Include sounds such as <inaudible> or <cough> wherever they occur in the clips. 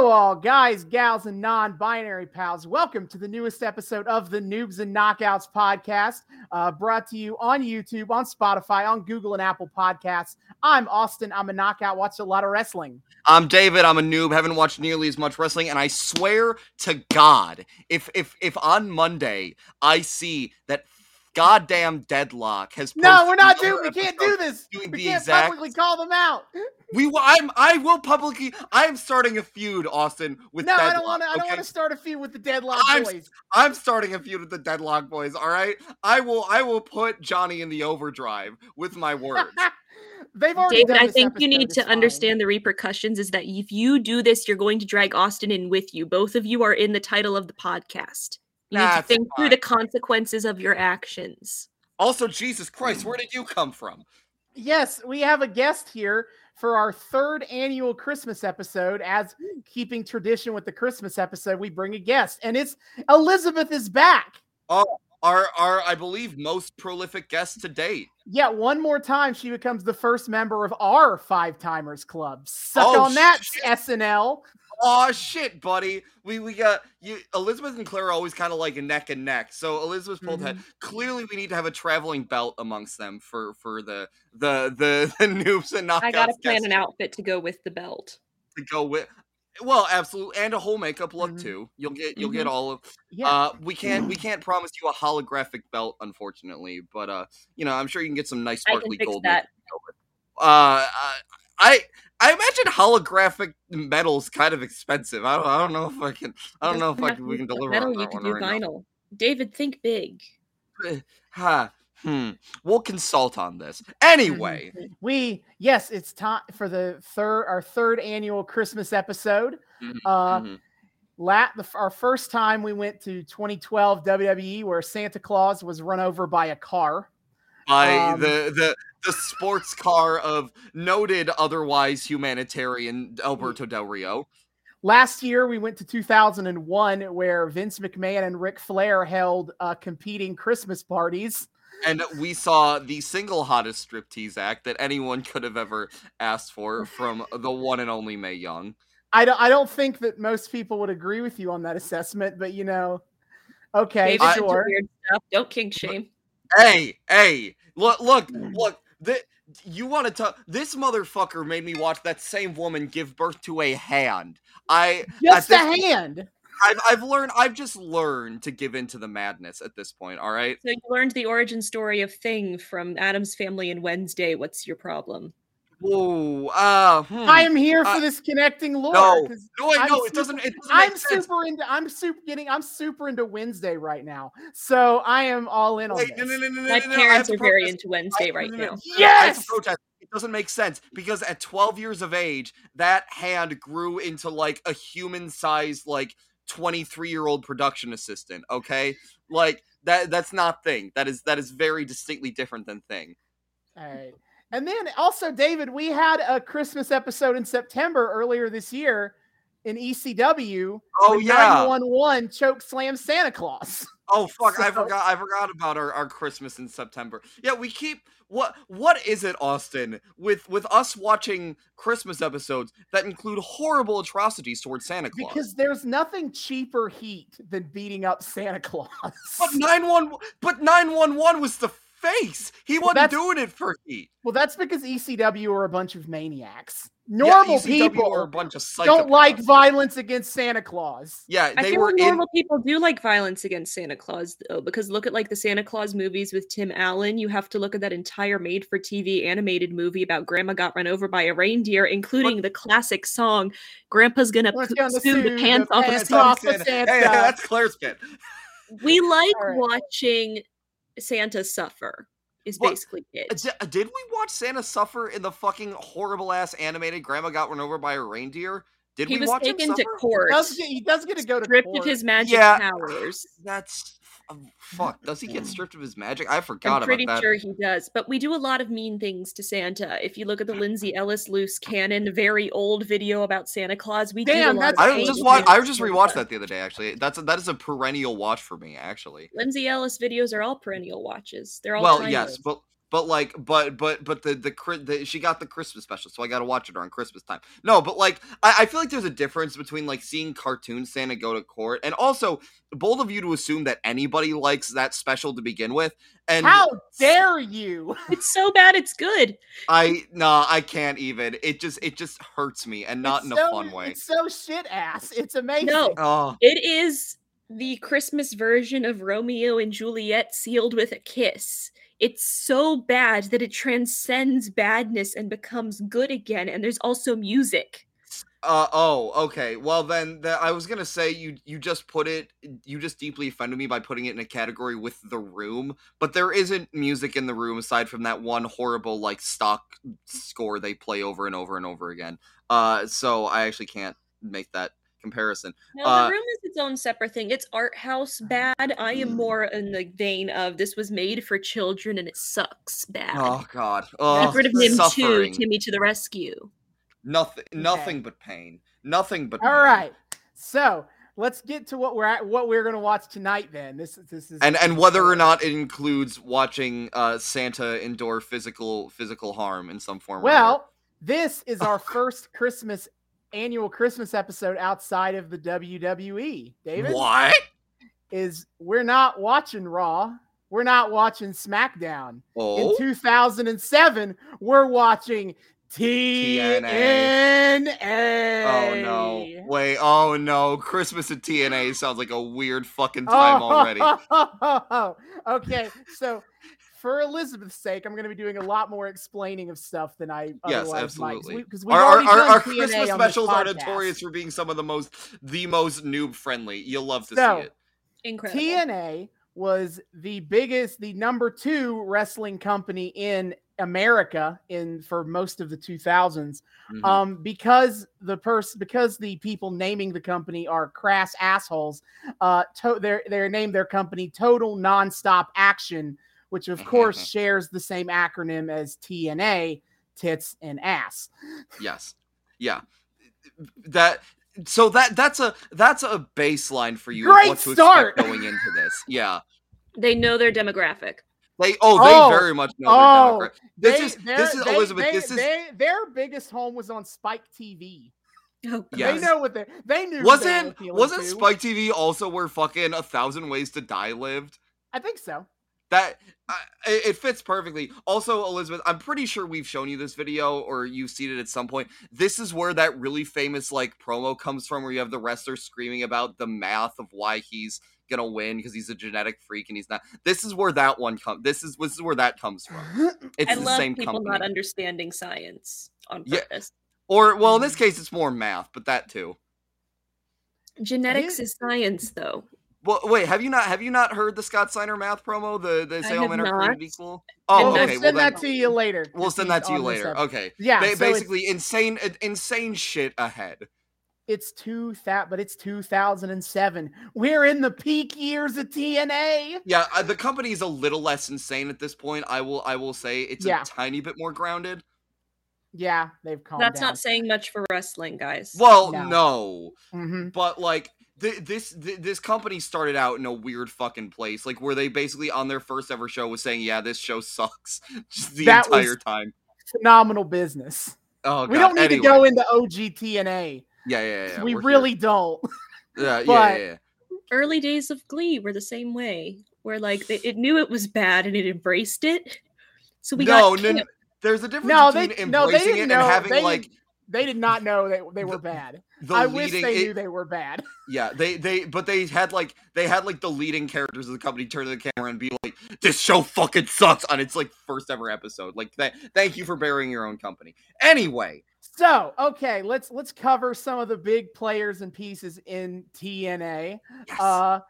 Hello, all guys, gals, and non binary pals. Welcome to the newest episode of the Noobs and Knockouts podcast, uh, brought to you on YouTube, on Spotify, on Google, and Apple Podcasts. I'm Austin. I'm a knockout, watch a lot of wrestling. I'm David. I'm a noob. Haven't watched nearly as much wrestling, and I swear to God, if if if on Monday I see that goddamn deadlock has No, we're not doing. We can't do this. doing We the can't exact- publicly call them out. We will. I'm. I will publicly. I am starting a feud, Austin. With No, I don't want to. I don't want to start a feud with the Deadlock I'm- Boys. I'm starting a feud with the Deadlock Boys. All right. I will. I will put Johnny in the overdrive with my words. <laughs> They've already. David, I think you need to fine. understand the repercussions is that if you do this, you're going to drag Austin in with you. Both of you are in the title of the podcast. You need to That's think through the consequences of your actions. Also, Jesus Christ, hmm. where did you come from? Yes, we have a guest here for our third annual Christmas episode. As hmm. keeping tradition with the Christmas episode, we bring a guest, and it's Elizabeth is back. Oh, our, our, I believe, most prolific guest to date. Yeah, one more time, she becomes the first member of our Five Timers Club. Suck Oh, on that, shit. SNL. Oh shit, buddy. We we got you. Elizabeth and Claire are always kind of like neck and neck. So Elizabeth pulled ahead. Clearly, we need to have a traveling belt amongst them for for the the the, <laughs> the noobs and knockouts. I gotta plan an outfit to go with the belt. to go with. Well, absolutely, and a whole makeup look Mhm. too. You'll get you'll get all of. Yeah, Uh, we can't we <clears throat> can't promise you a holographic belt, unfortunately. But uh, you know, I'm sure you can get some nice sparkly gold. that. makeup to go with. Uh, I I imagine holographic metal's kind of expensive. I don't I don't know if I can I don't know if I can, have we to can be deliver metal, on you can one do right now. vinyl. David, think big. Ha. Hmm. We'll consult on this. Anyway, we yes, it's time for the third our third annual Christmas episode. Mhm, Uh, mhm. Lat the, our first time we went to 2012 WWE where Santa Claus was run over by a car. By um, the the the sports car of noted otherwise humanitarian Alberto Del Rio. Last year we went to 2001 where Vince McMahon and Ric Flair held uh, competing Christmas parties. and we saw the single hottest striptease act that anyone could have ever asked for from the one and only Mae Young. I don't I don't think that most people would agree with you on that assessment, but you know, okay, David's into sure. weird stuff. Don't kink shame. Hey, hey, look, look, look. The, you want to talk? This motherfucker made me watch that same woman give birth to a hand. I Just a hand. I've, I've learned. I've just learned to give into the madness at this point. All right. So you learned the origin story of Thing from Addams Family and Wednesday. What's your problem? Whoa. Uh, hmm. I am here for Uh, this connecting lore. no, 'cause No, I'm no, it super- doesn't. It doesn't I'm make sense. super into I'm super getting I'm super into Wednesday right now. So I am all in on this. no, no, no, no, no, My no, no, I have parents to are very into Wednesday I- right no, no, no, now. no, no, I have to Yes! It doesn't make sense because at 12 years of age, that hand grew into like a human-sized, like 23-year-old production assistant. Okay, like that. That's not thing. That is that is very distinctly different than thing. All right. And then also, David, we had a Christmas episode in September earlier this year in ECW. Oh yeah. 911 choke slam Santa Claus. <laughs> Oh fuck! I forgot. I forgot about our, our Christmas in September. Yeah, we keep what what is it, Austin? With with us watching Christmas episodes that include horrible atrocities towards Santa Claus. Because there's nothing cheaper heat than beating up Santa Claus. But nine one, but nine one one was the face. He wasn't that's- doing it for heat. well, that's because ECW are a bunch of maniacs. Normal ECW people are a bunch of don't like violence against Santa Claus. Yeah, I they feel were like in. normal people do like violence against Santa Claus though, because look at like the Santa Claus movies with Tim Allen. You have to look at that entire made-for-TV animated movie about Grandma got run over by a reindeer, including the classic song "Grandpa's Gonna Let's Poo- on the Sue the Pants Off of Santa." Santa. Santa. <laughs> Hey, that's Claire's kid. We <laughs> like All right. watching Santa suffer. Is Well, basically it. di- Did we watch Santa suffer in the fucking horrible ass animated Grandma got run over by a reindeer? Did He we was watch him taken to court, He does get, he does get to go to stripped court. of his magic Yeah. powers. <sighs> That's f- um, fuck. Does he get stripped of his magic? I forgot I'm pretty about that. sure he does. But we do a lot of mean things to Santa. If you look at the Lindsay Ellis Loose Canon, very old video about Santa Claus, we Damn, do a lot that's of I just watched. I just rewatched that the other day. Actually, that's a, that is a perennial watch for me. Actually, Lindsay Ellis videos are all perennial watches. They're all well, timeless. yes, but but like but but but the the, Chri- the she got the christmas special so i gotta watch it around christmas time no but like I, I feel like there's a difference between like seeing cartoon santa go to court and also bold of you to assume that anybody likes that special to begin with and How dare you? <laughs> It's so bad, it's good. i nah i can't even it just it just hurts me and not It's in a fun way It's so shit ass. It's amazing. No. oh It is the Christmas version of Romeo and Juliet sealed with a kiss. It's so bad that it transcends badness and becomes good again. And there's also music. Uh oh, okay. Well then, the, I was gonna say you you just put it you just deeply offended me by putting it in a category with the room, but there isn't music in the room aside from that one horrible like stock score they play over and over and over again. Uh, so I actually can't make that comparison. No, Uh, the room is its own separate thing. It's art house bad. I am more in the vein of this was made for children and it sucks bad. Oh God, oh, Get rid of him suffering. too, Timmy to the rescue. Nothing, nothing but pain. Nothing but All pain. right. So let's get to what we're at. What we're gonna watch tonight. Then this this is and and whether or not it includes watching uh Santa endure physical physical harm in some form. or. Well, this is our <laughs> first Christmas annual Christmas episode outside of the WWE. David what? is we're not watching Raw. We're not watching SmackDown. Oh, In 2007, we're watching TNA. oh no! Wait, oh no! Christmas at TNA sounds like a weird fucking time oh. already. Oh, <laughs> okay. So, for Elizabeth's sake, I'm going to be doing a lot more explaining of stuff than I Yes, otherwise might. absolutely. Because we've Our, our, already our, done our Christmas specials are notorious for being some of the most the most noob friendly. You'll love to So, see it. Incredible. TNA was the biggest, the number two wrestling company in America in for most of the 2000s. Mhm. Um, because the person, because the people naming the company are crass assholes. Uh, to, they're they're named their company Total Nonstop Action, which of mm-hmm, course mm-hmm. shares the same acronym as TNA, tits and ass. yes, yeah. That so that that's a that's a baseline for you. Great what to start! expect going into this. Yeah. They know their demographic. They oh they Oh, very much know oh, their demographic. This They- is this is they- Elizabeth. they- this is they- their biggest home was on Spike TV. Oh, Yes. They know what they they knew. who wasn't appealing wasn't to. Spike TV also where fucking a thousand ways to die lived? I think so. That uh, it, it fits perfectly. Also, Elizabeth, I'm pretty sure we've shown you this video or you've seen it at some point. This is where that really famous like promo comes from, where you have the wrestler screaming about the math of why he's gonna win because he's a genetic freak and he's not. This is where that one comes. This is this is where that comes from. <laughs> It's I the love same people company. not understanding science on Yeah. purpose. or well, in this case, it's more math, but that too. Genetics Yeah. is science, though. Well, wait, have you not have you not heard the Scott Steiner math promo? The the I say all have men are created equal. And Oh, we'll okay. send Well, then that to you later. we'll send that to you later. Okay. Yeah, Ba- so basically, insane, uh, insane shit ahead. it's two that, but it's 2007. We're in the peak years of TNA. Yeah, uh, the company is a little less insane at this point. I will, I will say, it's Yeah. a tiny bit more grounded. Yeah, they've calmed That's down. not saying much for wrestling, guys. Well, No. no, hmm but like th- this, th- this company started out in a weird fucking place, like where they basically on their first ever show was saying, "Yeah, this show sucks," <laughs> just the That was- entire time. Phenomenal business. Oh, we don't need anyway. to go into OG TNA. Yeah, yeah, yeah. we we're here. really don't. <laughs> Yeah, yeah, but- yeah, yeah. Early days of Glee were the same way, where like they, it knew it was bad and it embraced it. So we no, got no, camp. There's a difference No, they between no, they embracing didn't it know. and having they, like didn't- they did not know they, they were the- bad. The I leading. wish they it- knew they were bad. <laughs> Yeah, they they but they had like they had like the leading characters of the company turn to the camera and be like, "This show fucking sucks" on its like first ever episode. Like, th- thank you for burying your own company. Anyway, So, okay, let's let's cover some of the big players and pieces in TNA. yes, Uh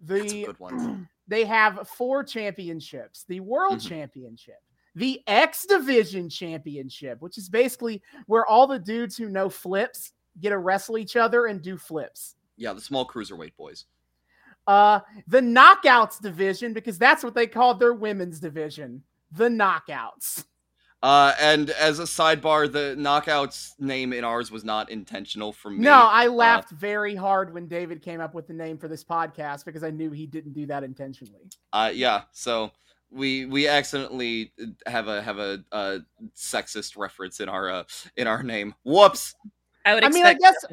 the good ones. <clears throat> they have four championships: the World Mhm. Championship, the X Division Championship, which is basically where all the dudes who know flips get to wrestle each other and do flips. yeah, the small cruiserweight boys. Uh, the Knockouts Division, because that's what they called their women's division, the Knockouts. Uh, and as a sidebar, the knockouts name in ours was not intentional for me. No, I laughed very hard when David came up with the name for this podcast because I knew he didn't do that intentionally. Uh, yeah. So, we we accidentally have a have a, a sexist reference in our uh, in our name. Whoops. I would I mean, I guess-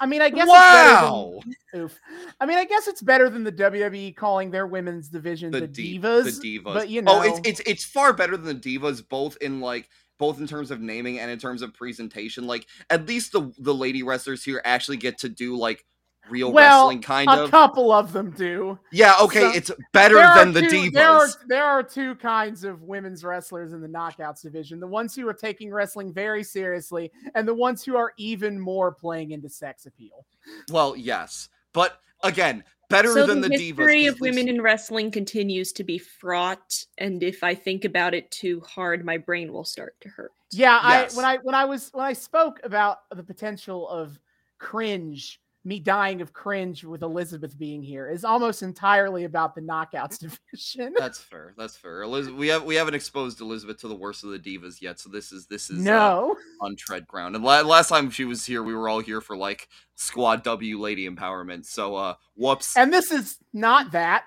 I mean, I guess wow. it's better than, <laughs> oof. I mean, I guess it's better than the WWE calling their women's division the, di- Divas. the divas. But you know, oh, it's it's it's far better than the divas, both in like both in terms of naming and in terms of presentation. Like at least the the lady wrestlers here actually get to do like real Well, wrestling kind of a couple of them do. yeah, okay, so- it's better than the two- divas. There are there are two kinds of women's wrestlers in the knockouts division: the ones who are taking wrestling very seriously, and the ones who are even more playing into sex appeal. Well, yes, but again, better so than the, the, history divas. of 'cause women in wrestling continues to be fraught, and if I think about it too hard, my brain will start to hurt. Yeah, Yes. I when I when I was when I spoke about the potential of cringe, me dying of cringe with Elizabeth being here is almost entirely about the knockouts <laughs> division. That's fair. That's fair. Eliz- we have we haven't exposed Elizabeth to the worst of the divas yet, so this is this is uh, no. on tread ground. And la- last time she was here, we were all here for like Squad W lady empowerment. So uh, whoops. And this is not that.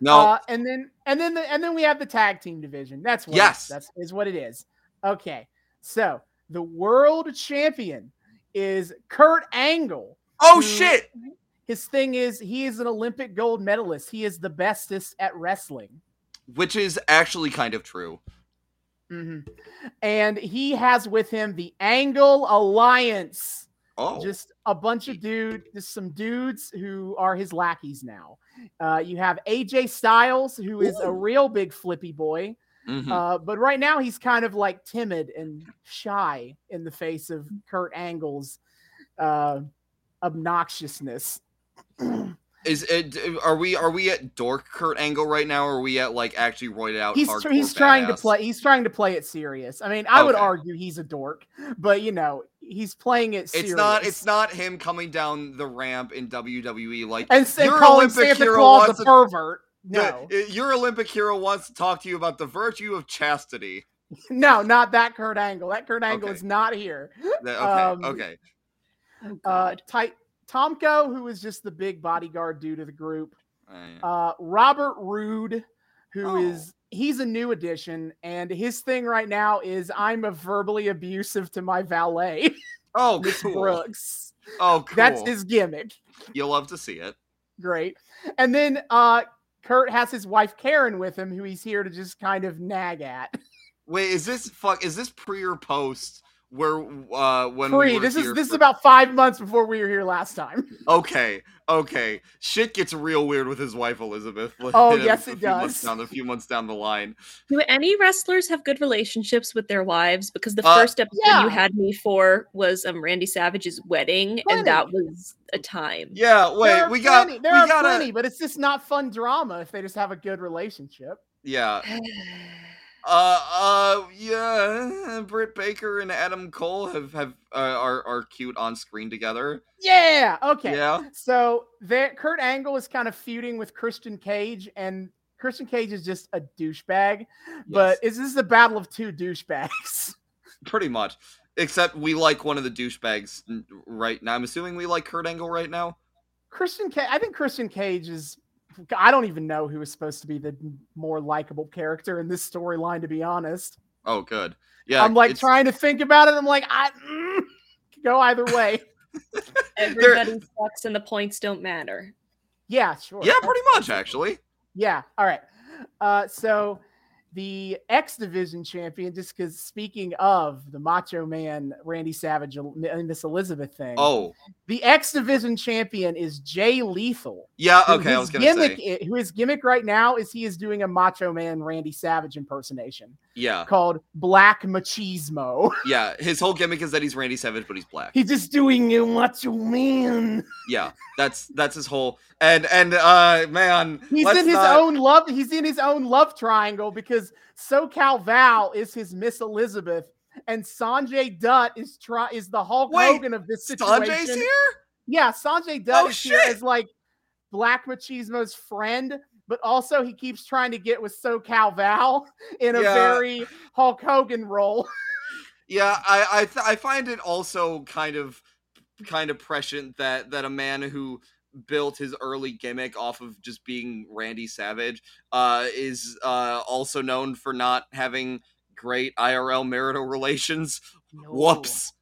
No, Uh, and then and then the, and then we have the tag team division. That's what Yes. that's is what it is. Okay. So the world champion is Kurt Angle. Oh who- shit. His thing is he is an Olympic gold medalist. He is the bestest at wrestling. Which is actually kind of true. Mhm. And he has with him the Angle Alliance. Oh, Just a bunch of dude, just some dudes who are his lackeys now. Uh, you have AJ Styles, who is a real big flippy boy. mhm. Uh, but right now he's kind of like timid and shy in the face of Kurt Angle's uh, obnoxiousness. <clears throat> is it? Are we are we at dork Kurt Angle right now, or are we at like actually roided out? he's hardcore he's trying to play he's trying to play it serious. I mean, I would argue he's a dork, but you know, he's playing it serious. It's not. It's not him coming down the ramp in WWE like and, and your calling Olympic Santa Claus a to- pervert. No, your Olympic hero wants to talk to you about the virtue of chastity. <laughs> no, not that Kurt Angle. That Kurt Angle Okay. is not here. Okay, Um, okay. Oh Uh, Ty- Tomko, who is just the big bodyguard dude of the group. Uh, uh, Robert Roode, who is Oh. he's a new addition, and his thing right now is I'm a verbally abusive to my valet, oh, <laughs> Miss cool. Brooks. Oh, cool. That's his gimmick. You'll love to see it. Great. And then uh Kurt has his wife Karen with him, who he's here to just kind of nag at. <laughs> Wait, is this fuck? Is this pre or post? Where uh when we Free. were This is here this is about five months before we were here last time. <laughs> Okay, okay. Shit gets real weird with his wife Elizabeth. <laughs> Oh, yes, a it few months does. Down a few months down the line. Do any wrestlers have good relationships with their wives? Because the Uh, first episode yeah. you had me for was um Randy Savage's wedding, and that was a time. Yeah, wait. are We got. plenty, there we are gotta. plenty, but it's just not fun drama if they just have a good relationship. Yeah. <sighs> <sighs> <sighs> Uh, uh, yeah. Britt Baker and Adam Cole have have uh, are are cute on screen together. Yeah. Okay. Yeah. So there, Kurt Angle is kind of feuding with Christian Cage, and Christian Cage is just a douchebag. But is this is a battle of two douchebags? <laughs> Pretty much. Except we like one of the douchebags right now. I'm assuming we like Kurt Angle right now. Christian Cage, I think Christian Cage is. I don't even know who is supposed to be the more likable character in this storyline. To be honest, Oh, good. Yeah. I'm like it's- trying to think about it. I'm like, I mm, could <laughs> go either way. <laughs> Everybody sucks, and the points don't matter. yeah, sure. Yeah, pretty much actually. Yeah. All right. Uh, so the X Division champion, just because speaking of the Macho Man Randy Savage and this Elizabeth thing, Oh, the X Division champion is Jay Lethal. yeah. Okay, I was gonna gimmick, say. who his gimmick right now is he is doing a Macho Man Randy Savage impersonation Yeah, called Black Machismo. <laughs> yeah. His whole gimmick is that he's Randy Savage, but he's black. He's just doing what Macho Man. Yeah, that's that's his whole. And and uh, man, He's in his not- own love. He's in his own love triangle because SoCal Val is his Miss Elizabeth, and Sanjay Dutt is try is the Hulk Wait, Hogan of this situation. Sanjay's here. Yeah, Sanjay Dutt Oh, is here as like Black Machismo's friend, but also he keeps trying to get with SoCal Val <laughs> in a Yeah. very Hulk Hogan role. <laughs> Yeah, I I, th- I find it also kind of kind of prescient that that a man who built his early gimmick off of just being Randy Savage, uh, is uh, also known for not having great IRL marital <laughs> relations. No. Whoops.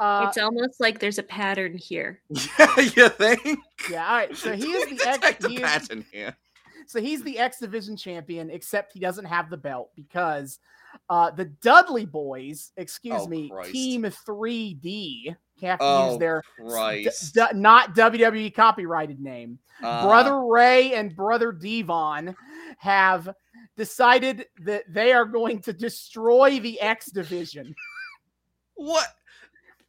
Uh, it's almost like there's a pattern here. <laughs> Yeah, you think? yeah. All right. So <laughs> he is the Detect ex. a He is, pattern here. so he's the X Division champion, except he doesn't have the belt because uh, the Dudley Boys, excuse Oh, me, Christ. Team 3D, have to Oh, use their d- d- not WWE copyrighted name. Uh, Brother Ray and Brother Devon have decided that they are going to destroy the X Division <laughs> What?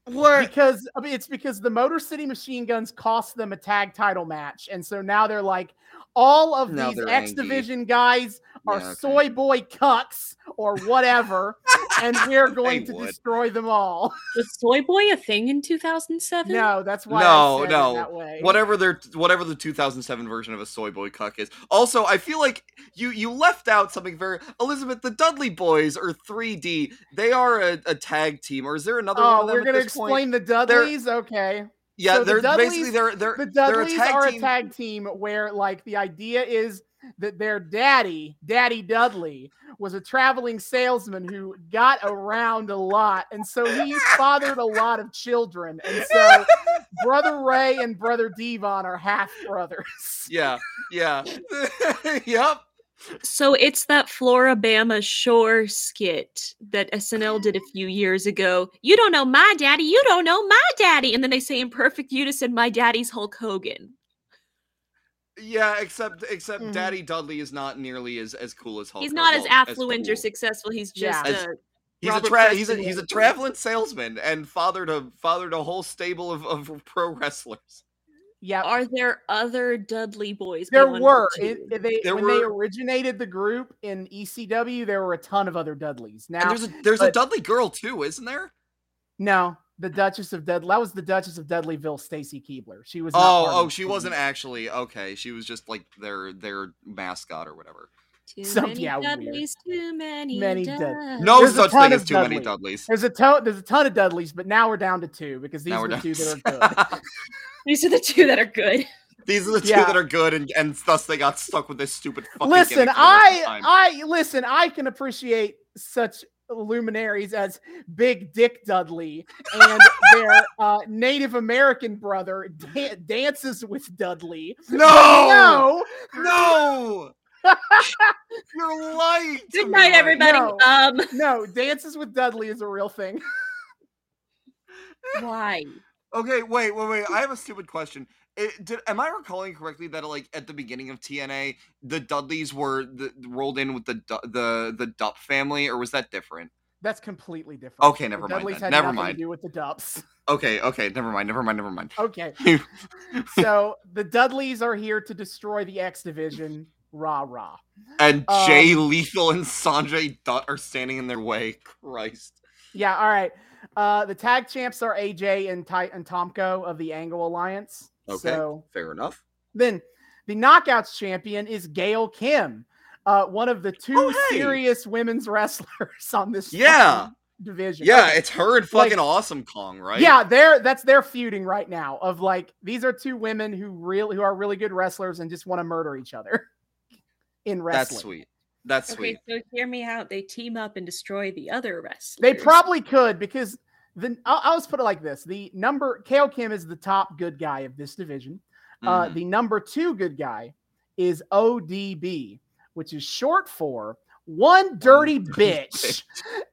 What? because I mean, it's because the Motor City Machine Guns cost them a tag title match, and so now they're like, all of Now these X. Division guys are Yeah, okay. soy boy cucks or whatever, <laughs> and we're going to would. destroy them all. Was Soy Boy a thing in 2007? no, that's why No, I said no. it that way. whatever their whatever the 2007 version of a soy boy cuck is. Also, I feel like you you left out something very Elizabeth. The Dudley Boys are 3D. They are a, a tag team, or is there another one Oh, of them we're gonna this point? explain the Dudleys. Okay. Yeah, so the they're Dudleys- basically they're they're the they're a tag are team. a tag team where like the idea is that their daddy, Daddy Dudley, was a traveling salesman who got around a lot, and so he fathered a lot of children, and so <laughs> brother Ray and brother Devon are half brothers. Yeah, yeah, <laughs> <laughs> yep. So it's that Florabama Shore skit that SNL did a few years ago. You don't know my daddy. You don't know my daddy. And then they say in perfect unison, my daddy's Hulk Hogan. Yeah, except except Mhm. Daddy Dudley is not nearly as as cool as Hulk. He's not as affluent or cool. successful. He's Yeah. just As- a He's a tra- he's a he's a traveling salesman and fathered a fathered a whole stable of, of pro wrestlers. Yeah, Are there other Dudley boys? there were it, they There when they originated the group in ECW, there were a ton of other Dudleys. Now, and there's a there's a Dudley girl too, isn't there? no, the Duchess of Dudley. That was the Duchess of Dudleyville, Stacy Keibler. She was. not Oh, oh, she wasn't actually okay. She was just like their their mascot or whatever. Too So- many yeah, weird. Dudleys, too many. Many Dud- Dud- No There's a such ton thing of as too many Dudleys. Dudleys. There's a ton. There's a ton of Dudleys, but now we're down to two because these Now are the done. two that are good. <laughs> These are the two that are good. <laughs> These are the two Yeah. that are good, and, and thus they got stuck with this stupid fucking. listen, gimmick for the rest of the I. I listen. I can appreciate such luminaries as Big Dick Dudley and their uh, Native American brother Dan- dances with Dudley. no, No, no, <laughs> you're lying. Good me night, right everybody. No. Um, no, dances with Dudley is a real thing. <laughs> why? Okay, wait, wait, wait. I have a stupid question. It, did, am I recalling correctly that like at the beginning of TNA, the Dudleys were the, rolled in with the Du- the the Dupp family, or was that different? That's completely different. Okay, never The never mind Dudleys then. had Never nothing mind. To do with the Dubs. Okay, okay, never mind, never mind, never mind. Okay. <laughs> so the Dudleys are here to destroy the X division. Rah rah. and Jay Um, Lethal and Sanjay Dutt are standing in their way. Christ. Yeah. All right. Uh, the tag champs are AJ and Ty- and Tomko of the Angle Alliance. Okay, So fair enough. then the Knockouts champion is Gail Kim, uh, one of the two Oh, hey. serious women's wrestlers on this Yeah. division. Yeah, Okay. it's her and Like- fucking Awesome Kong, right? Yeah, they're that's their feuding right now. Of like these are two women who really who are really good wrestlers and just want to murder each other <laughs> in wrestling. that's sweet. That's Okay, sweet. so hear me out. They team up and destroy the other wrestlers. They probably could because the I'll, I'll just put it like this: the number Gail Kim is the top good guy of this division. Uh, Mhm. the number two good guy is ODB, which is short for one dirty bitch.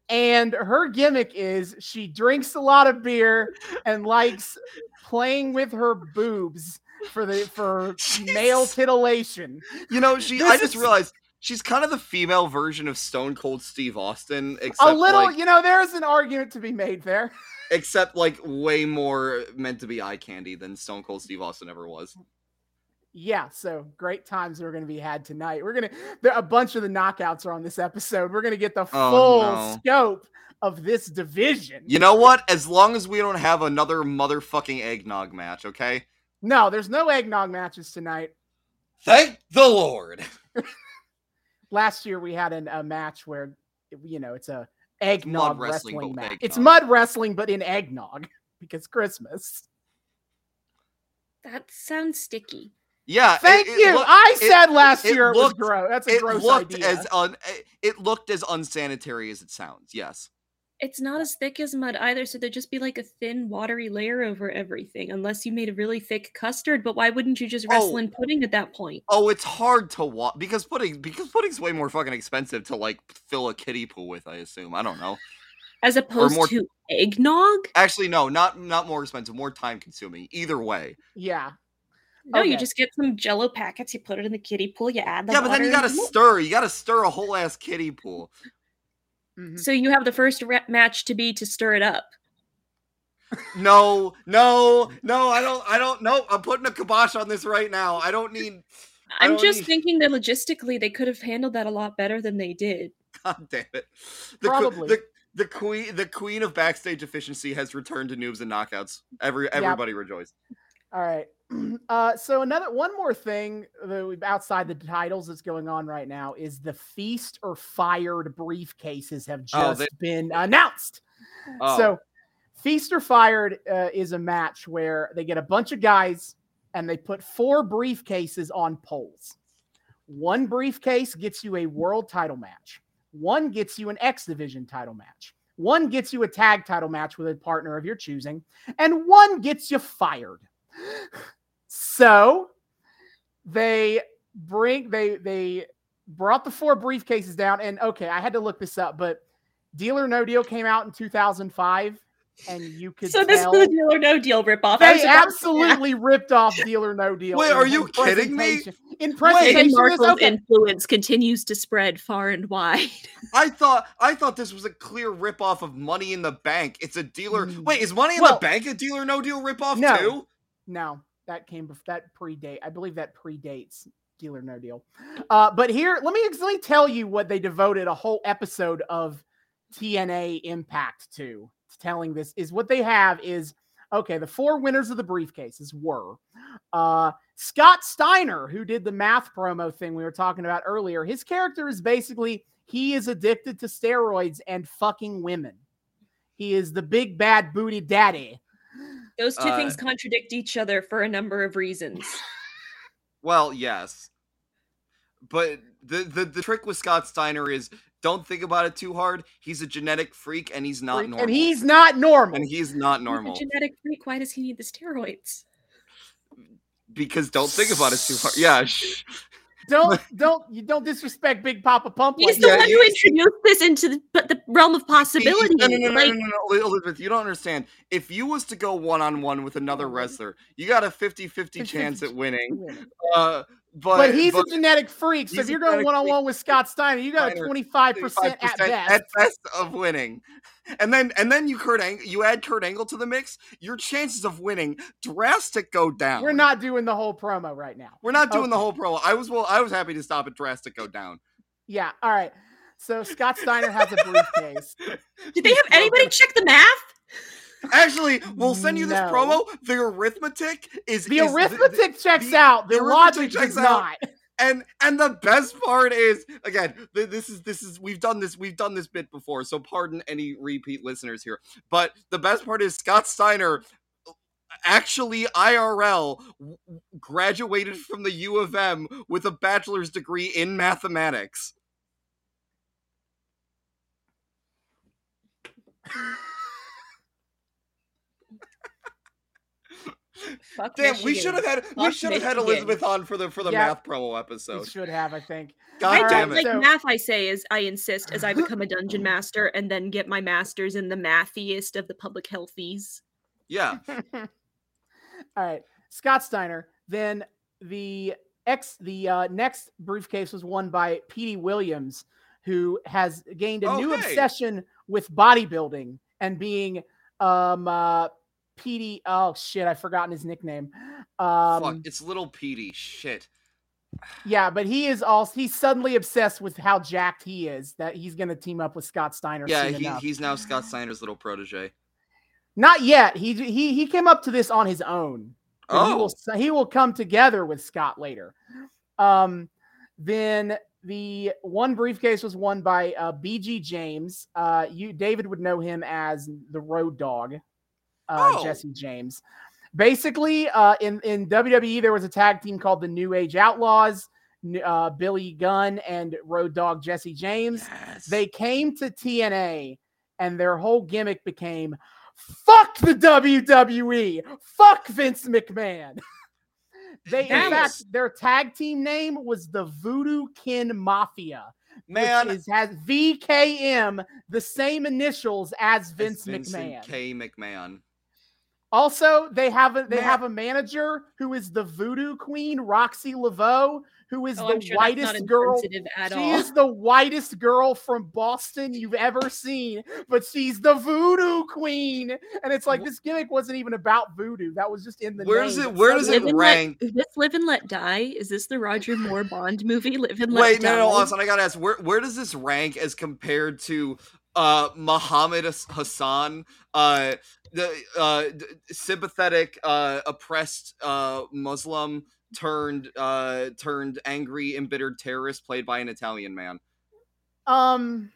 And her gimmick is she drinks a lot of beer and likes playing with her boobs for the for <laughs> male titillation. You know, she. This I just is- realized she's kind of the female version of Stone Cold Steve Austin, A little, like, you know, there's an argument to be made there. except like way more meant to be eye candy than Stone Cold Steve Austin ever was. Yeah, so great times are going to be had tonight. We're going to there a bunch of the knockouts are on this episode. We're going to get the Oh, full no. scope of this division. You know what? As long as we don't have another motherfucking eggnog match, okay? No, there's no eggnog matches tonight. Thank the Lord. <laughs> <laughs> Last year we had an, a match where you know it's a eggnog wrestling, wrestling, but with match. It's mud wrestling, but in eggnog <laughs> because Christmas. That sounds sticky. Yeah. Thank it you. look- I it- said last it year it looked- was gross. That's a it gross looked idea. as un it- it looked as unsanitary as it sounds. Yes. It's not as thick as mud either, so there'd just be like a thin, watery layer over everything, unless you made a really thick custard. But why wouldn't you just wrestle Oh. in pudding at that point? Oh, it's hard to walk because pudding because pudding's way more fucking expensive to like fill a kiddie pool with. I assume. I don't know. As opposed more- to eggnog? Actually, no, not not more expensive, more time consuming. Either way. yeah. No, you Okay. just get some jello packets, you put it in the kiddie pool, you add the yeah, but then you water, gotta and- stir. You gotta stir a whole ass kiddie pool. Mhm. So you have the first re- match to be to stir it up. No, no, no. I don't. I don't. No, I'm putting a kibosh on this right now. I don't need. I I'm don't just need- thinking that logistically they could have handled that a lot better than they did. God damn it. The, que- Probably. the the queen the queen of backstage efficiency has returned to noobs and knockouts. Every everybody rejoice. All right. <clears throat> Uh, so another one more thing outside the titles that's going on right now is the feast or fired briefcases have just Oh, they- been announced. Oh, So feast or fired uh, is a match where they get a bunch of guys and they put four briefcases on poles. One briefcase gets you a world title match. One gets you an X division title match. One gets you a tag title match with a partner of your choosing, and one gets you fired. So they bring they they brought the four briefcases down, and okay, I had to look this up, but Deal or No Deal came out in 2005, and you could So this tell is a deal or no deal ripoff. I they about to say, absolutely ripped off Deal or No Deal. Wait, are you kidding me? In Meghan presentation, this- okay, influence continues to spread far and wide. I thought I thought this was a clear ripoff of Money in the Bank. It's a dealer. Mm. Wait, is Money in Well- the Bank a deal or no deal ripoff No. too? No, that came before that predate. I believe that predates Deal or No Deal. Uh, but here, let me tell you what they devoted a whole episode of TNA Impact to. Telling this is what they have is okay. The four winners of the briefcases were uh, Scott Steiner, who did the math promo thing we were talking about earlier. His character is basically he is addicted to steroids and fucking women. He is the big bad booty daddy. Those two Uh, things contradict each other for a number of reasons. <laughs> Well, yes. But the, the the trick with Scott Steiner is don't think about it too hard. He's a genetic freak and he's not normal. And he's not normal. and he's not He's a normal. genetic freak. Why does he need the steroids? because don't think about it too hard. Yeah. <laughs> Shh. don't <laughs> don't you don't disrespect Big Papa Pump He's like the Yeah, one who introduced this into the, the realm of possibility. No, no, no, no, like, no, no, no, Elizabeth, you don't understand. If you was to go one on one with another wrestler, you got a 50-50 chance at winning. Uh, but, But, he's but a genetic freak. So if you're going one on one with Scott Steiner, you got a 25% at 25% best. best of winning. And then and then you Kurt Ang- you add Kurt Angle to the mix, your chances of winning drastic go down. We're not doing the whole promo right now. we're not doing the whole promo. I was well I was happy to stop at drastic go down. Yeah. All right. So Scott Steiner has a briefcase. did they have anybody check the math? Actually, we'll send you this No. promo. The arithmetic is The is arithmetic checks the- out. The, the logic checks out. not. and and the best part is again th- this is this is we've done this we've done this bit before so pardon any repeat listeners here but the best part is scott steiner actually irl graduated from the u of m with a bachelor's degree in mathematics Fuck damn we should have had we should have had elizabeth on for the for the Yeah. math promo episode. We episode should have, I think. god I damn don't it like so- math. I say as I insist as I <laughs> become a dungeon master and then get my masters in the mathiest of the public healthies. yeah <laughs> All right. Scott Steiner. Then the X the uh, next briefcase was won by Petey Williams, who has gained a new Okay. obsession with bodybuilding and being um uh Petey oh shit, I've forgotten his nickname. fuck Um it's little petey shit yeah, but he is also he's suddenly obsessed with how jacked he is that he's gonna team up with Scott Steiner. yeah he, he's now scott steiner's little protege Not yet. He he he came up to this on his own. but he oh will he will come together with Scott later. Um, then the one briefcase was won by uh, BG James. Uh, you David would know him as the Road Dog, uh, Oh. Jesse James. Basically, uh, in in WWE there was a tag team called the New Age Outlaws. Uh, Billy Gunn and Road Dog Jesse James. Yes. They came to TNA, and their whole gimmick became "fuck the WWE, fuck Vince McMahon." <laughs> They, in fact, was- their tag team name was the Voodoo Kin Mafia, man. which is, has VKM, the same initials as Vince Vincent McMahon. K. McMahon. Also, they have a they Man. have a manager who is the Voodoo Queen, Roxxi Laveaux, who is Oh, the sure whitest girl. She all. is the whitest girl from Boston you've ever seen, but she's the Voodoo Queen, and it's like this gimmick wasn't even about voodoo. That was just in the Where name. does it- where does Live it rank? Let, is this Live and Let Die? Is this the Roger Moore Bond movie? Live and Let Wait, Die. no, no, Austin, I gotta ask, where where does this rank as compared to uh Muhammad Hassan, uh the uh sympathetic uh oppressed uh Muslim turned uh turned angry embittered terrorist played by an Italian man. Um,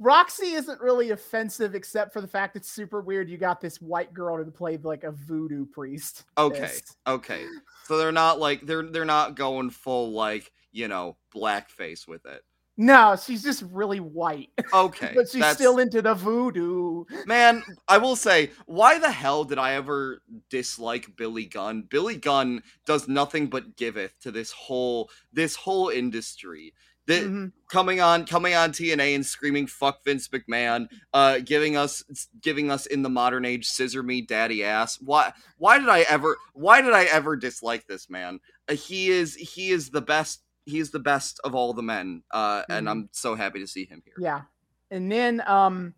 Roxy isn't really offensive except for the fact it's super weird. You got this white girl to play like a voodoo priest. Okay. Okay. So they're not like they're they're not going full like, you know, blackface with it. No, she's just really white, <laughs> Okay. but she's that's- still into the voodoo. Man, I will say, why the hell did I ever dislike Billy Gunn? Billy Gunn does nothing but giveth to this whole this whole industry. The, Mhm. coming on coming on TNA and screaming fuck Vince McMahon, uh giving us giving us in the modern age scissor me daddy ass. Why why did I ever why did I ever dislike this man? Uh, he is he is the best he is the best of all the men. Uh and Mhm. I'm so happy to see him here. Yeah. And then um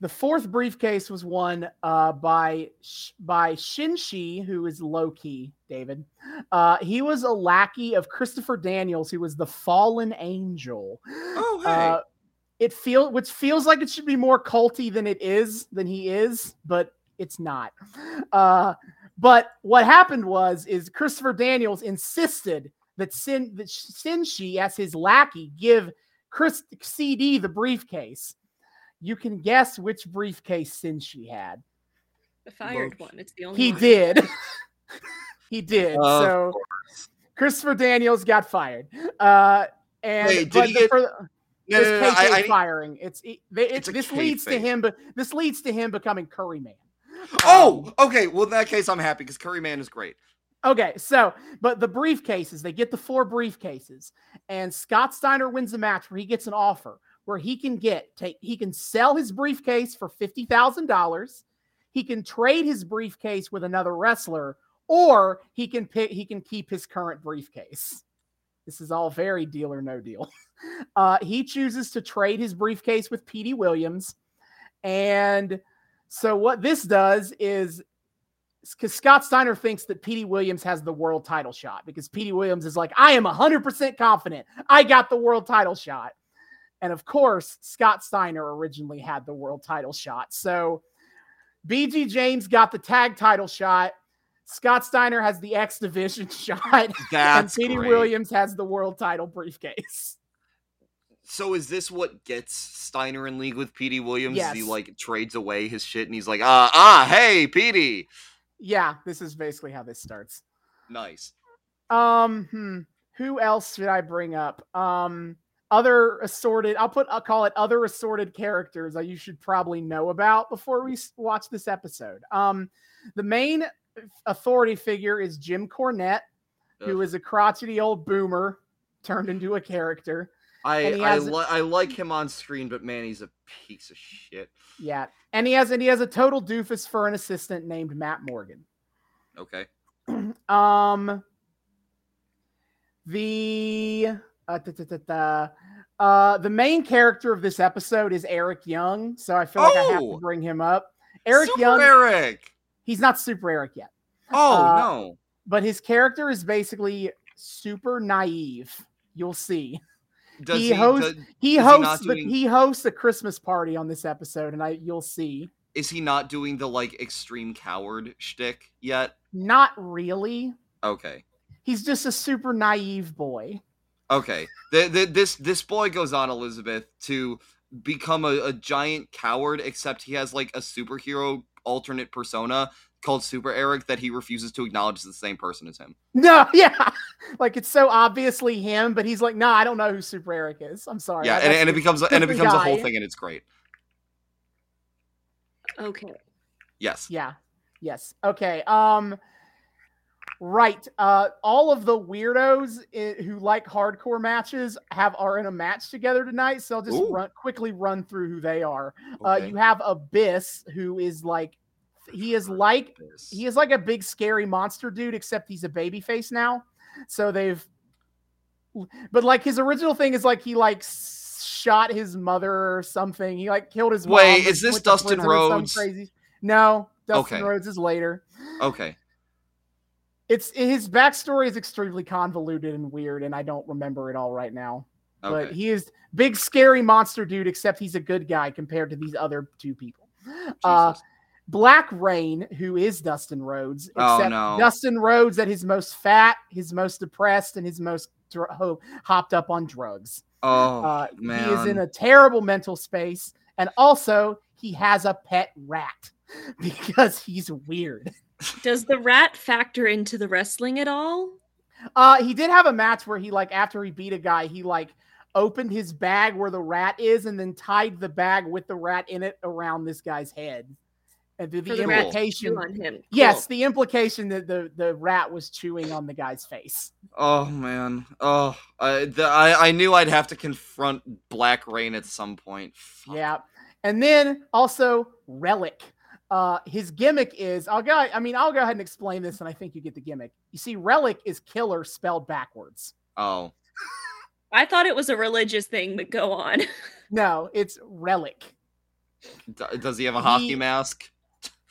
the fourth briefcase was won uh by Sh- by Senshi, who is Low Ki, David. Uh he was a lackey of Christopher Daniels, who was the fallen angel. Oh, hey. Uh it feel which feels like it should be more culty than it is than he is, but it's not. Uh but what happened was is Christopher Daniels insisted that Sin that Senshi as his lackey give Chris CD the briefcase. You can guess which briefcase Senshi had. The fired Both. one. It's the only one. He one. did. <laughs> he did. Of so Christopher Daniels got fired. Uh and Wait, did but he the- get- for- no, it's no, no, KK I, I, firing. It's it, it- It's this leads to him, but this leads to him becoming Curry Man. Oh, Um, okay. Well, in that case, I'm happy because Curry Man is great. Okay, so but the briefcases, they get the four briefcases, and Scott Steiner wins a match where he gets an offer where he can get take he can sell his briefcase for fifty thousand dollars, he can trade his briefcase with another wrestler, or he can pick he can keep his current briefcase. This is all very deal or no deal. <laughs> Uh, he chooses to trade his briefcase with Petey Williams, and so what this does is because Scott Steiner thinks that Petey Williams has the world title shot because Petey Williams is like, I am 100% confident I got the world title shot. And of course, Scott Steiner originally had the world title shot. So BG James got the tag title shot. Scott Steiner has the X Division <laughs> shot. and That's Petey great. Williams has the world title briefcase. So is this what gets Steiner in league with Petey Williams? Is He like trades away his shit and he's like, ah, ah, hey, Petey. Yeah, this is basically how this starts. Nice. Um, hmm, who else should I bring up? Um, other assorted. I'll put. I'll call it other assorted characters that you should probably know about before we watch this episode. Um, the main authority figure is Jim Cornette, who Ugh. is a crotchety old boomer turned into a character. I I, li- I like him on screen, but man, he's a piece of shit. Yeah, and he has and he has a total doofus for an assistant named Matt Morgan. Okay. <clears throat> um the uh, da, da, da. Uh, the main character of this episode is Eric Young, so I feel like I have to Oh! bring him up. Eric Super Young, Eric. he's not super Eric yet, Oh Uh, no. but his character is basically super naive. You'll see. Does he he, hosts- does- He he hosts the, doing- he hosts a Christmas party on this episode, and I you'll see. is he not doing the like extreme coward shtick yet? Not really. Okay. He's just a super naive boy. Okay. The, the, this this boy goes on Elizabeth to become a, a giant coward, except he has like a superhero alternate persona called Super Eric that he refuses to acknowledge is the same person as him. <laughs> No, yeah, like it's so obviously him, but he's like, no, I don't know who Super Eric is. I'm sorry. Yeah, and, and it the becomes and it different becomes a whole thing, and it's great. Okay. Yes. Yeah. Yes. Okay. Um. Right. Uh. All of the weirdos i- who like hardcore matches have are in a match together tonight. So I'll just Ooh. run quickly run through who they are. Uh. You have Abyss, who is like, he is like he is like a big scary monster dude, except he's a baby face now. So they've, but like his original thing is like he like shot his mother or something. He like killed his Wait, is this Dustin Rhodes? Crazy. No, Dustin Okay. Rhodes is later. Okay. It's his backstory is extremely convoluted and weird, and I don't remember it all right now. But he is big scary monster dude, except he's a good guy compared to these other two people. Uh. Black Reign, who is Dustin Rhodes, Oh, no. Dustin Rhodes at his most fat, his most depressed, and his most dr- ho- hopped up on drugs. oh uh, man. He is in a terrible mental space, and also he has a pet rat <laughs> because he's weird. Does the rat factor into the wrestling at all? Uh, he did have a match where he like after he beat a guy, he like opened his bag where the rat is, and then tied the bag with the rat in it around this guy's head. And the, the the implication, on him. yes, Cool. the implication that the the rat was chewing on the guy's face. Oh man. Oh, I, the, I I knew I'd have to confront Black Reign at some point. Fuck. Yeah, and then also Rellik. Uh, his gimmick is I'll go. I mean, I'll go ahead and explain this, and I think you get the gimmick. You see, Rellik is killer spelled backwards. Oh. I thought it was a religious thing, but go on. No, it's Rellik. D- does he have a hockey He- mask?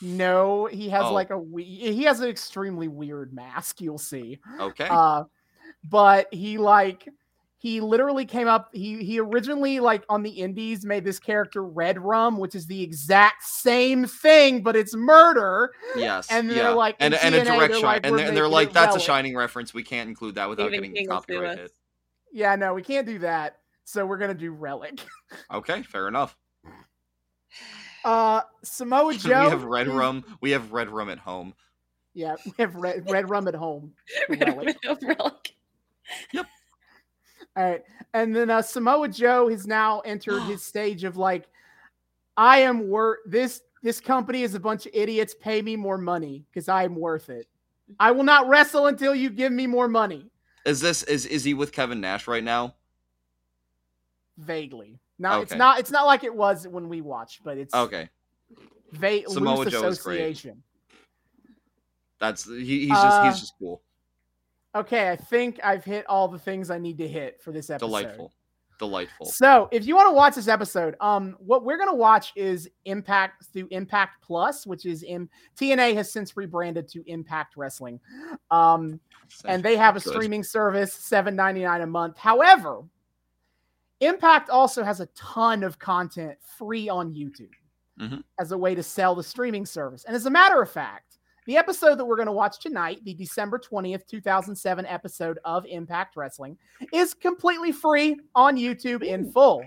No, he has Oh. like a we- he has an extremely weird mask. You'll see. Okay. Uh, but he like he literally came up. He he originally like on the Indies made this character Red Rum, which is the exact same thing, but it's murder. yes. and they're yeah. like, in and and a direct they're shine, like, and, they're, they're like, it that's a shining reference. We can't include that without Stephen getting King will sue copyright us. hit. Yeah, no, we can't do that. So we're gonna do Rellik. Okay, fair enough. <sighs> <laughs> Uh, Samoa <laughs> Joe. we have red is- rum. We have red rum at home. Yeah, we have red, red rum at home. <laughs> Red Rellik. Widow Rellik. All right. And then uh, Samoa Joe has now entered his <gasps> stage of like, I am worth this. This company is a bunch of idiots. Pay me more money because I am worth it. I will not wrestle until you give me more money. Is this is is he with Kevin Nash right now? Vaguely. Now it's not. It's not like it was when we watched, but it's Okay, va- Samoa loose Joe is great. association. that's he, he's just Uh, he's just cool, Okay, I think I've hit all the things I need to hit for this episode. delightful, delightful. So, if you want to watch this episode, um, what we're gonna watch is Impact through Impact Plus, which is in TNA has since rebranded to Impact Wrestling, um, and they have a Good. streaming service, seven ninety nine a month. However, Impact also has a ton of content free on YouTube Mhm. as a way to sell the streaming service. And as a matter of fact, the episode that we're going to watch tonight, the December 20th, 2007 episode of Impact Wrestling, is completely free on YouTube in full.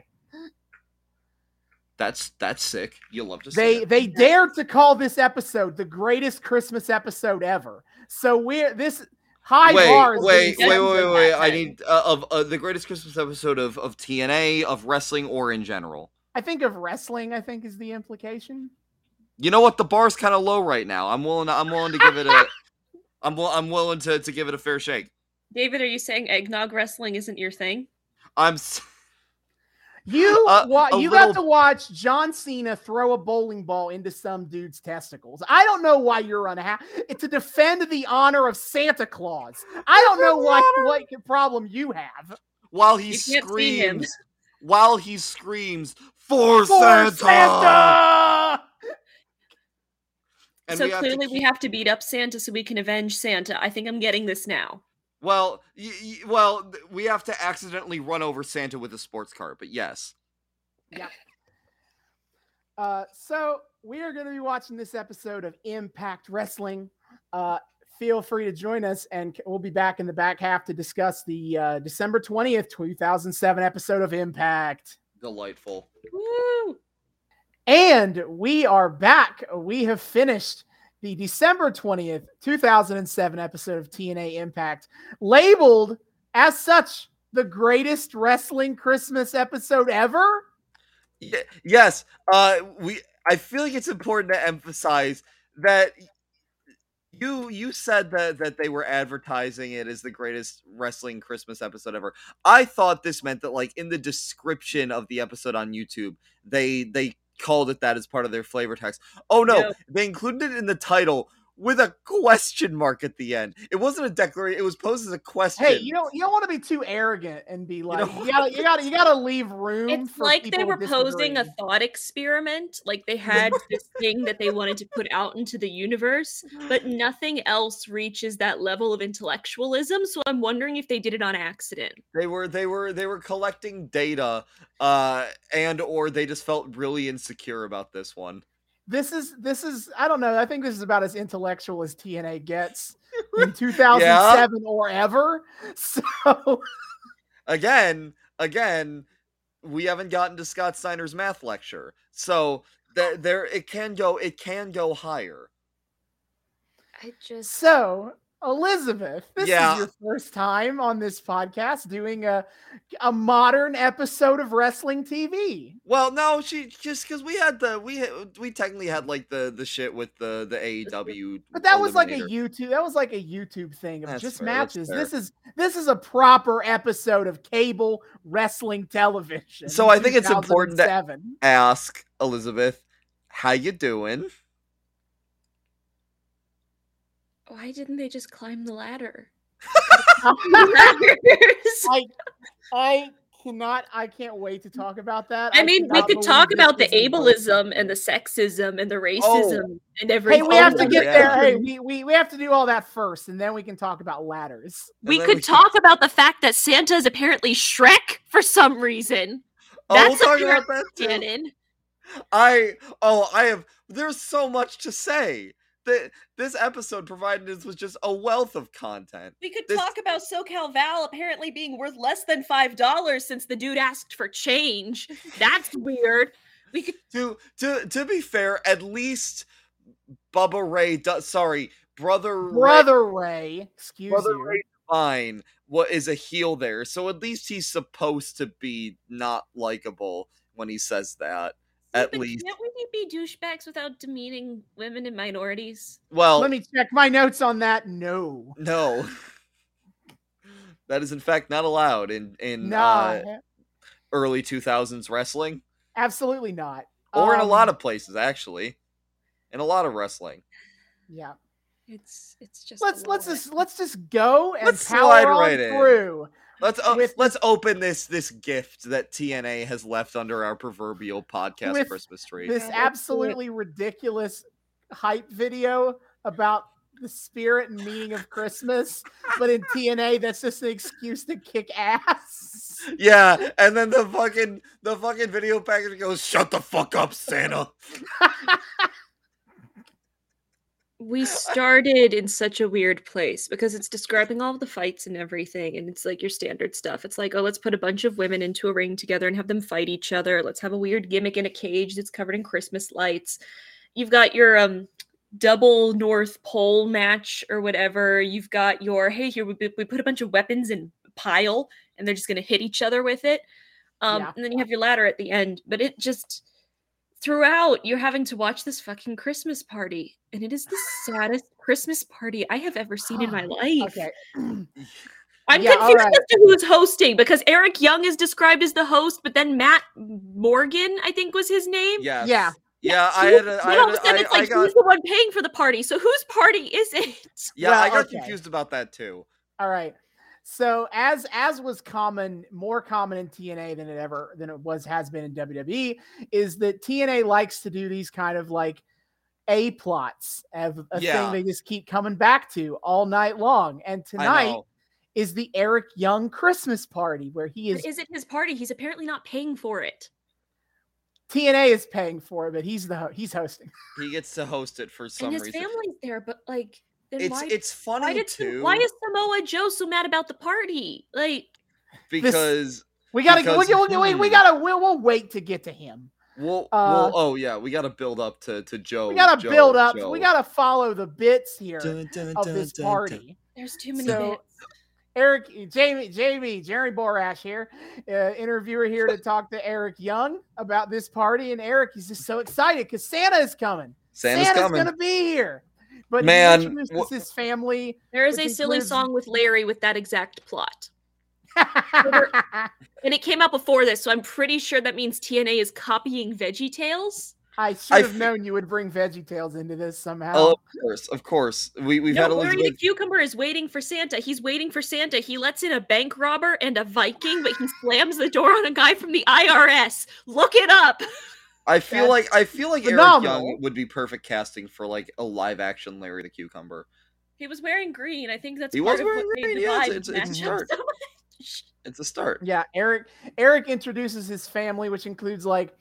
That's that's sick. You'll love to see They they dared to call this episode the greatest Christmas episode ever. So we're this high wait, bar. is wait, wait, wait, wait. I need uh, of uh, the greatest Christmas episode of of TNA, of wrestling, or in general. I think of wrestling. I think is the implication. You know what? The bar's kind of low right now. I'm willing. To, I'm willing to give it a. <laughs> I'm will, I'm willing to to give it a fair shake. David, are you saying eggnog wrestling isn't your thing? I'm. s- <laughs> You Uh, wa- a you got to watch John Cena throw a bowling ball into some dude's testicles. I don't know why you're unhappy. To defend the honor of Santa Claus. I don't know what what problem you have. While he You can't see him. screams, while he screams for, For Santa. Santa! And so we have to clearly we have to beat up Santa so we can avenge Santa. I think I'm getting this now. Well, y- y- well, we have to accidentally run over Santa with a sports car, but yes. Uh, so we are going to be watching this episode of Impact Wrestling. Uh, feel free to join us, and we'll be back in the back half to discuss the uh, December twentieth, two thousand seven episode of Impact. Delightful. Woo! And we are back. We have finished the December 20th, 2007 episode of TNA Impact, labeled as such the greatest wrestling Christmas episode ever. Ye- yes, uh, we. I feel like it's important to emphasize that you you said that that they were advertising it as the greatest wrestling Christmas episode ever. I thought this meant that like in the description of the episode on YouTube, they they called it that as part of their flavor text. Oh no, No. they included it in the title with a question mark at the end. It wasn't a declaration; it was posed as a question. Hey, you don't you don't want to be too arrogant and be like don't you, gotta you gotta you gotta leave room. It's for like they were posing a thought experiment. Like they had this thing that they wanted to put out into the universe, but <laughs> nothing else reaches that level of intellectualism. So I'm wondering if they did it on accident. they were they were they were collecting data, uh, and or they just felt really insecure about this one. This is this is I don't know. I think this is about as intellectual as TNA gets <laughs> in 2007 or ever. <laughs> So again, again, we haven't gotten to Scott Steiner's math lecture, so there, there it can go, it can go higher. I just so Elizabeth, this Yeah. is your first time on this podcast doing a a modern episode of wrestling TV. Well, no, she just because we had the we we technically had like the the shit with the the AEW, But that was like a YouTube. That was like a YouTube thing of That's just fair, matches. This is this is a proper episode of cable wrestling television. So I think it's important 2007. Ask Elizabeth, how you doing? Why didn't they just climb the ladder? <laughs> I I cannot. I can't wait to talk about that. I mean, we could talk about the ableism and the sexism and the racism oh. and Hey, everything. we have to Oh, get yeah. there. Hey, we, we we have to do all that first, and then we can talk about ladders. we could we- talk about the fact that Santa is apparently Shrek for some reason. Oh, we'll That's talk a about that too. Canon. I oh I have there's so much to say. That this episode provided us with just a wealth of content. We could This- talk about SoCal Val apparently being worth less than five dollars since the dude asked for change. That's <laughs> weird. We could To to to be fair, at least Bubba Ray does sorry, brother Ray, Brother Ray, excuse me. brother you. Ray Fine what is a heel there. So at least he's supposed to be not likable when he says that. At but least can't we be douchebags without demeaning women and minorities? well Let me check my notes on that. No, no. <laughs> that is in fact not allowed in in nah, uh, early 2000s wrestling absolutely not. or in a lot Um, of places actually. In a lot of wrestling. yeah. It's it's just Let's let's just let's just go and Let's power slide on right in. Through. Let's uh, with- let's open this this gift that TNA has left under our proverbial podcast With Christmas tree. This Yeah, let's do it. absolutely ridiculous hype video about the spirit and meaning of Christmas, but in TNA, that's just an excuse to kick ass. yeah, and then the fucking the fucking video package goes, "Shut the fuck up, Santa." <laughs> we started in such a weird place because it's describing all the fights and everything and it's like your standard stuff. It's like oh let's put a bunch of women into a ring together and have them fight each other. Let's have a weird gimmick in a cage that's covered in christmas lights. You've got your um double north pole match or whatever. You've got your hey here we, we put a bunch of weapons in pile and they're just going to hit each other with it. Um Yeah. and then you have your ladder at the end but it just throughout you're having to watch this fucking christmas party and it is the saddest <sighs> christmas party i have ever seen in my <sighs> life okay. <clears throat> <clears throat> i'm Yeah, confused right. as to who's hosting because eric young is described as the host but then matt morgan i think was his name Yes. Yeah. Yeah, I Who- had a, I, and all had of a a, sudden I, it's I like got who's the one paying for the party so whose party is it yeah, I got okay. confused about that too. All right. So as as was common, more common in TNA than it ever than it was has been in WWE, is that TNA likes to do these kind of like a plots of a Yeah. thing they just keep coming back to all night long. And tonight is the Eric Young Christmas party where he is is it his party he's apparently not paying for it TNA is paying for it, but he's the ho- he's hosting. He gets to host it for some and his reason. family's there but like then It's why, it's funny why did too why is samoa joe so mad about the party like because We gotta Because- we, we, we, we hmm. gotta we'll, we'll wait to get to him. Well, Uh, well, oh yeah, we got to build up to to Joe. we gotta Joe, build up. Joe. We gotta follow the bits here Dun, dun, of dun, this dun, dun. party. There's too many So- bits. Eric, Jamie, Jamie, Jerry Borash here, uh, interviewer here to talk to Eric Young about this party. And Eric, he's just so excited because Santa is coming. Santa's, coming. gonna be here. But Man, he introduces his family. There is a silly includes- song with Larry with that exact plot. <laughs> And it came out before this, so I'm pretty sure that means TNA is copying Veggie Tales. I should have f- known you would bring Veggie Tales into this somehow. Oh, of course, of course. We we've No, had Larry the Elizabeth. Cucumber is waiting for Santa. He's waiting for Santa. He lets in a bank robber and a Viking, but he <laughs> slams the door on a guy from the IRS. Look it up. <laughs> I feel That's like I feel like Eric. Young would be perfect casting for like a live action Larry the Cucumber. He was wearing green. I think that's He part was of wearing what green, yeah, it's- it's- it's match up dark. so. <laughs> It's a start. Yeah, Eric Eric introduces his family, which includes like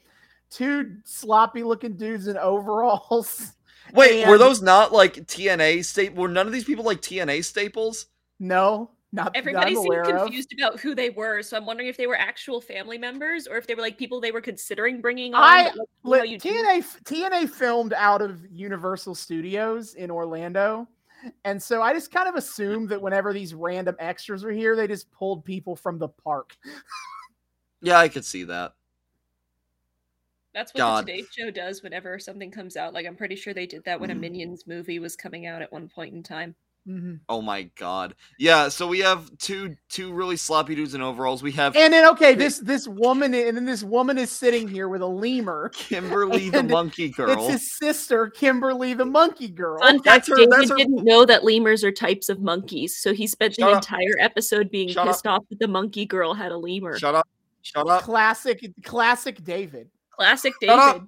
two sloppy looking dudes in overalls. Wait, were those not like TNA staple? Were none of these people like TNA staples? No, not Everybody that I'm seemed aware of. confused about who they were, so I'm wondering if they were actual family members or if they were like people they were considering bringing on. I- like, you know Li- you do- TNA TNA filmed out of Universal Studios in Orlando. And so I just kind of assumed that whenever these random extras were here, they just pulled people from the park. Yeah, I could see that. That's what God. the Today Show does whenever something comes out. Like I'm pretty sure they did that when a Mm. Minions movie was coming out at one point in time. Mhm. Oh my god. Yeah, so we have two two really sloppy dudes in overalls. We have And then okay, this this woman and then this woman is sitting here with a lemur. <laughs> Kimberly the monkey girl. It's his sister, Kimberly the monkey girl. Fun fact: her- David her- didn't know that lemurs are types of monkeys, so he spent the up. entire episode being Shut pissed off that the monkey girl had a lemur. Shut up. Shut up. Classic, classic David. Classic Shut up. David.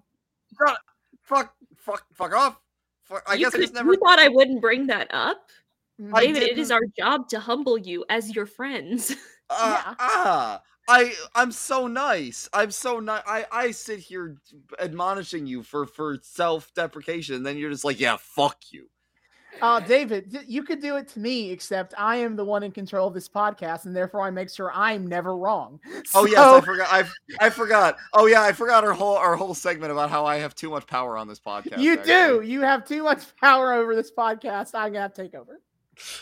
Shut up. Fuck fuck fuck off. Fuck, I you, guess I could- just never you thought I wouldn't bring that up. I David. It is our job to humble you as your friends. <laughs> Uh, Yeah. ah, I I'm so nice. I'm so nice. I I sit here admonishing you for for self deprecation, and then you're just like, yeah, fuck you. Uh, David, d- you could do it to me, except I am the one in control of this podcast, and therefore I make sure I'm never wrong. <laughs> Oh yes, I forgot. I I forgot. Oh yeah, I forgot our whole our whole segment about how I have too much power on this podcast. you actually. do. You have too much power over this podcast. I'm gonna have to take over.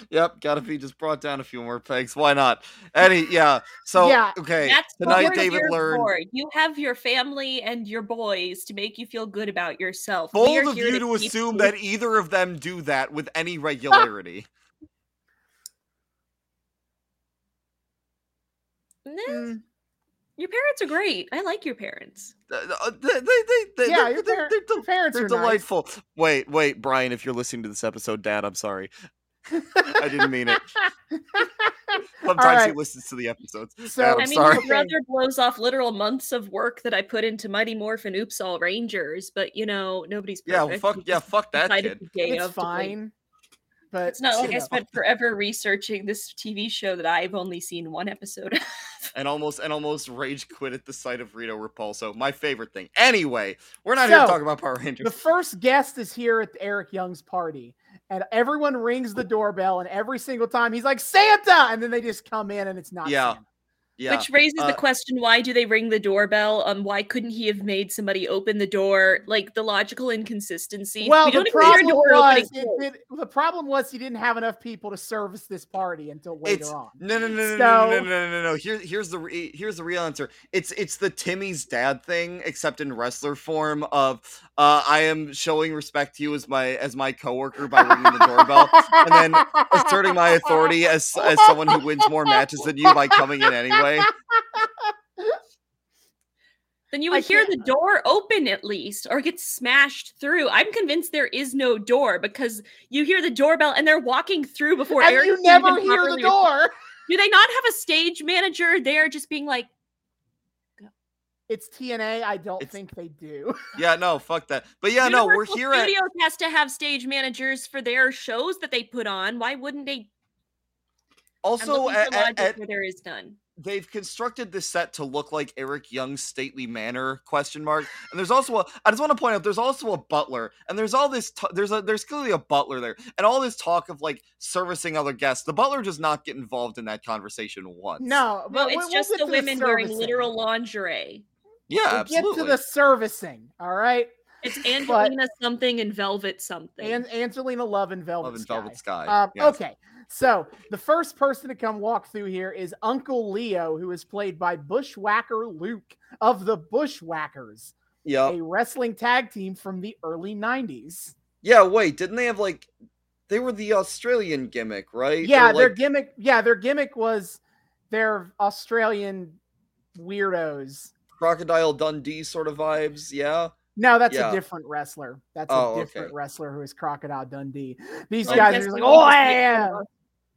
Yep, gotta be just brought down a few more pegs. Why not? Any yeah. So Yeah, okay. That's tonight David learned for. You have your family and your boys to make you feel good about yourself. Bold of you to keep assume you- that either of them do that with any <laughs> regularity. Mm, Your parents are great. I like your parents. Uh, they, they, yeah, they're, your, they're, they're your parents they're are nice. delightful. Wait, wait, Brian, if you're listening to this episode, Dad, I'm sorry. I didn't mean it. <laughs> Sometimes he listens to the episodes. So- Dad, i I'm mean, sorry. your brother blows off literal months of work that I put into Mighty Morphin Oops All Rangers, but you know, nobody's perfect. Yeah, perfect. fuck, yeah, fuck that decided kid. the day it's of to, fine, but It's not like you I spent forever researching this TV show that I've only seen one episode. of. And almost and almost rage quit at the sight of Rito Revolto. My favorite thing. Anyway, we're not here to talk about Power Rangers. The first guest is here at Eric Young's party, and everyone rings the doorbell, and every single time he's like Santa, and then they just come in, and it's not. Yeah. Santa. Yeah. Which raises uh, the question: Why do they ring the doorbell? Um, why couldn't he have made somebody open the door? Like the logical inconsistency. Well, we the don't even hear a problem door was it, did, the problem was he didn't have enough people to service this party until later It's on. no no no no no no no no no no. Here here's the re- here's the real answer. It's it's the Timmy's dad thing, except in wrestler form. Of uh, I am showing respect to you as my as my coworker by ringing the doorbell, and then asserting my authority as as someone who wins more matches than you by coming in anyway. <laughs> Then you I would hear can't- the door open at least, or get smashed through. I'm convinced there is no door because you hear the doorbell and they're walking through before and Eric you can never even hear the door. Do they not have a stage manager there, just being like, It's TNA. I don't It's- think they do. <laughs> Yeah, no, fuck that. But yeah, no, we're Universal here at Studios has to have stage managers for their shows that they put on. Why wouldn't they? I'm also looking at, for at, logic at where there is none. They've constructed this set to look like Eric Young's stately manor question mark. And there's also a I just want to point out there's also a butler and there's all this t- there's a there's clearly a butler there and all this talk of like servicing other guests. The butler does not get involved in that conversation once. No, No, but we- it's we'll just get the to women wearing literal lingerie. Yeah, We'll absolutely. get to the servicing. All right. It's Angelina something and Velvet something. And Angelina Love and Velvet Love and Sky. Velvet Sky. Um, yes. Okay, so the first person to come walk through here is Uncle Leo, who is played by Bushwhacker Luke of the Bushwhackers, Yeah. a wrestling tag team from the early 90s. Yeah, wait, didn't they have like they were the Australian gimmick, right? Yeah, Or, their gimmick. Yeah, their gimmick was their Australian weirdos. Crocodile Dundee sort of vibes, yeah. No, that's Yeah. a different wrestler. That's Oh, a okay. different wrestler who is Crocodile Dundee. These So guys are like, oh can just make yeah.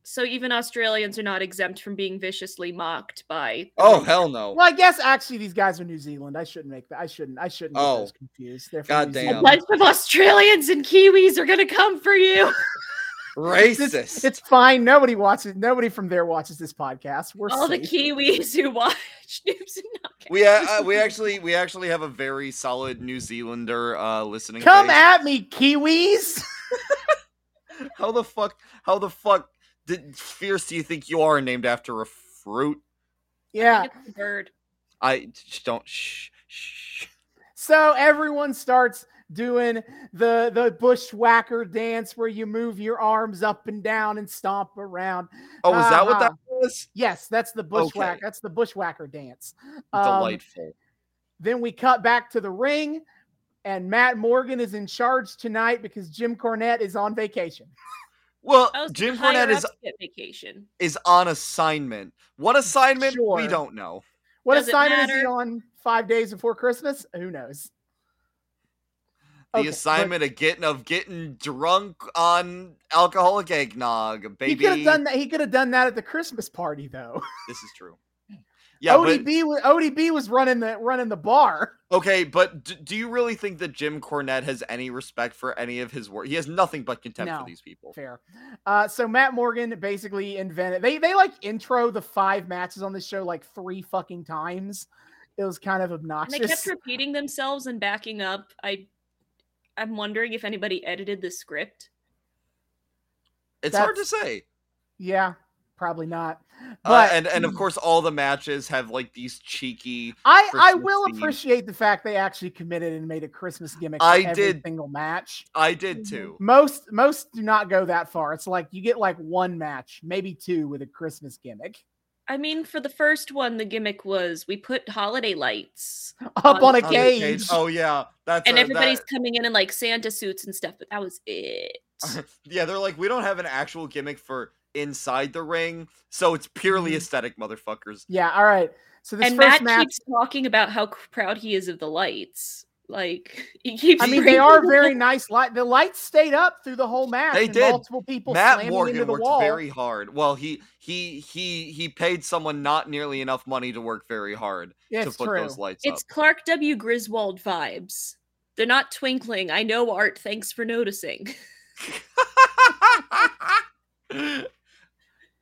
Fun of- So even Australians are not exempt from being viciously mocked by. Oh hell no. Well, I guess actually these guys are New Zealand. I shouldn't make that. I shouldn't. I shouldn't get Oh. those confused. They're from God New damn. A Zealand. bunch of Australians and Kiwis are gonna come for you. <laughs> Racist. It's, it's fine. Nobody watches. Nobody from there watches this podcast. We're All the. Kiwis who watch <laughs> Noobs and Knockouts. we uh, uh, we actually we actually have a very solid New Zealander uh listening. Come base. at me, Kiwis. <laughs> How the fuck how the fuck did fierce do you think you are named after a fruit? yeah. It's a bird. I sh- don't shh shh. So everyone starts doing the the bushwhacker dance where you move your arms up and down and stomp around. Oh, is that what that Uh-huh. was? Yes, that's the bushwhack. Okay. That's the bushwhacker dance. Um, Delightful. Then we cut back to the ring, and Matt Morgan is in charge tonight because Jim Cornette is on vacation. <laughs> Well, Oh, so Jim the Cornette is vacation. is on assignment. What assignment? Sure. We don't know. What Does assignment is he on five days before Christmas? Who knows? The Okay, but assignment of getting of getting drunk on alcoholic eggnog, baby. He could have done that. He could have done that at the Christmas party, though. This is true. Yeah, but ODB was ODB was running the running the bar. <laughs> okay, but d- do you really think that Jim Cornette has any respect for any of his work? He has nothing but contempt No. for these people. Fair. Uh, so Matt Morgan basically invented. They they like intro the five matches on this show like three fucking times. It was kind of And obnoxious. they kept repeating themselves and backing up. I I'm wondering if anybody edited the script. It's hard to say. yeah, probably not. Uh, But and and of course, all the matches have like these cheeky. I I will theme. appreciate the fact they actually committed and made a Christmas gimmick. I every did- single match. I did too. Most most do not go that far. It's like you get like one match, maybe two with a Christmas gimmick I mean, for the first one, the gimmick was we put holiday lights <laughs> up on a On the cage. Oh yeah, that's and a- everybody's that- coming in in like Santa suits and stuff, but that was it. <laughs> yeah, they're like, we don't have an actual gimmick for inside the ring, so it's purely Mhm. aesthetic, motherfuckers. Yeah. All right. So this and first Matt match. keeps talking about how proud he is of the lights. Like <laughs> he keeps. I mean, they are them very nice. Light. The lights stayed up through the whole match. They and did. Multiple people Matt slamming Morgan into the worked wall. very hard. Well, he he he he paid someone not nearly enough money to work very hard it's to put true. those lights It's Clark W. Griswold vibes. They're not twinkling. I know art. Thanks for noticing. <laughs> <laughs>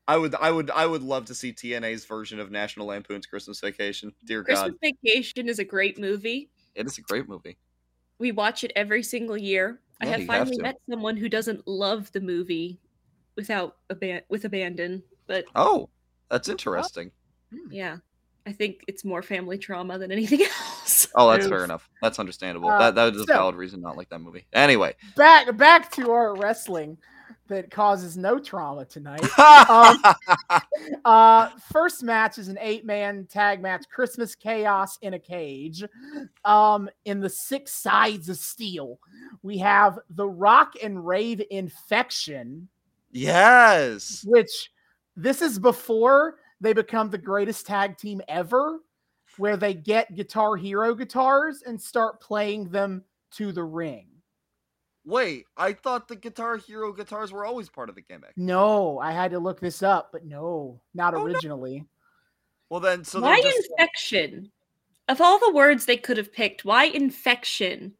up. I would I would I would love to see TNA's version of National Lampoon's Christmas Vacation. Dear Christmas God, Vacation is a great movie. it is a great movie. We watch it every single year. I Yeah, have have finally to. met someone who doesn't love the movie without aban- with abandon. But Oh, that's interesting. yeah, I think it's more family trauma than anything <laughs> else. Oh, that's fair enough. That's understandable. Uh, that that is a so- valid reason not like that movie. Anyway, Back back to our wrestling that causes no trauma tonight. <laughs> Um, Uh, first match is an eight man tag match, Christmas Chaos in a Cage. Um, in the six sides of steel, we have the Rock and Rave Infection, yes. which this is before they become the greatest tag team ever, where they get Guitar Hero guitars and start playing them to the ring. Wait, I thought the Guitar Hero guitars were always part of the gimmick. No, I had to look this up, but no, not Oh, no. originally. Well, then, so why just infection? Of all the words they could have picked, why infection?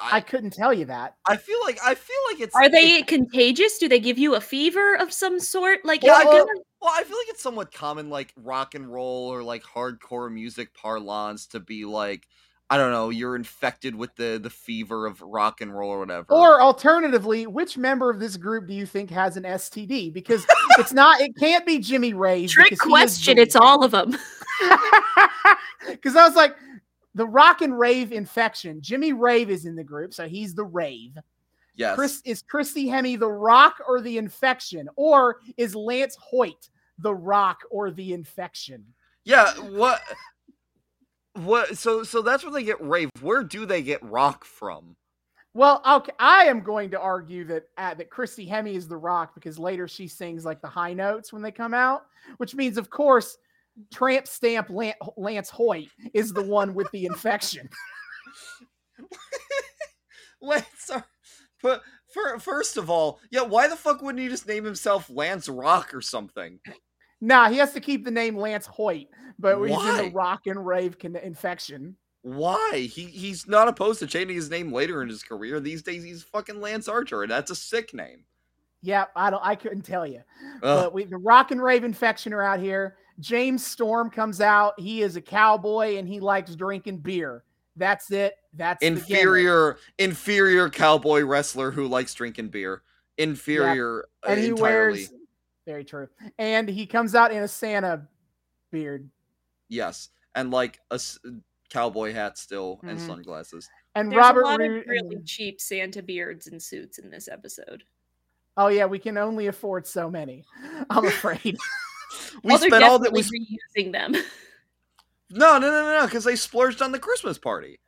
I couldn't tell you that. I feel like I feel like it's Are they it's- contagious? Do they give you a fever of some sort? Like, Well, if gonna- Well, I feel like it's somewhat common, like rock and roll or like hardcore music parlance, to be like, I don't know, you're infected with the the fever of rock and roll or whatever. Or alternatively, which member of this group do you think has an STD? Because it's not, it can't be Jimmy Ray's. trick because he is question. It's all of them. Because <laughs> I was like, the Rock and Rave infection. Jimmy Rave is in the group, so he's the Rave. Yes. Chris is Christy Hemme the Rock or the infection, or is Lance Hoyt the Rock or the infection? Yeah, what what so so that's where they get rave. Where do they get rock from? Well, okay, I am going to argue that uh, that Christy Hemme is the Rock because later she sings like the high notes when they come out, which means, of course, Tramp Stamp Lance, Lance Hoyt is the one with the infection. <laughs> Lance, but for, first of all, yeah, why the fuck wouldn't he just name himself Lance Rock or something? Nah, he has to keep the name Lance Hoyt, but he's in Why? the Rock and Rave con- infection. Why? He he's not opposed to changing his name later in his career. These days he's fucking Lance Archer, and that's a sick name. Yeah, I don't. I couldn't tell you. Ugh. But we, the Rock and Rave infection are out here. James Storm comes out. He is a cowboy and he likes drinking beer. That's it. That's the inferior inferior cowboy wrestler who likes drinking beer. Inferior uh, and he wears very true. And he comes out in a Santa beard. yes, and like a s- cowboy hat still and Mhm. sunglasses. And There's Robert a lot Roode. of really cheap Santa beards and suits in this episode. oh yeah, we can only afford so many. <laughs> I'm afraid. <laughs> We well, spent all that we definitely reusing them. no no no no no because they splurged on the Christmas party.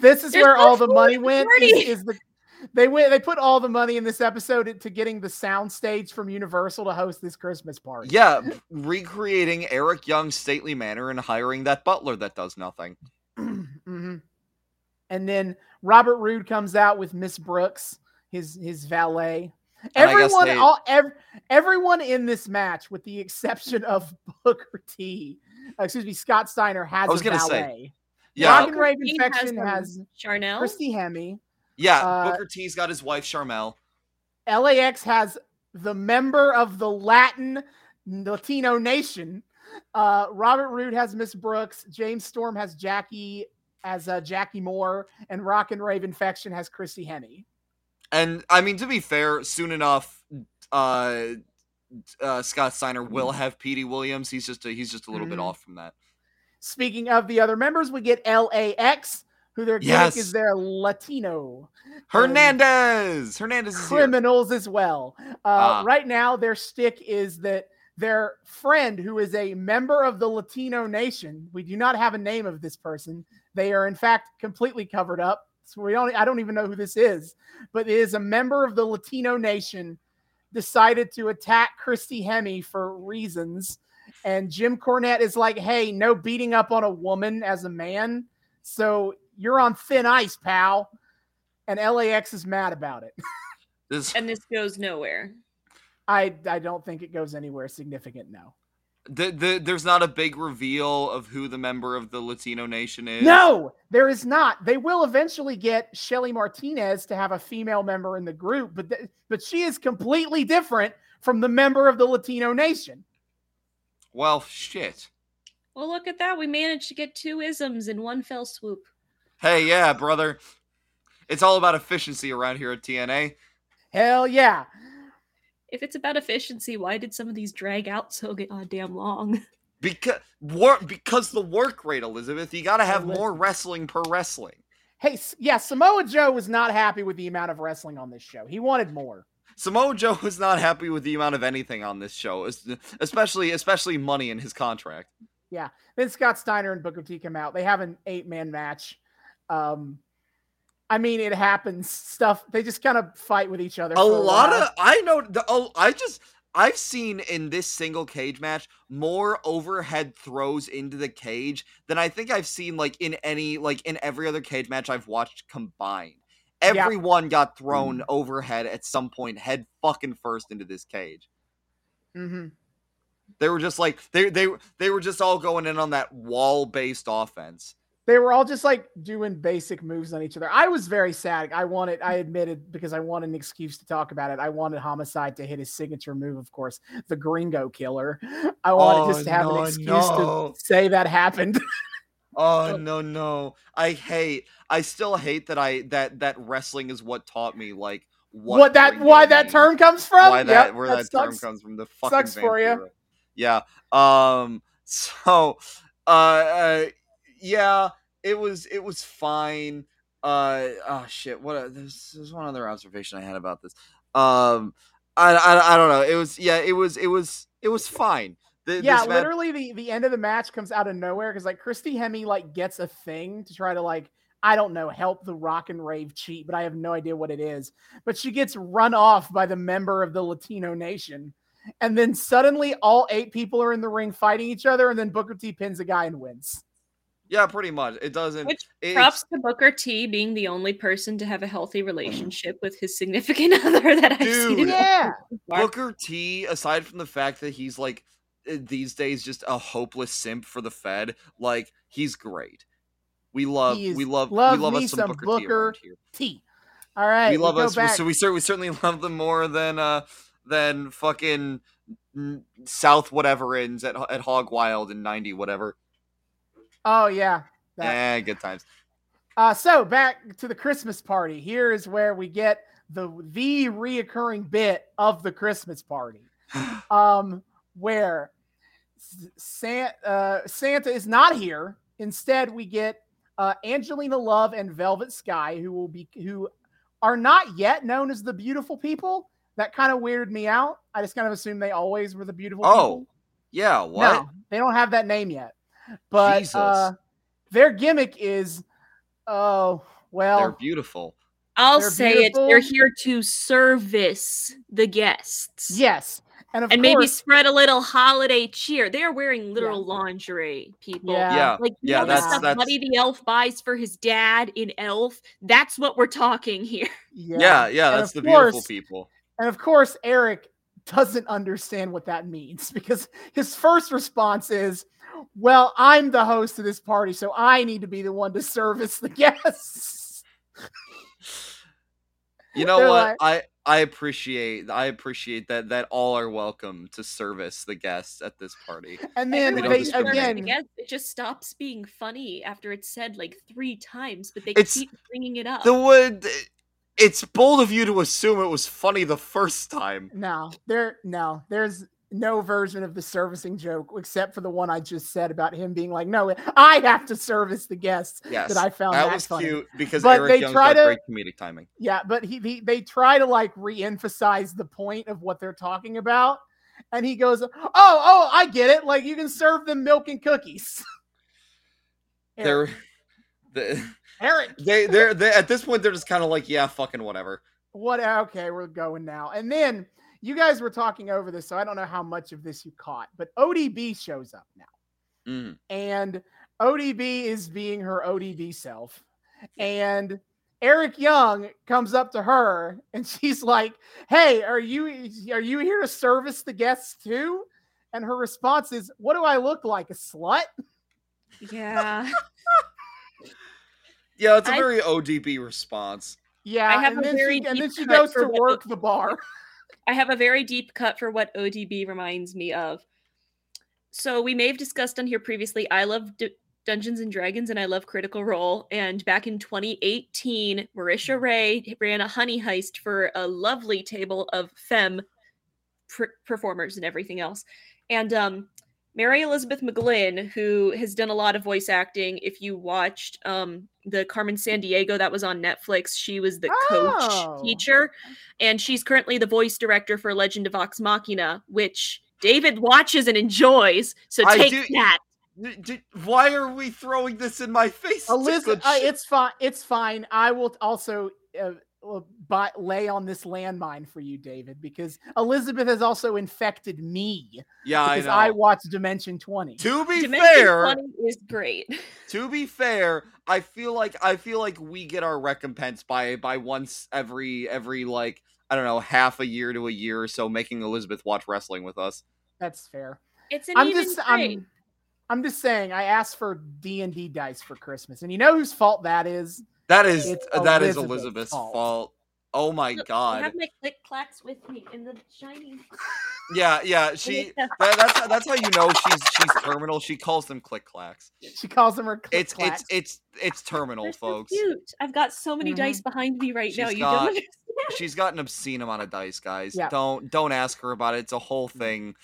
this is There's where all the money went. Is, is the they went they put all the money in this episode to getting the sound stage from Universal to host this Christmas party. Yeah, recreating Eric Young's stately manner and hiring that butler that does nothing. <clears throat> hmm And then Robert Roode comes out with Miss Brooks, his his valet. And Everyone, they- all ev- everyone in this match, with the exception of <laughs> Booker T, uh, excuse me, Scott Steiner has I was a gonna say, valet. Yeah, Rock and Booker Rave T has Infection has Sharmell. Christy Hemme. Yeah. uh, Booker T's got his wife Sharmell. LAX has the member of the Latin Latino nation. Uh, Robert Roode has Miss Brooks. James Storm has Jackie as uh, Jackie Moore, and Rock and Rave Infection has Christy Hemme. And I mean, to be fair, soon enough, uh, uh, Scott Steiner will have Petey Williams. He's just a, he's just a little bit Mhm. off from that. Speaking of the other members, we get LAX, who their Yes. is their Latino Hernandez, Hernandez is here. criminals as well. Uh, Ah. Right now, their stick is that their friend, who is a member of the Latino nation, we do not have a name of this person. They are, in fact, completely covered up. So we don't. I don't even know who this is, but it is a member of the Latino nation. Decided to attack Christy Hemme for reasons, and Jim Cornette is like, "Hey, no beating up on a woman as a man. So you're on thin ice, pal." And LAX is mad about it. <laughs> This, and this goes nowhere. I I don't think it goes anywhere significant. No, the, the, there's not a big reveal of who the member of the Latino nation is. no, there is not. They will eventually get Shelly Martinez to have a female member in the group, but th- but she is completely different from the member of the Latino nation. Well, shit. Well, look at that. We managed to get two isms in one fell swoop. Hey, yeah, brother. It's all about efficiency around here at TNA. Hell yeah! If it's about efficiency, why did some of these drag out so goddamn uh, long? <laughs> Because work because the work rate, Elizabeth. You got to have listen. more wrestling per wrestling. Hey, yeah, Samoa Joe was not happy with the amount of wrestling on this show. He wanted more. Samoa Joe was not happy with the amount of anything on this show, especially especially money in his contract. Yeah, then Scott Steiner and Booker T come out. They have an eight man match. Um, I mean, it happens. Stuff they just kind of fight with each other. A for lot while. of I know the oh I just I've seen in this single cage match more overhead throws into the cage than I think I've seen like in any like in every other cage match I've watched combined. Yeah. Everyone got thrown overhead at some point, head fucking first into this cage. Mm-hmm. They were just like they they they were just all going in on that wall based offense. They were all just like doing basic moves on each other. I was very sad. I wanted, I admitted, because I wanted an excuse to talk about it. I wanted Homicide to hit his signature move, of course, the Gringo Killer. I wanted just Oh, to have no, an excuse no. to say that happened. <laughs> Oh no no. I hate I still hate that I that that wrestling is what taught me like what, what, that, why that term comes from? why Yep, where that, term sucks. comes from the fucking sucks for you. Yeah. Um <laughs> so uh, uh yeah, it was it was fine. Uh oh shit. What a, there's there's one other observation I had about this. Um, I I, I don't know. It was yeah. It was it was it was fine. The, yeah, match- literally the the end of the match comes out of nowhere because like Christy Hemme like gets a thing to try to like I don't know help the Rock and Rave cheat, but I have no idea what it is. But she gets run off by the member of the Latino Nation, and then suddenly all eight people are in the ring fighting each other, and then Booker T pins a guy and wins. Yeah, pretty much. It doesn't. Which it's- props to Booker T being the only person to have a healthy relationship with his significant <laughs> other that I've seen. Dude. in Yeah, <laughs> Booker T, aside from the fact that he's like uh, these days just a hopeless simp for the Fed, like he's great. We love, He is- we love, love we love us some some Booker, T Booker around here. T. All right, we love go us, back. so we cer- we certainly <laughs> love them more than uh than fucking mm, South whatever ends at at Hog Wild in ninety whatever. Oh yeah. That- Eh, good times. Uh, so back to the Christmas party. Here is where we get the the reoccurring bit of the Christmas party, <sighs> um, where Santa, uh, Santa is not here. Instead, we get uh, Angelina Love and Velvet Sky, who will be who are not yet known as the beautiful people. That kind of weirded me out. I just kind of assumed they always were the beautiful Oh, people. Yeah, what? No, they don't have that name yet. But Jesus. uh, their gimmick is, oh well, They're beautiful. I'll They're say it. They're here to service the guests. yes, and of and maybe spread a little holiday cheer. They are wearing literal lingerie, people. Yeah. Yeah, Like you yeah, know the that's- stuff that's- Buddy the Elf buys for his dad in Elf. That's what we're talking here. <laughs> yeah, Yeah, yeah, that's of the beautiful people. and of course, Eric doesn't understand what that means <laughs> because his first response is, "Well, I'm the host of this party, so I need to be the one to service the <laughs> guests." You know They're what? like- I I appreciate I appreciate that that all are welcome to service the guests at this party. And then We they discriminate again, Again, it just stops being funny after it's said like three times, but they It's- keep bringing it up. The would it's bold of you to assume it was funny the first time. No, there no, there's no version of the servicing joke except for the one I just said about him being like, "No, I have to service the guests." Yes. That I found that that was funny. cute because But Eric they Young's try to- great comedic timing. Yeah, but he, he they try to like re-emphasize the point of what they're talking about, and he goes, "Oh, oh, I get it. Like you can serve them milk and cookies." <laughs> They're they, Eric, <laughs> <laughs> they they're they, at this point they're just kind of like yeah fucking whatever. what? Okay, we're going now. And then you guys were talking over this, so I don't know how much of this you caught, but ODB shows up now. Mm. and ODB is being her ODB self. And Eric Young comes up to her and <laughs> she's like, "Hey, are you are you here to service the guests too?" And her response is, "What do I look like, a slut?" yeah. <laughs> Yeah, it's a very ODB response. Yeah, I have and a then very she and then she goes to work the- the bar. <laughs> I have a very deep cut for what ODB reminds me of. So we may have discussed on here previously. I love D- Dungeons and Dragons and I love Critical Role. And back in 2018, Marisha Ray ran a honey heist for a lovely table of femme pr- performers and everything else. And um, Mary Elizabeth McGlynn, who has done a lot of voice acting, if you watched um, the Carmen Sandiego that was on Netflix, she was the Oh. coach teacher and she's currently the voice director for Legend of Vox Machina, which David watches and enjoys. So take do- that. D- d- why are we throwing this in my face? Elizabeth, uh, it's fine. It's fine. I will also uh, uh, buy, lay on this landmine for you, David, because Elizabeth has also infected me yeah, I because know. I, watched Dimension 20. to be Dimension fair, 20 is great. <laughs> to be fair, I feel like I feel like we get our recompense by by once every every like I don't know half a year to a year or so making Elizabeth watch wrestling with us. That's fair. It's an I'm even just trade. I'm I'm just saying I asked for D and D dice for Christmas, and you know whose fault that is? That is It's that is Elizabeth's Elizabeth's fault. fault. Oh my Look, I god. have my click clacks with me in the shiny. <laughs> Yeah, yeah. <laughs> She that, that's that's how you know she's she's terminal. She calls them click clacks. She calls them her. Click It's it's it's it's terminal, They're so folks. cute. I've got so many Mhm. dice behind me right now. You got- don't understand. She's got an obscene amount of dice, guys. Yeah. Don't don't ask her about it. It's a whole thing.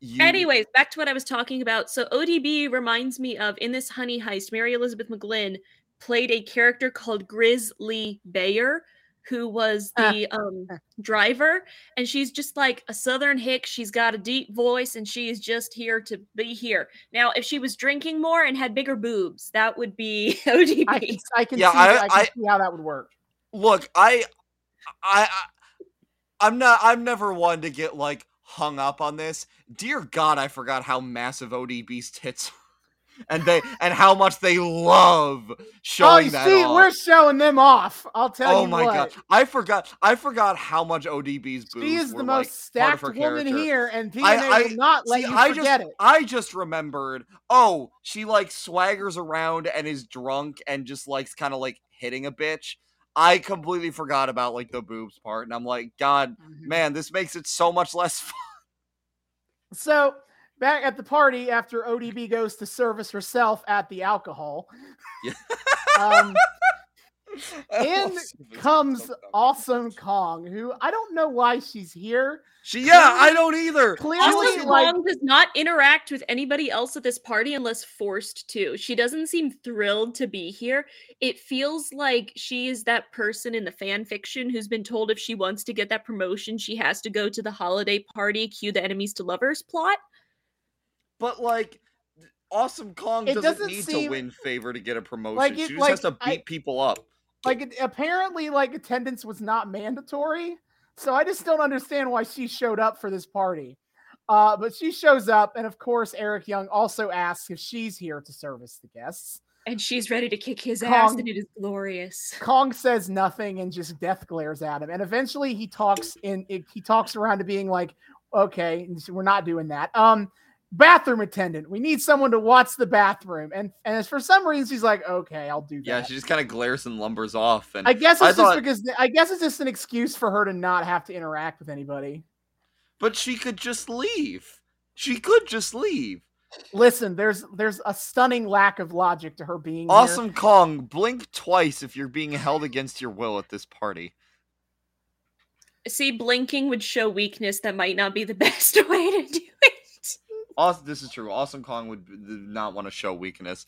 You, Anyways, back to what I was talking about. So ODB reminds me of in this Honey Heist, Mary Elizabeth McGlynn played a character called Grizzly Bayer, who was Ah. the um, driver, and she's just like a Southern hick. She's got a deep voice, and she is just here to be here. Now, if she was drinking more and had bigger boobs, that would be <laughs> ODB. I can, I can Yeah, see, I- that- I, can I- see how that would work. look, I, I, I, I'm not. I'm never one to get like hung up on this. Dear God, I forgot how massive ODB's tits, are. And they and how much they love Oh, showing you that see, off. we're showing them off. I'll tell oh you Oh my what. god, I forgot. I forgot how much ODB's boobs She is the most of stacked woman character. here, and TNA I- will not let See, you I forget just, it. I just remembered. Oh, she like swaggers around and is drunk and just likes kind of like hitting a bitch. I completely forgot about like the boobs part, and I'm like, God, Mhm. man, this makes it so much less <laughs> fun. So back at the party after ODB goes to service herself at the alcohol, Yeah. <laughs> um, <laughs> in comes Stallone. Awesome Kong, who I don't know why she's here. She, yeah, I don't either. Clearly, Awesome like Kong does not interact with anybody else at this party unless forced to. She doesn't seem thrilled to be here. It feels like she is that person in the fan fiction who's been told if she wants to get that promotion, she has to go to the holiday party, cue the enemies to lovers plot. But like, Awesome Kong doesn't, doesn't need seem- to win favor to get a promotion. Like, she just like, has to I- beat people up. like it, apparently like attendance was not mandatory so i just don't understand why she showed up for this party uh but she shows up and of course eric young also asks if she's here to service the guests And she's ready to kick his ass, and it is glorious. kong says nothing and just death glares at him and eventually he talks in he talks around to being like okay we're not doing that um bathroom attendant we need someone to watch the bathroom and and for some reason she's like okay i'll do that Yeah, she just kind of glares and lumbers off. And I guess I it's thought- just because I guess it's just an excuse for her to not have to interact with anybody. but she could just leave. She could just leave. Listen, there's there's a stunning lack of logic to her being here. Awesome Kong, blink twice if you're being held against your will at this party. See, blinking would show weakness. That might not be the <laughs> best way to do it. Awesome, this is true. Awesome Kong would not want to show weakness.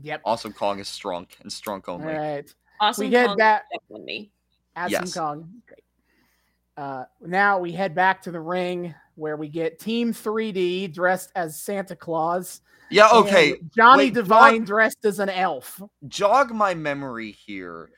Yep. Awesome Kong is strong and strong only. right. Awesome we head Kong back on me. Awesome Yes. Kong. Great. Uh, now we head back to the ring where we get Team 3D dressed as Santa Claus. Yeah, okay. Johnny wait, Devine dressed as an elf. Jog my memory here.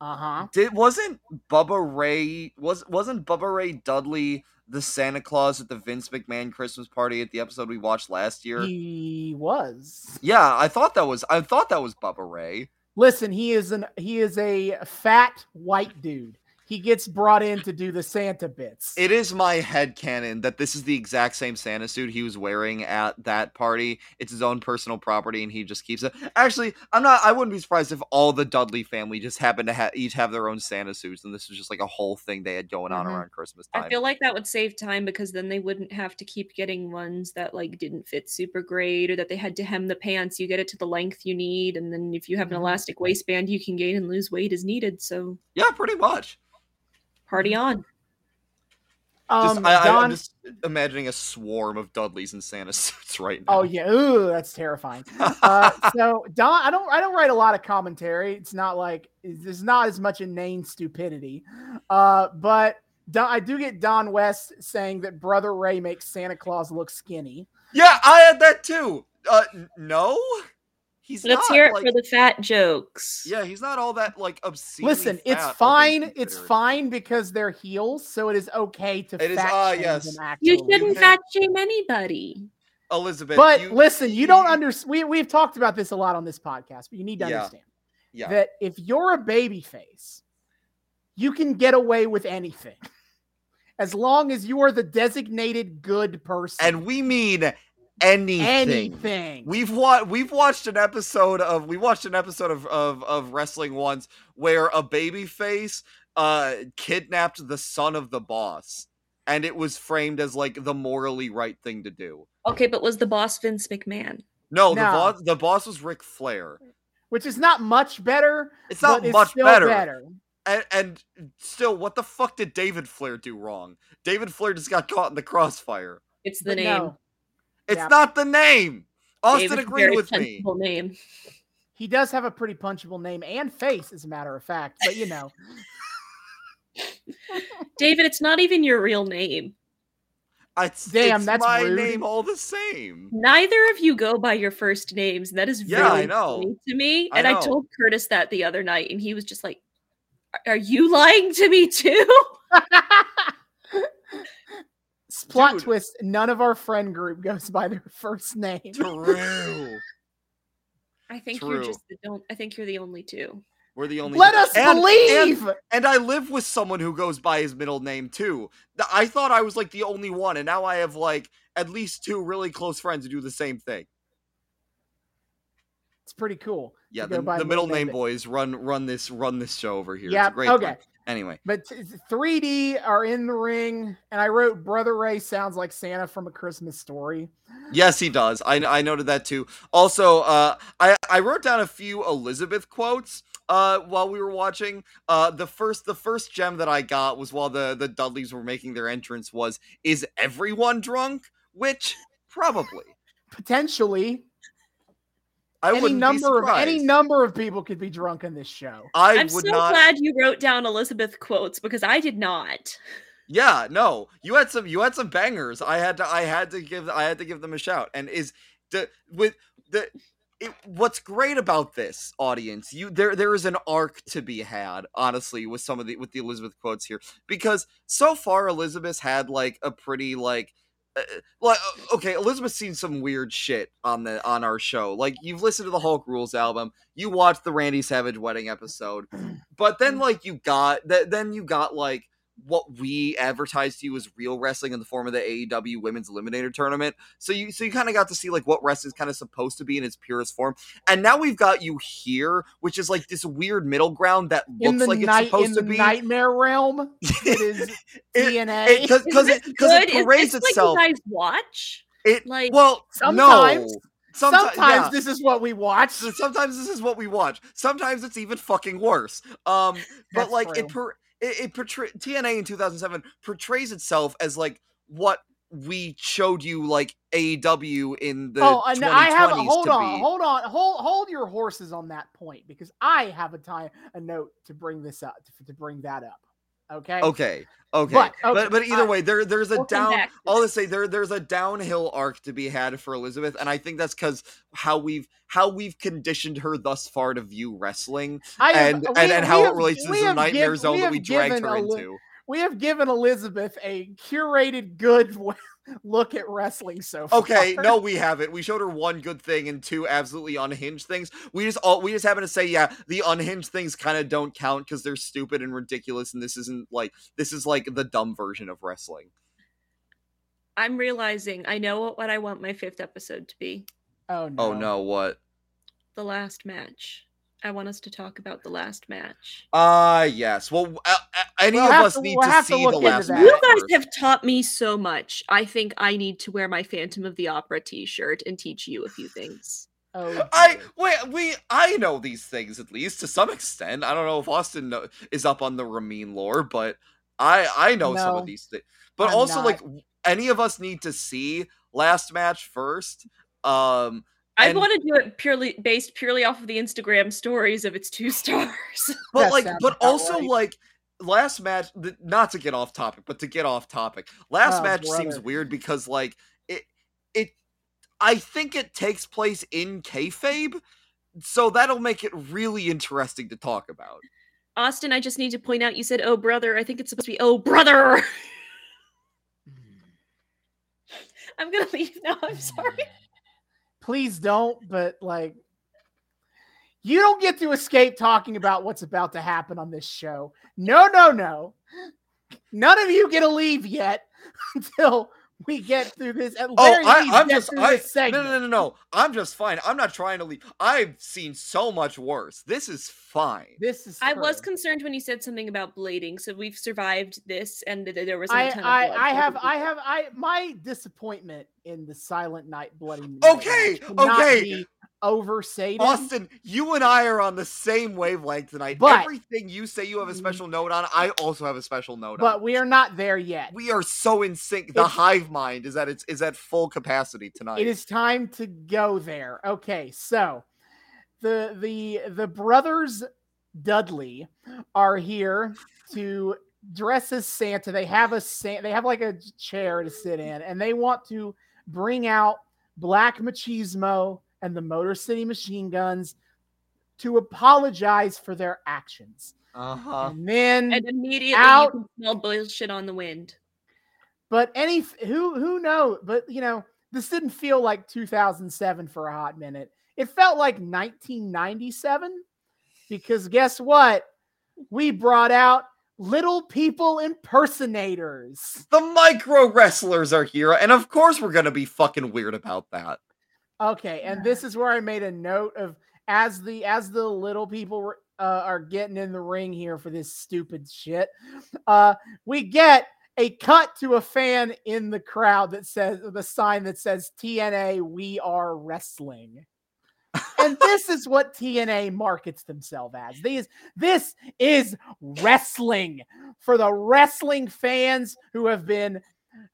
Uh huh. Did wasn't Bubba Ray was wasn't Bubba Ray Dudley the Santa Claus at the Vince McMahon Christmas party at the episode we watched last year? He was. Yeah, I thought that was I thought that was Bubba Ray. Listen, he is an he is a fat white dude. He gets brought in to do the Santa bits. It is my head canon that this is the exact same Santa suit he was wearing at that party. It's his own personal property, and he just keeps it. Actually, I'm not. I wouldn't be surprised if all the Dudley family just happened to ha- each have their own Santa suits, and this was just like a whole thing they had going on Mhm. around Christmas time. I feel like that would save time because then they wouldn't have to keep getting ones that like didn't fit super great or that they had to hem the pants. You get it to the length you need, and then if you have an Mhm. elastic waistband, you can gain and lose weight as needed. So yeah, pretty much. Party on. Just, um, I, I, Don- I'm just imagining a swarm of Dudleys in Santa <laughs> suits right now. oh yeah, ooh, that's terrifying. Uh, <laughs> so Don, I don't I don't write a lot of commentary. It's not like there's not as much inane stupidity, uh, but Don, I do get Don West saying that Brother Ray makes Santa Claus look skinny. yeah, I had that too. Uh, no, he's Let's not, hear it like- for the fat jokes. Yeah, he's not all that like obscene. Listen, it's fine. It's fine because they're heels, so it is okay to It is, fat ah, shame yes. them. You shouldn't can- fat shame anybody. Elizabeth. But you- listen, you don't understand. We we've talked about this a lot on this podcast, but you need to Yeah. understand Yeah. that if you're a baby face, you can get away with anything as long as you are the designated good person. and we mean anything. anything. We've wa- we've watched an episode of we watched an episode of, of of wrestling once where a baby face uh kidnapped the son of the boss and it was framed as like the morally right thing to do. Okay, but was the boss Vince McMahon? No, the boss the boss was Ric Flair. which is not much better. It's not but it's much better. better. And, and still, what the fuck did David Flair do wrong? David Flair just got caught in the crossfire. It's the But name. no, It's Yeah. not the name. Austin David's agreed with me. Name. he does have a pretty punchable name and face, as a matter of fact. But you know, <laughs> David, it's not even your real name. It's, Damn, it's that's my rude. name all the same. Neither of you go by your first names. and That is Yeah, I really know. funny to me. I And I know. told Curtis that the other night, and he was just like, "Are- "Are you lying to me too?" <laughs> plot Dude. twist: none of our friend group goes by their <laughs> first name. True. I think you're just the don't. I think you're the only two. We're the only. Let us and, believe. And, and I live with someone who goes by his middle name too. I thought I was like the only one, and now I have like at least two really close friends who do the same thing. it's pretty cool. Yeah, the, the middle middle name name. boys run run this run this show over here. Yeah. it's great Okay. time. Anyway, But t- 3D are in the ring, and I wrote Brother Ray sounds like Santa from a Christmas story. yes, he does. I I noted that too. Also, uh, I I wrote down a few Elizabeth quotes. Uh, while we were watching, uh, the first the first gem that I got was while the the Dudleys were making their entrance was is everyone drunk? Which probably. Potentially, I any number of any number of people could be drunk in this show. I I'm would so not. glad you wrote down Elizabeth quotes because I did not. Yeah, no, you had some. You had some bangers. I had to. I had to give. I had to give them a shout. And is the with the. It, what's great about this audience, you there there is an arc to be had, honestly, with some of the with the Elizabeth quotes here, because so far Elizabeth's had like a pretty like. Uh, like uh, okay, Elizabeth's seen some weird shit on the on our show. Like you've listened to the Hulk Rules album, you watched the Randy Savage wedding episode, but then like you got that then you got like what we advertised to you as real wrestling in the form of the AEW Women's Eliminator Tournament. So you so you kind of got to see like what wrestling's kind of supposed to be in its purest form. And now we've got you here, which is like this weird middle ground that In looks like it's supposed to the be. nightmare realm, <laughs> it is It- TNA. Because it because it? <laughs> Is parades itself. Like guys watch? it like- well Sometimes- no. Sometimes, Someti- yeah. this is what we watch. Sometimes this is what we watch. Sometimes it's even fucking worse. Um, but like true. it, per, it, it portray- TNA in 2007 portrays itself as like what we showed you like AEW in the oh, and I have 2020s hold on, hold on, hold hold your horses on that point because I have a time a note to bring this up to, to bring that up. Okay. Okay, okay, But, but okay, but, either I- way, there there's a We'll down. I'll just say there there's a downhill arc to be had for Elizabeth, and I think that's because how we've how we've conditioned her thus far to view wrestling have- and we- and, and how have- it relates to the nightmare give- zone we that we dragged her Eli- into. we have given Elizabeth a curated good look at wrestling so far. Okay, no, we haven't. We showed her one good thing and two absolutely unhinged things. We just all we just happen to say, yeah, the unhinged things kind of don't count because they're stupid and ridiculous, and this isn't like this is like the dumb version of wrestling. I'm realizing I know what, what I want my fifth episode to be. Oh, oh no. Oh no, what? The last match. I want us to talk about the last match. Ah, yes. Well, uh, uh, any We'll of us to- need we'll to have to see look the into last that. match You guys first. have taught me so much. I think I need to wear my Phantom of the Opera t-shirt and teach you a few things. Oh, I wait. We I know these things at least to some extent. I don't know if Austin know, is up on the Ramin lore, but I I know some of these things. But I'm also, not. like any of us need to see last match first. Um, I And- want to do it purely based purely off of the Instagram stories of its two <laughs> stars. but like, but also right. like last match. Not to get off topic, but to get off topic. Last Oh, match seems weird because like it it. I think it takes place in kayfabe, so that'll make it really interesting to talk about. Austin, I just need to point out you said oh brother. I think it's supposed to be oh brother. Hmm. <laughs> I'm gonna leave now. I'm sorry. Please don't, but like you don't get to escape talking about what's about to happen on this show. No, no, no. None of you get to leave yet <laughs> until we get through this. At Oh, I, I'm just I, this no, no, no, no, no. I'm just fine. I'm not trying to leave. I've seen so much worse. This is fine. This is. I was concerned when you said something about blading. So we've survived this, and there was a I, ton of I, blood, I so have, I have, I my disappointment in the Silent Night Bloody. Night Okay, match okay. Be over Satan. Austin, you and I are on the same wavelength tonight. But- Everything you say you have a special note on, I also have a special note but on. But we are not there yet. We are so in sync. The It's- hive mind is at its is at full capacity tonight. It is time to go there. Okay, so the the the brothers Dudley are here to dress as Santa. They have a they have like a chair to sit in, and they want to bring out Black Machismo and the Motor City Machine Guns to apologize for their actions. Uh-huh. And then And immediately Out. you can smell bullshit on the wind. But any who who knows? But you know, this didn't feel like 2007 for a hot minute. It felt like 1997 because guess what? We brought out little people impersonators. The micro wrestlers are here, and of course we're gonna be fucking weird about that. Okay, and this is where I made a note of as the as the little people were, uh, are getting in the ring here for this stupid shit. Uh, we get a cut to a fan in the crowd that says the sign that says TNA We Are Wrestling. and this is what TNA markets themselves as. These this is wrestling for the wrestling fans who have been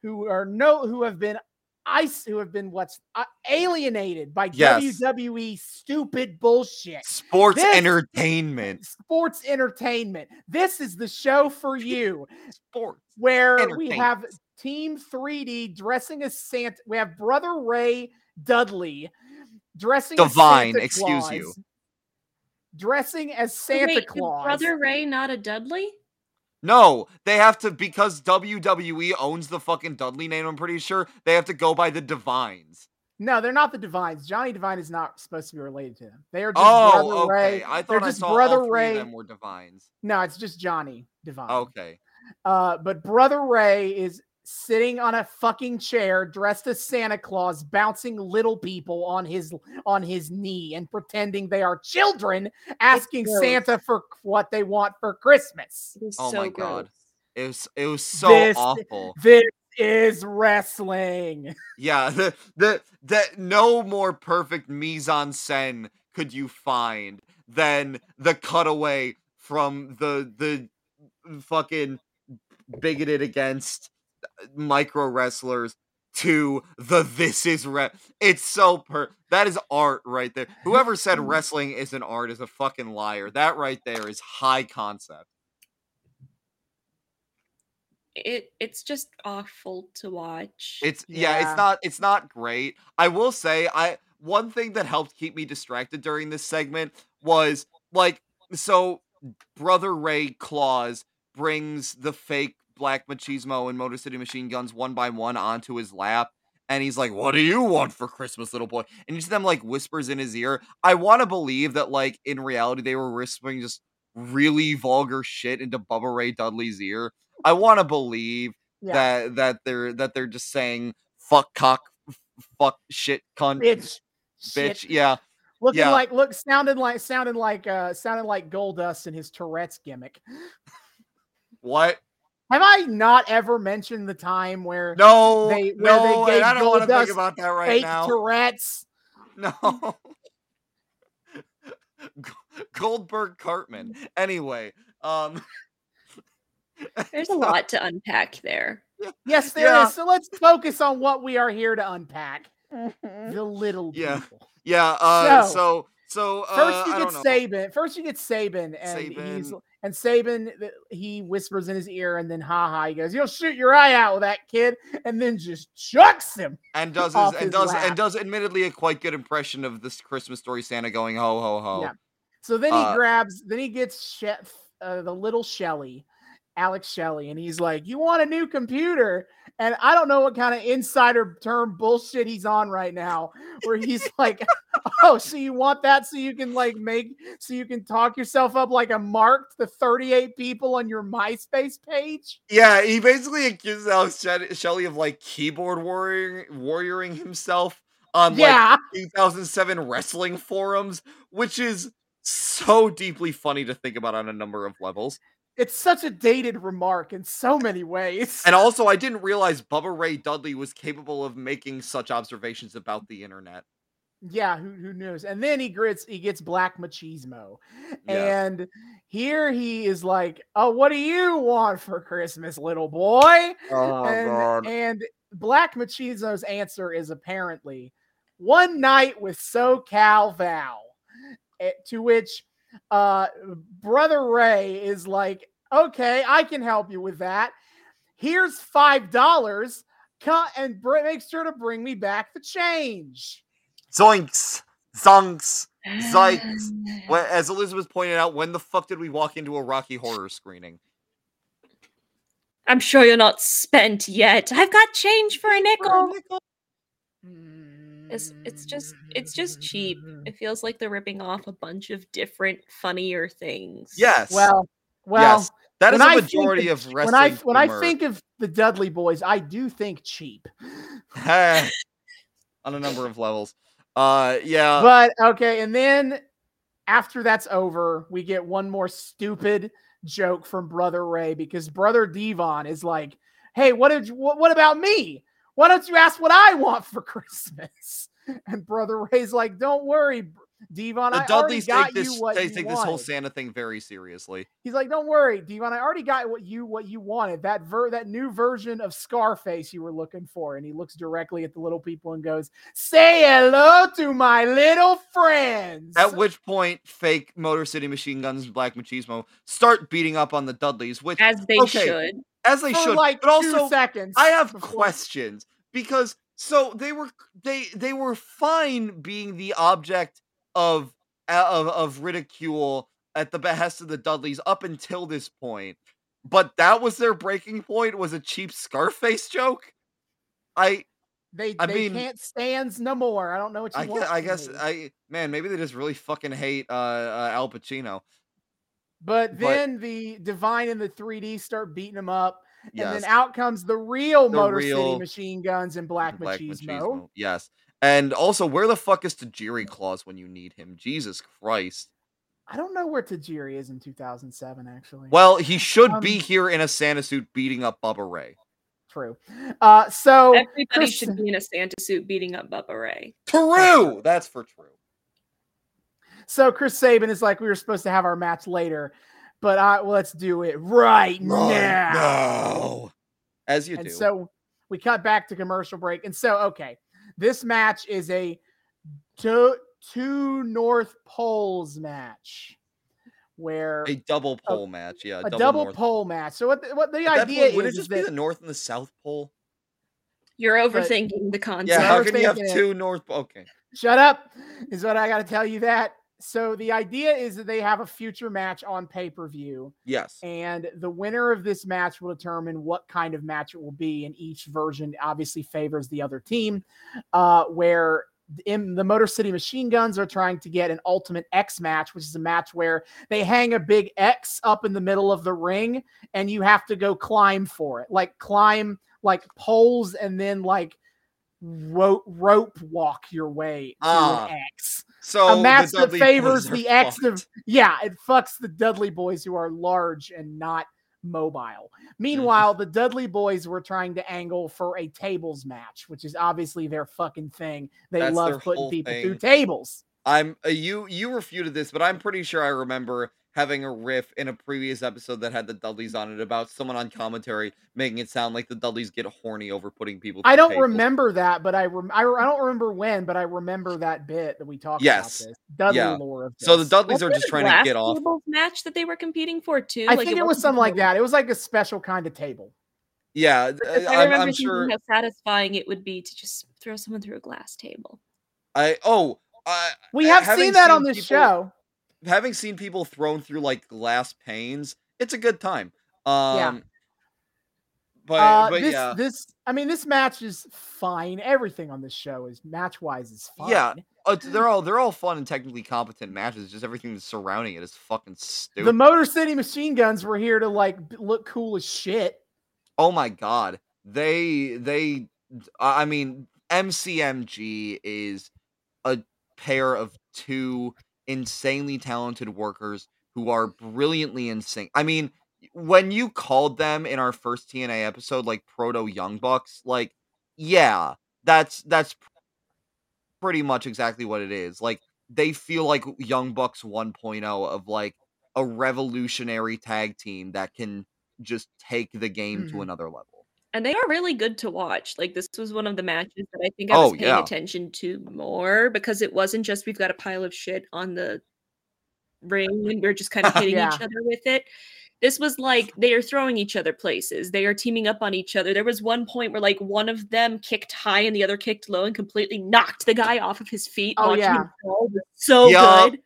who are no who have been ice who have been what's uh, alienated by Yes. WWE stupid bullshit. Sports This- entertainment. Sports entertainment. This is the show for you Sports. where we have Team 3D dressing as Santa. We have Brother Ray Dudley dressing Divine, as Santa excuse you. Dressing as Santa Wait, Claus. Brother Ray not a Dudley? No, they have to because WWE owns the fucking Dudley name. I'm pretty sure they have to go by the Devines. No, they're not the Devines. Johnny Devine is not supposed to be related to them. They are just Oh, Brother okay. Ray. I They're thought I just saw Brother Ray. of them were Devines. No, it's just Johnny Devine. Okay. Uh, but Brother Ray is sitting on a fucking chair dressed as Santa Claus, bouncing little people on his on his knee and pretending they are children, asking. Santa for what they want for Christmas. It was Oh so my gross. God. It was it was so This- awful. This is wrestling. Yeah, <laughs> the the that no more perfect mise en scène could you find than the cutaway from the the fucking bigoted against micro wrestlers to the this is re- it's so per that is art right there. Whoever said wrestling isn't art is a fucking liar. That right there is high concept. It it's just awful to watch. It's yeah. Yeah. it's not it's not great. I will say I one thing that helped keep me distracted during this segment was like so brother Ray Claus brings the fake Black Machismo and Motor City Machine Guns one by one onto his lap. And he's like, What do you want for Christmas, little boy? And you see them like whispers in his ear. I want to believe that, like, in reality, they were whispering just really vulgar shit into Bubba Ray Dudley's ear. I want to believe Yeah. that that they're that they're just saying fuck cock fuck shit cunt bitch. bitch Shit. yeah Looking yeah. like look sounded like sounded like uh sounded like Goldust and his Tourette's gimmick. what Have I not ever mentioned the time where no They- where they no gave and I don't want to think Goldust about that right fake now Tourette's? no <laughs> Goldberg Cartman anyway um <laughs> There's a lot to unpack there. Yes, there is. Yeah. So let's focus on what we are here to unpack. The little Yeah. people. yeah uh So, so so, uh, First you I get don't. Sabin. First you get Sabin, and he's Sabin. And Sabin he whispers in his ear, and then ha ha, he goes, "You'll shoot your eye out with that kid," and then just chucks him. and does his, and his does lap. and does admittedly a quite good impression of this Christmas story Santa going ho ho ho Yeah. So then he Uh, grabs, then he gets Chef, uh, the little Shelley, Alex Shelley, and he's like, "You want a new computer?" And I don't know what kind of insider term bullshit he's on right now, where he's <laughs> like, "Oh, so you want that so you can like make so you can talk yourself up like a mark to 38 people on your MySpace page?" Yeah, he basically accuses Alex Shelley of like keyboard warrior warrioring himself on like yeah, 2007 wrestling forums, which is so deeply funny to think about on a number of levels. It's such a dated remark in so many ways. And also, I didn't realize Bubba Ray Dudley was capable of making such observations about the internet. Yeah, who who knows? And then he grits, he gets Black Machismo, Yeah. and here he is like, "Oh, what do you want for Christmas, little boy?" Oh and, and Black Machismo's answer is apparently one night with SoCal Val. Eh, To which uh brother Ray is like, okay, I can help you with that. Here's five dollars. Cut and br- make sure to bring me back the change. Zoinks, zonks. Zikes. <sighs> As Elizabeth pointed out, when the fuck did we walk into a Rocky Horror screening? I'm sure you're not spent yet. I've got change for a nickel. It's it's just it's just cheap. It feels like they're ripping off a bunch of different funnier things. Yes. Well, well, yes. That is when a I think majority of- of wrestling. when I when I think of the Dudley Boys, I do think cheap. <laughs> <laughs> on a number of levels. Uh, yeah. but okay, and then after that's over, we get one more stupid joke from Brother Ray because Brother Devon is like, "Hey, what did you, what, what about me? Why don't you ask what I want for <laughs> Christmas?" And Brother Ray's like, "Don't worry, Devon. the I already Dudleys got take this you what they you take this whole. Santa thing very seriously. He's like, "Don't worry, Devon. I already got what you what you wanted. That ver- that new version of Scarface you were looking for." And he looks directly at the little people and goes, "Say hello to my little friends." At which point, fake Motor City Machine Guns and Black Machismo start beating up on the Dudleys, which As they Okay. should. as they for should. like but two also, seconds. I have before- questions because so they were they they were fine being the object of of of ridicule at the behest of the Dudleys up until this point, but that was their breaking point. Was a cheap Scarface joke. I They I they mean- can't stands no more. I don't know what you I want. guess, I guess. I man maybe they just really fucking hate uh, uh Al Pacino. But but- then the Devine and the 3D start beating them up, and Yes. then out comes the real The Motor City Machine Guns and Black, Black Machismo. Machismo. Yes. And also, where the fuck is Tajiri Claus when you need him? Jesus Christ. I don't know where Tajiri is in 2007. Actually, Well, he should be Um, here in a Santa suit beating up Bubba Ray. true. Uh, so Everybody Chris- should be in a Santa suit beating up Bubba Ray. True! <laughs> That's for true. So Chris Sabin is like, we were supposed to have our match later, but I well, let's do it right, now. No. As you and do. so we cut back to commercial break. And so, okay, this match is a two, two North Poles match where a double pole match. Yeah. a double, North- pole match. So what the, what the At idea point, would it is, is just be the North and the South Pole? You're overthinking the concept. Yeah, So how we're can you have thinking it- two North Okay. shut up is what I got to tell you that. So the idea is that they have a future match on pay per view. Yes. and the winner of this match will determine what kind of match it will be and each version obviously favors the other team uh, where in the motor city machine guns are trying to get an ultimate x match which is a match where they hang a big x up in the middle of the ring and you have to go climb for it like climb like poles and then like rope rope walk your way to Ah. an x So a match that favors the of yeah, it fucks the Dudley boys who are large and not mobile. Meanwhile, the Dudley boys were trying to angle for a tables match, which is obviously their fucking thing. They That's love putting people thing. through tables. I'm uh, you you refuted this, but I'm pretty sure I remember having a riff in a previous episode that had the Dudleys on it about someone on commentary making it sound like the Dudleys get horny over putting people. I don't tables. remember that, but I, rem- I I don't remember when, but I remember that bit that we talked Yes. about this Dudley Yeah. lore of So the. Dudleys Wasn't are just trying to get off. match that they were competing for too. I Like, think it was wasn't something like that. It was like a special kind of table. Yeah, Because uh, I I'm, remember I'm sure. how satisfying it would be to just throw someone through a glass table. I oh, I We have seen that on this people- show. Having seen people thrown through like glass panes, it's a good time. Um, but uh, but this, yeah, this, I mean, this match is fine. Everything on this show is match wise is fine. Yeah, uh, they're all they're all fun and technically competent matches. Just everything that's surrounding it is fucking stupid. The Motor City Machine Guns were here to like look cool as shit. oh my god, they they. I mean, MCMG is a pair of two insanely talented workers who are brilliantly in sync. I mean, when you called them in our first TNA episode like proto Young Bucks, like yeah, that's that's pretty much exactly what it is. Like they feel like Young Bucks 1.0 of like a revolutionary tag team that can just take the game to Mhm. another level. And they are really good to watch. Like this was one of the matches that I think I was Oh, paying yeah. attention to more because it wasn't just we've got a pile of shit on the ring and we're just kind of <laughs> hitting Yeah. each other with it. This was like they are throwing each other places. They are teaming up on each other. There was one point where like one of them kicked high and the other kicked low and completely knocked the guy off of his feet. Oh, watching yeah. him fall so Yeah. good.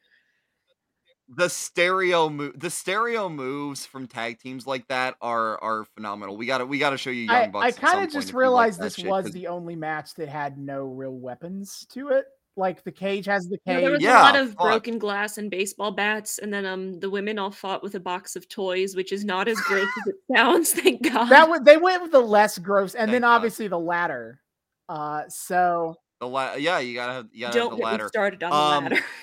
The stereo mo- the stereo moves from tag teams like that are are phenomenal. We got to we got to show you Young I, Bucks. I at some kind of just if you like realized this shit, was 'cause- the only match that had no real weapons to it. Like the cage has the Yeah, cage. there was Yeah, a lot of fuck. broken glass and baseball bats, and then um the women all fought with a box of toys, which is not as gross as it <laughs> sounds. Thank God. that would they went with the less gross, and Thank then God. obviously the ladder. Uh, so the la- yeah, you got to have you got to Don't the get me ladder. started on the Um, ladder. <laughs>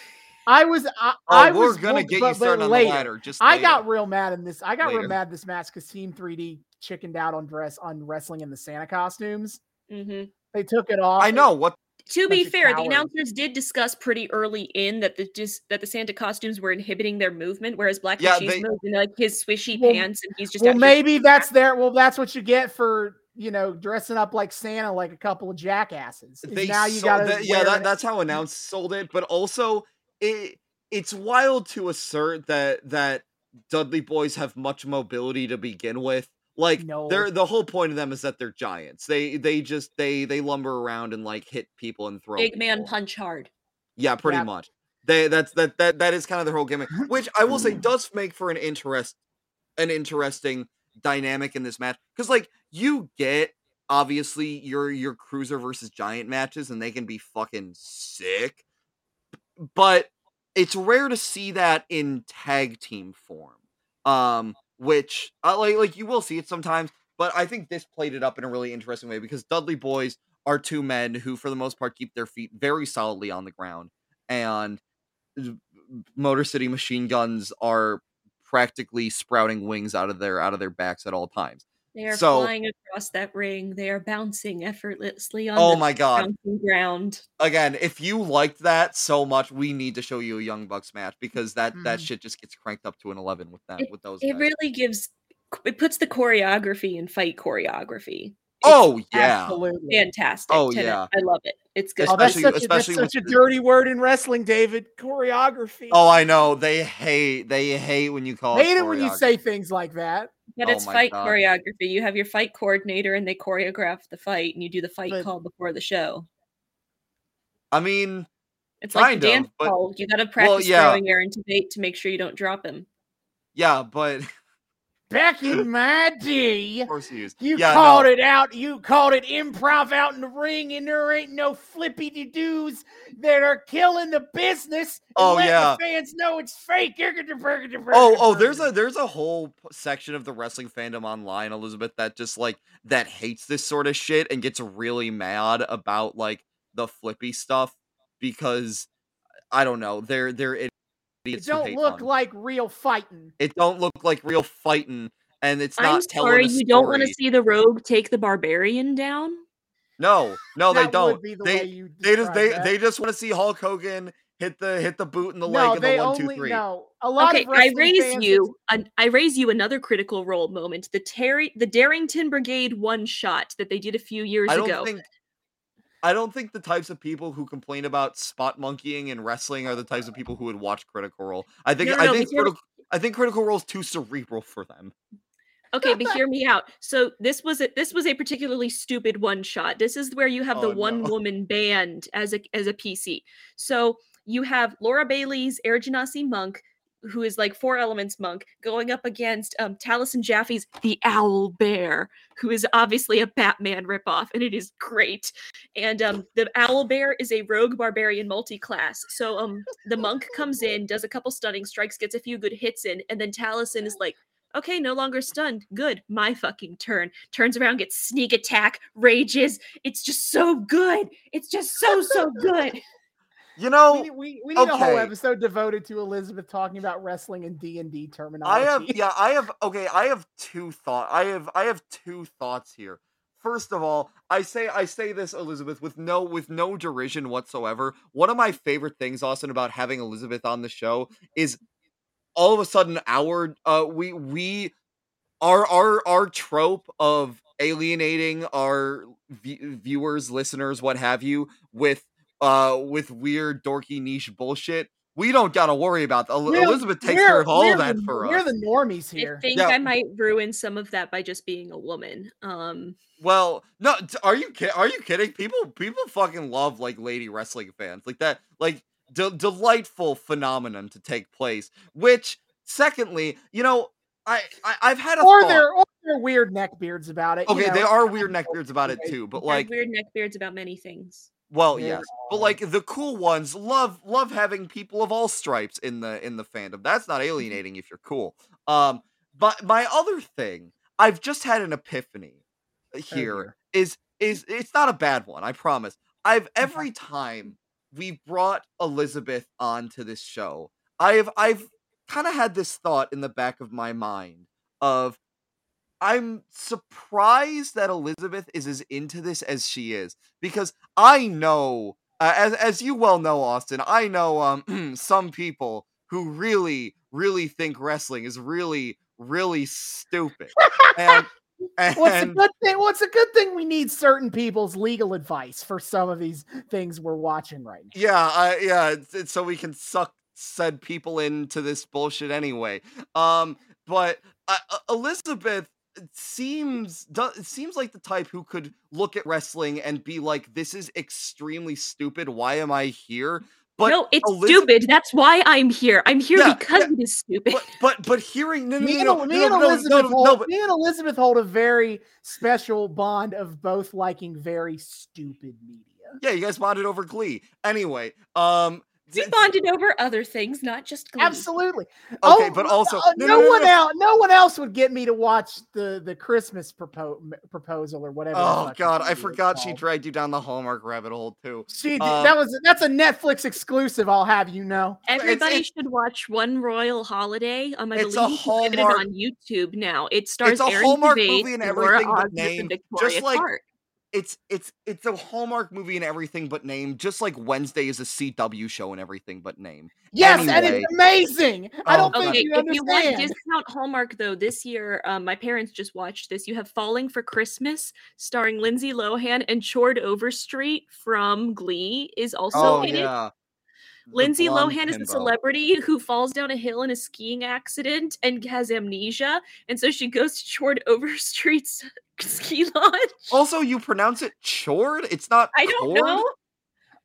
I was I, Oh, I we're was gonna whooped, get you but started on later. the ladder. Just I got real mad in this. I got real mad this match because Team 3D chickened out on dress on wrestling in the Santa costumes. hmm They took it off. I know what To be bunch of fair, the announcers did discuss pretty early in that the just that the Santa costumes were inhibiting their movement, whereas Black Yeah, Machine's they- moved in like his swishy Well- pants, and he's just well, maybe that's there. Well, that's what you get for you know dressing up like Santa, like a couple of jackasses. they now you got to yeah that, that's how announced sold it but also it it's wild to assert that that dudley boys have much mobility to begin with like No. they're the whole point of them is that they're giants they they just they they lumber around and like hit people and throw big man punch hard. yeah pretty Yep. much they that's that that that is kind of their whole gimmick which i will say does make for an interest an interesting dynamic in this match because like you get obviously your your cruiser versus giant matches and they can be fucking sick but it's rare to see that in tag team form um which uh, like like you will see it sometimes but i think this played it up in a really interesting way because dudley boys are two men who for the most part keep their feet very solidly on the ground and motor city machine guns are practically sprouting wings out of their out of their backs at all times They are So- flying across that ring. They are bouncing effortlessly on oh the my god ground. again if you liked that so much we need to show you a young bucks match because that that Mhm. shit just gets cranked up to an 11 with that It- with those It guys. really gives it puts the choreography in fight choreography. Oh yeah absolutely. Fantastic. Oh, 10 yeah. I love it. It's good. Oh, that's Especially- such, a, that's such a the- dirty word in wrestling, David. Choreography. oh i know they hate they hate when you call hate it it when you say things like that. But Oh it's fight God. choreography. You have your fight coordinator and they choreograph the fight and you do the fight But- call before the show. i mean It's like Kind the of, dance but- call. You gotta practice yeah. throwing Aaron to bait to make sure you don't drop him. yeah but <laughs> Back in my day, of course he is you yeah, called no. it out. You called it improv out in the ring, and there ain't no flippy de doos that are killing the business. and Oh, yeah. the fans know it's fake. Oh, oh, there's a there's a whole section of the wrestling fandom online, Elizabeth, that just like that hates this sort of shit and gets really mad about like the flippy stuff because I don't know, they're they're It don't look fun. like real fighting. it don't look like real fighting, and it's I'm not telling sorry, a you don't want to see the rogue take the barbarian down? No, no, they don't. the They they just they that. they just want to see Hulk Hogan hit the hit the boot in the no, leg in they the one two only three. no. A lot Okay, of I raise fans you. An, I raise you another critical role moment. The Terry, the Darrington Brigade one shot that they did a few years I don't ago. think I don't think the types of people who complain about spot monkeying and wrestling are the types of people who would watch Critical Role. I think No, no, I no, think critical I think Critical Role is too cerebral for them. Okay, but hear me out. So this was a this was a particularly stupid one shot. This is where you have the oh, one woman band as a as a PC. So you have Laura Bailey's Air Genasi Monk, who is like four elements monk, going up against um Taliesin Jaffe's The Owl Bear, who is obviously a Batman ripoff, and it is great. And um the Owl Bear is a rogue barbarian multi-class. So um the monk comes in, does a couple stunning strikes, gets a few good hits in, and then Taliesin is like okay, no longer stunned. Good. My fucking turn. Turns around, gets sneak attack, rages. It's just so good. It's just so, so good. <laughs> You We know, need, we, we need a whole episode devoted to Elizabeth talking about wrestling and D and D terminology. I have yeah, I have okay, I have two thought. I have I have two thoughts here. first of all, I say I say this, Elizabeth, with no with no derision whatsoever. One of my favorite things, Austin, about having Elizabeth on the show is all of a sudden our uh we we our our our trope of alienating our v- viewers, listeners, what have you, with uh with weird dorky niche bullshit. We don't gotta worry about that. We're- Elizabeth takes care of all of that the- for us. We're the normies here. I here. think Yeah. I might ruin some of that by just being a woman. Um, Well, no, are you ki- are you kidding? People people fucking love like lady wrestling fans. Like that like de- delightful phenomenon to take place. Which secondly, you know, I, I I've had a or thought. they're or they're weird neckbeards about it. you Okay, know. there are weird neckbeards about it too, but like weird neckbeards about many things. Well, There yes. But like the cool ones love love having people of all stripes in the in the fandom. That's Mm-hmm. not alienating if you're cool. Um but my other thing, I've just had an epiphany here dear. is is it's not a bad one, I promise. I've every time we brought Elizabeth onto this show, I've I've kind of had this thought in the back of my mind of I'm surprised that Elizabeth is as into this as she is because I know uh, as as you well know Austin, I know um <clears throat> some people who really really think wrestling is really really stupid. and What's a good thing? What's a good thing? We need certain people's legal advice for some of these things we're watching right now. Yeah, I, yeah, it's, it's so we can suck said people into this bullshit anyway. Um, but uh, uh, Elizabeth seems does seems like the type who could look at wrestling and be like, "This is extremely stupid. Why am I here?" But no, it's Elizabeth- stupid. That's why I'm here. I'm here Yeah, because yeah, it is stupid. But but but hearing no no Me and, no no me and no, no, Elizabeth no, hold, no, but me and Elizabeth hold a very special bond of both liking very stupid media. yeah, you guys bonded over Glee. Anyway, um, we bonded over other things, not just Glee. Absolutely. Okay, Oh, but also uh, no, no, no, no, one no. else, no one else would get me to watch the the Christmas propo- proposal or whatever. Oh God, I forgot she dragged you down the Hallmark rabbit hole too. She um, that was that's a Netflix exclusive. I'll have you know. Everybody it's- should watch One Royal Holiday. Um, I It's a believe you can get Hallmark- on YouTube now. It stars a Aaron Hallmark Tveit, movie and Laura everything but Osgood, name, and just like- Clark. It's it's it's a Hallmark movie and everything but name, just like Wednesday is a CW show and everything but name. Yes, and it's amazing. I Oh, don't God. think Okay, you if you want understand. discount Hallmark though, this year, um, my parents just watched this. You have Falling for Christmas, starring Lindsay Lohan and Chord Overstreet from Glee is also oh in it. yeah. The Lindsay Lohan is a celebrity who falls down a hill in a skiing accident and has amnesia, and so she goes to Chord <laughs> Overstreet's ski lodge. Also, you pronounce it chord? It's not I don't cord? know.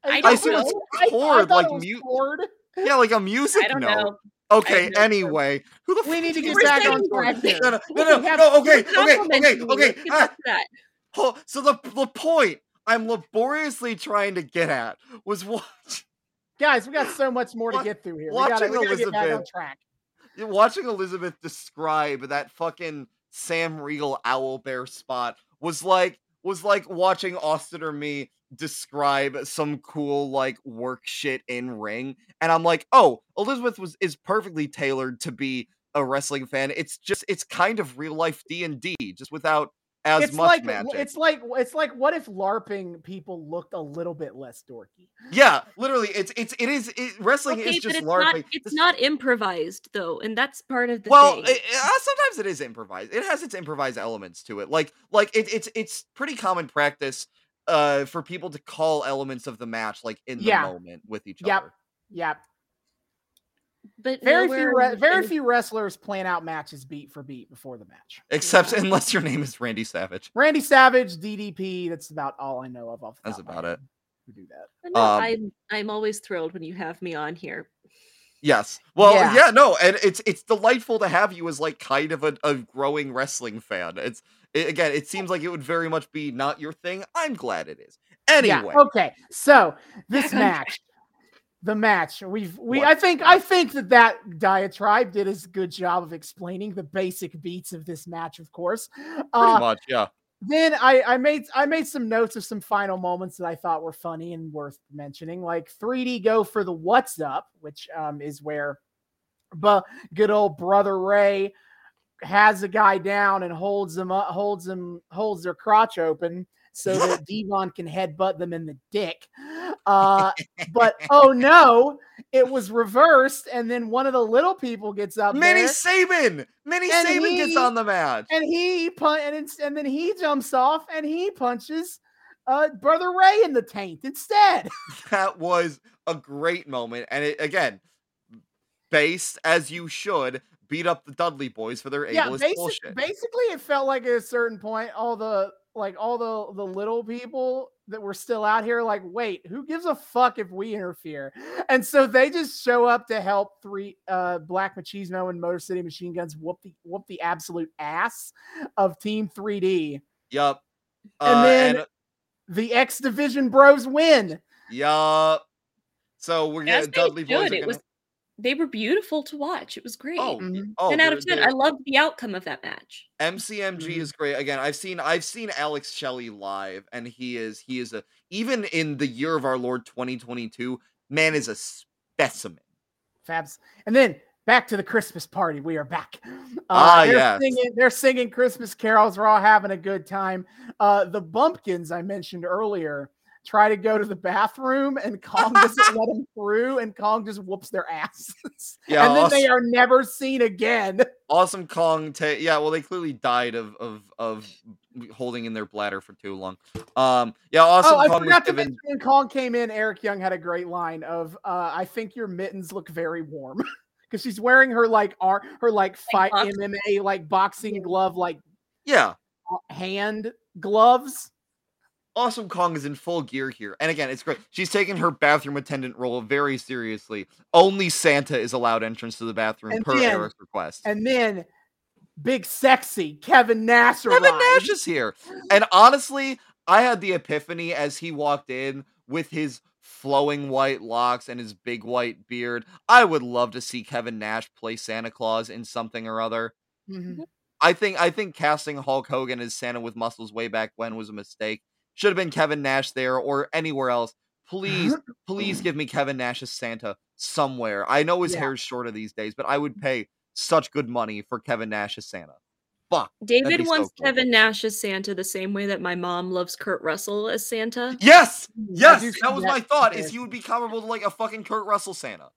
I I don't assume know. I- I chord, thought like it was mu- chord. Yeah, like a music I don't note. know. Okay, anyway. Who the We fuck need to get back on track Wednesday. No, no, no, no, no, okay, okay, okay, okay. Ah, back to that. Ho- So the the point I'm laboriously trying to get at was <laughs> watch, Guys, we got so much more to get through here. We gotta, watching we gotta get back on track. watching Elizabeth describe that fucking Sam Regal owl bear spot was like was like watching Austin or me describe some cool like work shit in ring and I'm like, "Oh, Elizabeth was is perfectly tailored to be a wrestling fan. It's just it's kind of real life D&D just without as It's much like magic." it's like it's like what if LARPing people looked a little bit less dorky? yeah, literally it's it's it is it, wrestling Okay, is just it's LARPing. not it's This- not improvised though, and that's part of the well, thing. it- it- uh, sometimes it is improvised. It has its improvised elements to it. Like like it, it's it's pretty common practice uh for people to call elements of the match like in the Yeah. moment with each other. Yep. other. Yeah, but very few re- very in- few wrestlers plan out matches beat for beat before the match. Except Yeah. unless your name is Randy Savage. Randy Savage, DDP. That's about all I know of. Off the That's top of my about it. Who do that? But no, um, I'm I'm always thrilled when you have me on here. Yes. Well, Yeah. yeah. no, and it's it's delightful to have you as like kind of a, a growing wrestling fan. It's it, again, it seems like it would very much be not your thing. I'm glad it is. Anyway, Yeah. Okay. So this <laughs> match, the match, we've we What? I think I think that that diatribe did a good job of explaining the basic beats of this match. Of course. pretty Uh, much, yeah. then I, I made I made some notes of some final moments that I thought were funny and worth mentioning, like 3D go for the what's up, which um, is where but good old brother Ray has a guy down and holds them up, holds them, holds their crotch open so <laughs> that Devon can headbutt them in the dick. Uh, but oh <laughs> no, it was reversed, and then one of the little people gets up Mini there, Sabin. Mini Sabin gets on the match. and he pun- and, it's- and then he jumps off and he punches uh, brother Ray in the taint instead. <laughs> That was a great moment, and it again, based as you should, beat up the Dudley boys for their yeah, ableist basic, bullshit. basically, it felt like at a certain point, all the like all the the little people that were still out here, like, wait, who gives a fuck if we interfere? And so they just show up to help three uh Black Machismo and Motor City Machine Guns whoop the whoop the absolute ass of Team 3D. Yup. And Uh, then- and The X Division Bros win. yup. So we're gonna they Dudley boys should. are It gonna. was they were beautiful to watch. It was great. Oh, Mhm. oh, 10 out of 10. I loved the outcome of that match. MCMG Mhm. is great. Again, I've seen I've seen Alex Shelley live, and he is he is a even in the year of our Lord 2022, man is a specimen. Fabs. And then back to the Christmas party. We are back. <laughs> Uh, Ah, they're yes. singing, they're singing Christmas carols. We're all having a good time. Uh, the bumpkins I mentioned earlier try to go to the bathroom, and <laughs> Kong doesn't let them through, and Kong just whoops their asses. Yeah, and then they are never seen again. awesome Kong. Ta- yeah, well, they clearly died of of of holding in their bladder for too long. Um, yeah, awesome oh, I Kong forgot to given. mention when Kong came in, Eric Young had a great line of, uh, "I think your mittens look very warm." <laughs> Because she's wearing her like ar- her like <laughs> fight box- MMA like boxing glove like Yeah, hand gloves. Awesome Kong is in full gear here. And again, it's great. She's taking her bathroom attendant role very seriously. Only Santa is allowed entrance to the bathroom And per then- Eric's request. And then big sexy Kevin Nash Kevin. Nash is here. And honestly, I had the epiphany as he walked in with his flowing white locks and his big white beard. I would love to see Kevin Nash play Santa Claus in something or other. Mhm. I think I think casting Hulk Hogan as Santa with muscles way back when was a mistake. Should have been Kevin Nash there or anywhere else. Please, <laughs> please give me Kevin Nash as Santa somewhere. I know his Yeah. hair's shorter these days, but I would pay such good money for Kevin Nash as Santa. Fuck. be David so wants cool. Kevin Nash as Santa the same way that my mom loves Kurt Russell as Santa. Yes, yes, that was my thought. Is he would be comparable to like a fucking Kurt Russell Santa.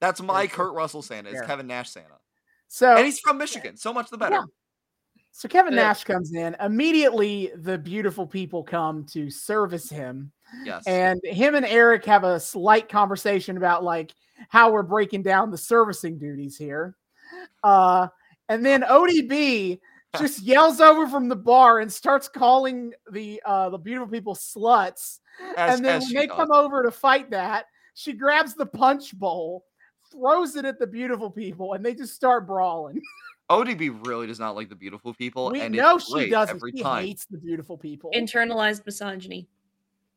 That's my Kurt Russell Santa. Is Kevin Nash Santa, So and he's from Michigan. So much the better. Yeah. So Kevin. Nash comes in. Immediately, the beautiful people come to service him. Yes. And him and Eric have a slight conversation about like how we're breaking down the servicing duties here. Uh, and then ODB just yells over from the bar and starts calling the uh, the beautiful people sluts. as, and then when they does. come over to fight that, she grabs the punch bowl, throws it at the beautiful people, and they just start brawling. <laughs> ODB really does not like the beautiful people, We and know she doesn't. every She time. hates the beautiful people. Internalized misogyny.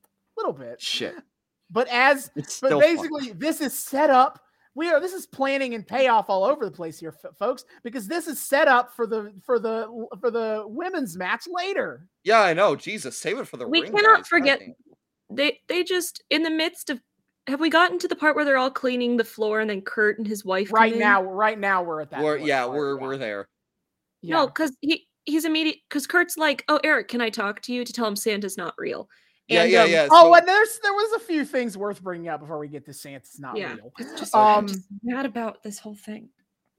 a little bit. Shit, <laughs> But as it's but still fun. basically this is set up we are this is planning and payoff all over the place here f- folks because this is set up for the for the for the women's match later Yeah, I know. Jesus, save it for the We ring. cannot guys. forget- They they just in the midst of have we gotten to the part where they're all cleaning the floor and then Kurt and his wife come right in? now right now we're at that We're, point, yeah, part, we're we're there. yeah. No, because he he's immediate because Kurt's like, oh Eric, can I talk to you to tell him Santa's not real? Yeah, And, yeah, um, yeah. oh and there's there was a few things worth bringing up before we get to santa's not Yeah. real It's just, Um, I'm just mad about this whole thing.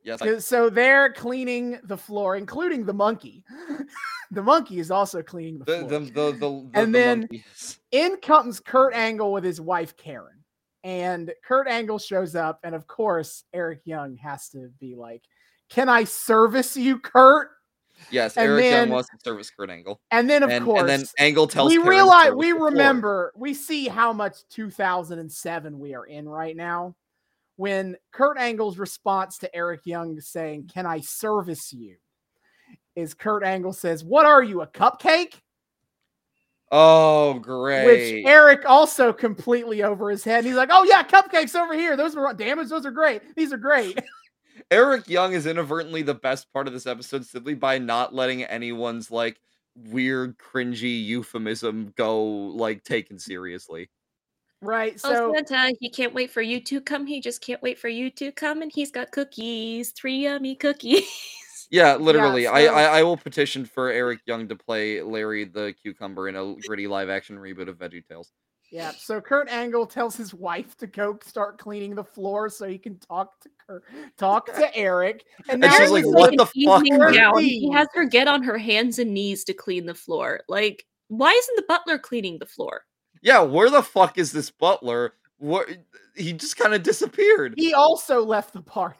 yes, I- so they're cleaning the floor including the monkey <laughs> the monkey is also cleaning the the, floor the, the, the, the, And the then- monkeys. in comes Kurt Angle with his wife Karen. And Kurt Angle shows up, and of course, Eric Young has to be like, Can I service you, Kurt? Yes, and Eric Young then- wants to service Kurt Angle. And then, of and, course, and then Angle tells we Karen realize we remember, we see how much 2007 we are in right now. When Kurt Angle's response to Eric Young saying, Can I service you? is Kurt Angle says, What are you, a cupcake? Oh, great. which Eric also completely over his head. He's like, "Oh yeah, cupcakes over here. Those were damage. Those are great. These are great." <laughs> Eric Young is inadvertently the best part of this episode simply by not letting anyone's like weird, cringy euphemism go like taken seriously. right. oh So Santa, he can't wait for you to come. He just can't wait for you to come, and he's got cookies, three yummy cookies. <laughs> Yeah, literally. I, so- I I will petition for Eric Young to play Larry the Cucumber in a gritty live action reboot of Veggie Tales. Yeah. So Kurt Angle tells his wife to go start cleaning the floor so he can talk to Kurt, talk to <laughs> Eric. And, And she's he's like, "What the fuck, evening Kurt?" gown. He has her get on her hands and knees to clean the floor. Like, why isn't the butler cleaning the floor? Yeah, where the fuck is this butler? What he just kind of disappeared. He also left the party.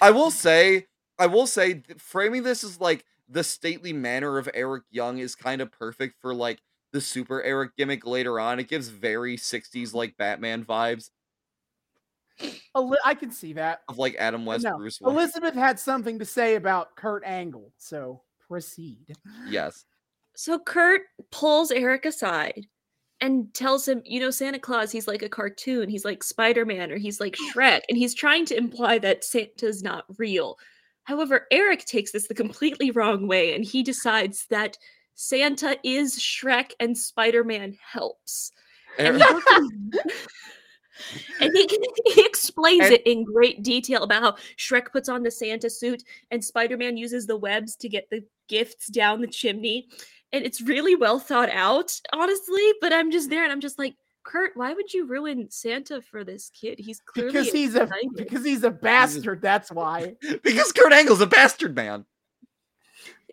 I will say, I will say, framing this as like the stately manor of Eric Young is kind of perfect for like the super Eric gimmick later on. It gives very 60s like Batman vibes Eli- I can see that. of like Adam West, No, Bruce Wayne. Elizabeth had something to say about Kurt Angle, so proceed. Yes. So Kurt pulls Eric aside and tells him, you know, Santa Claus, he's like a cartoon. He's like Spider Man or he's like Shrek. And he's trying to imply that Santa's not real. However, Eric takes this the completely wrong way and he decides that Santa is Shrek and Spider Man helps. And he, Eric- goes in- <laughs> and he, he explains it in great detail about how Shrek puts on the Santa suit and Spider Man uses the webs to get the gifts down the chimney. And it's really well thought out, honestly. But I'm just there and I'm just like, Kurt, why would you ruin Santa for this kid? He's clearly Because he's a excited." because he's a bastard. That's why. <laughs> because Kurt Angle's a bastard man.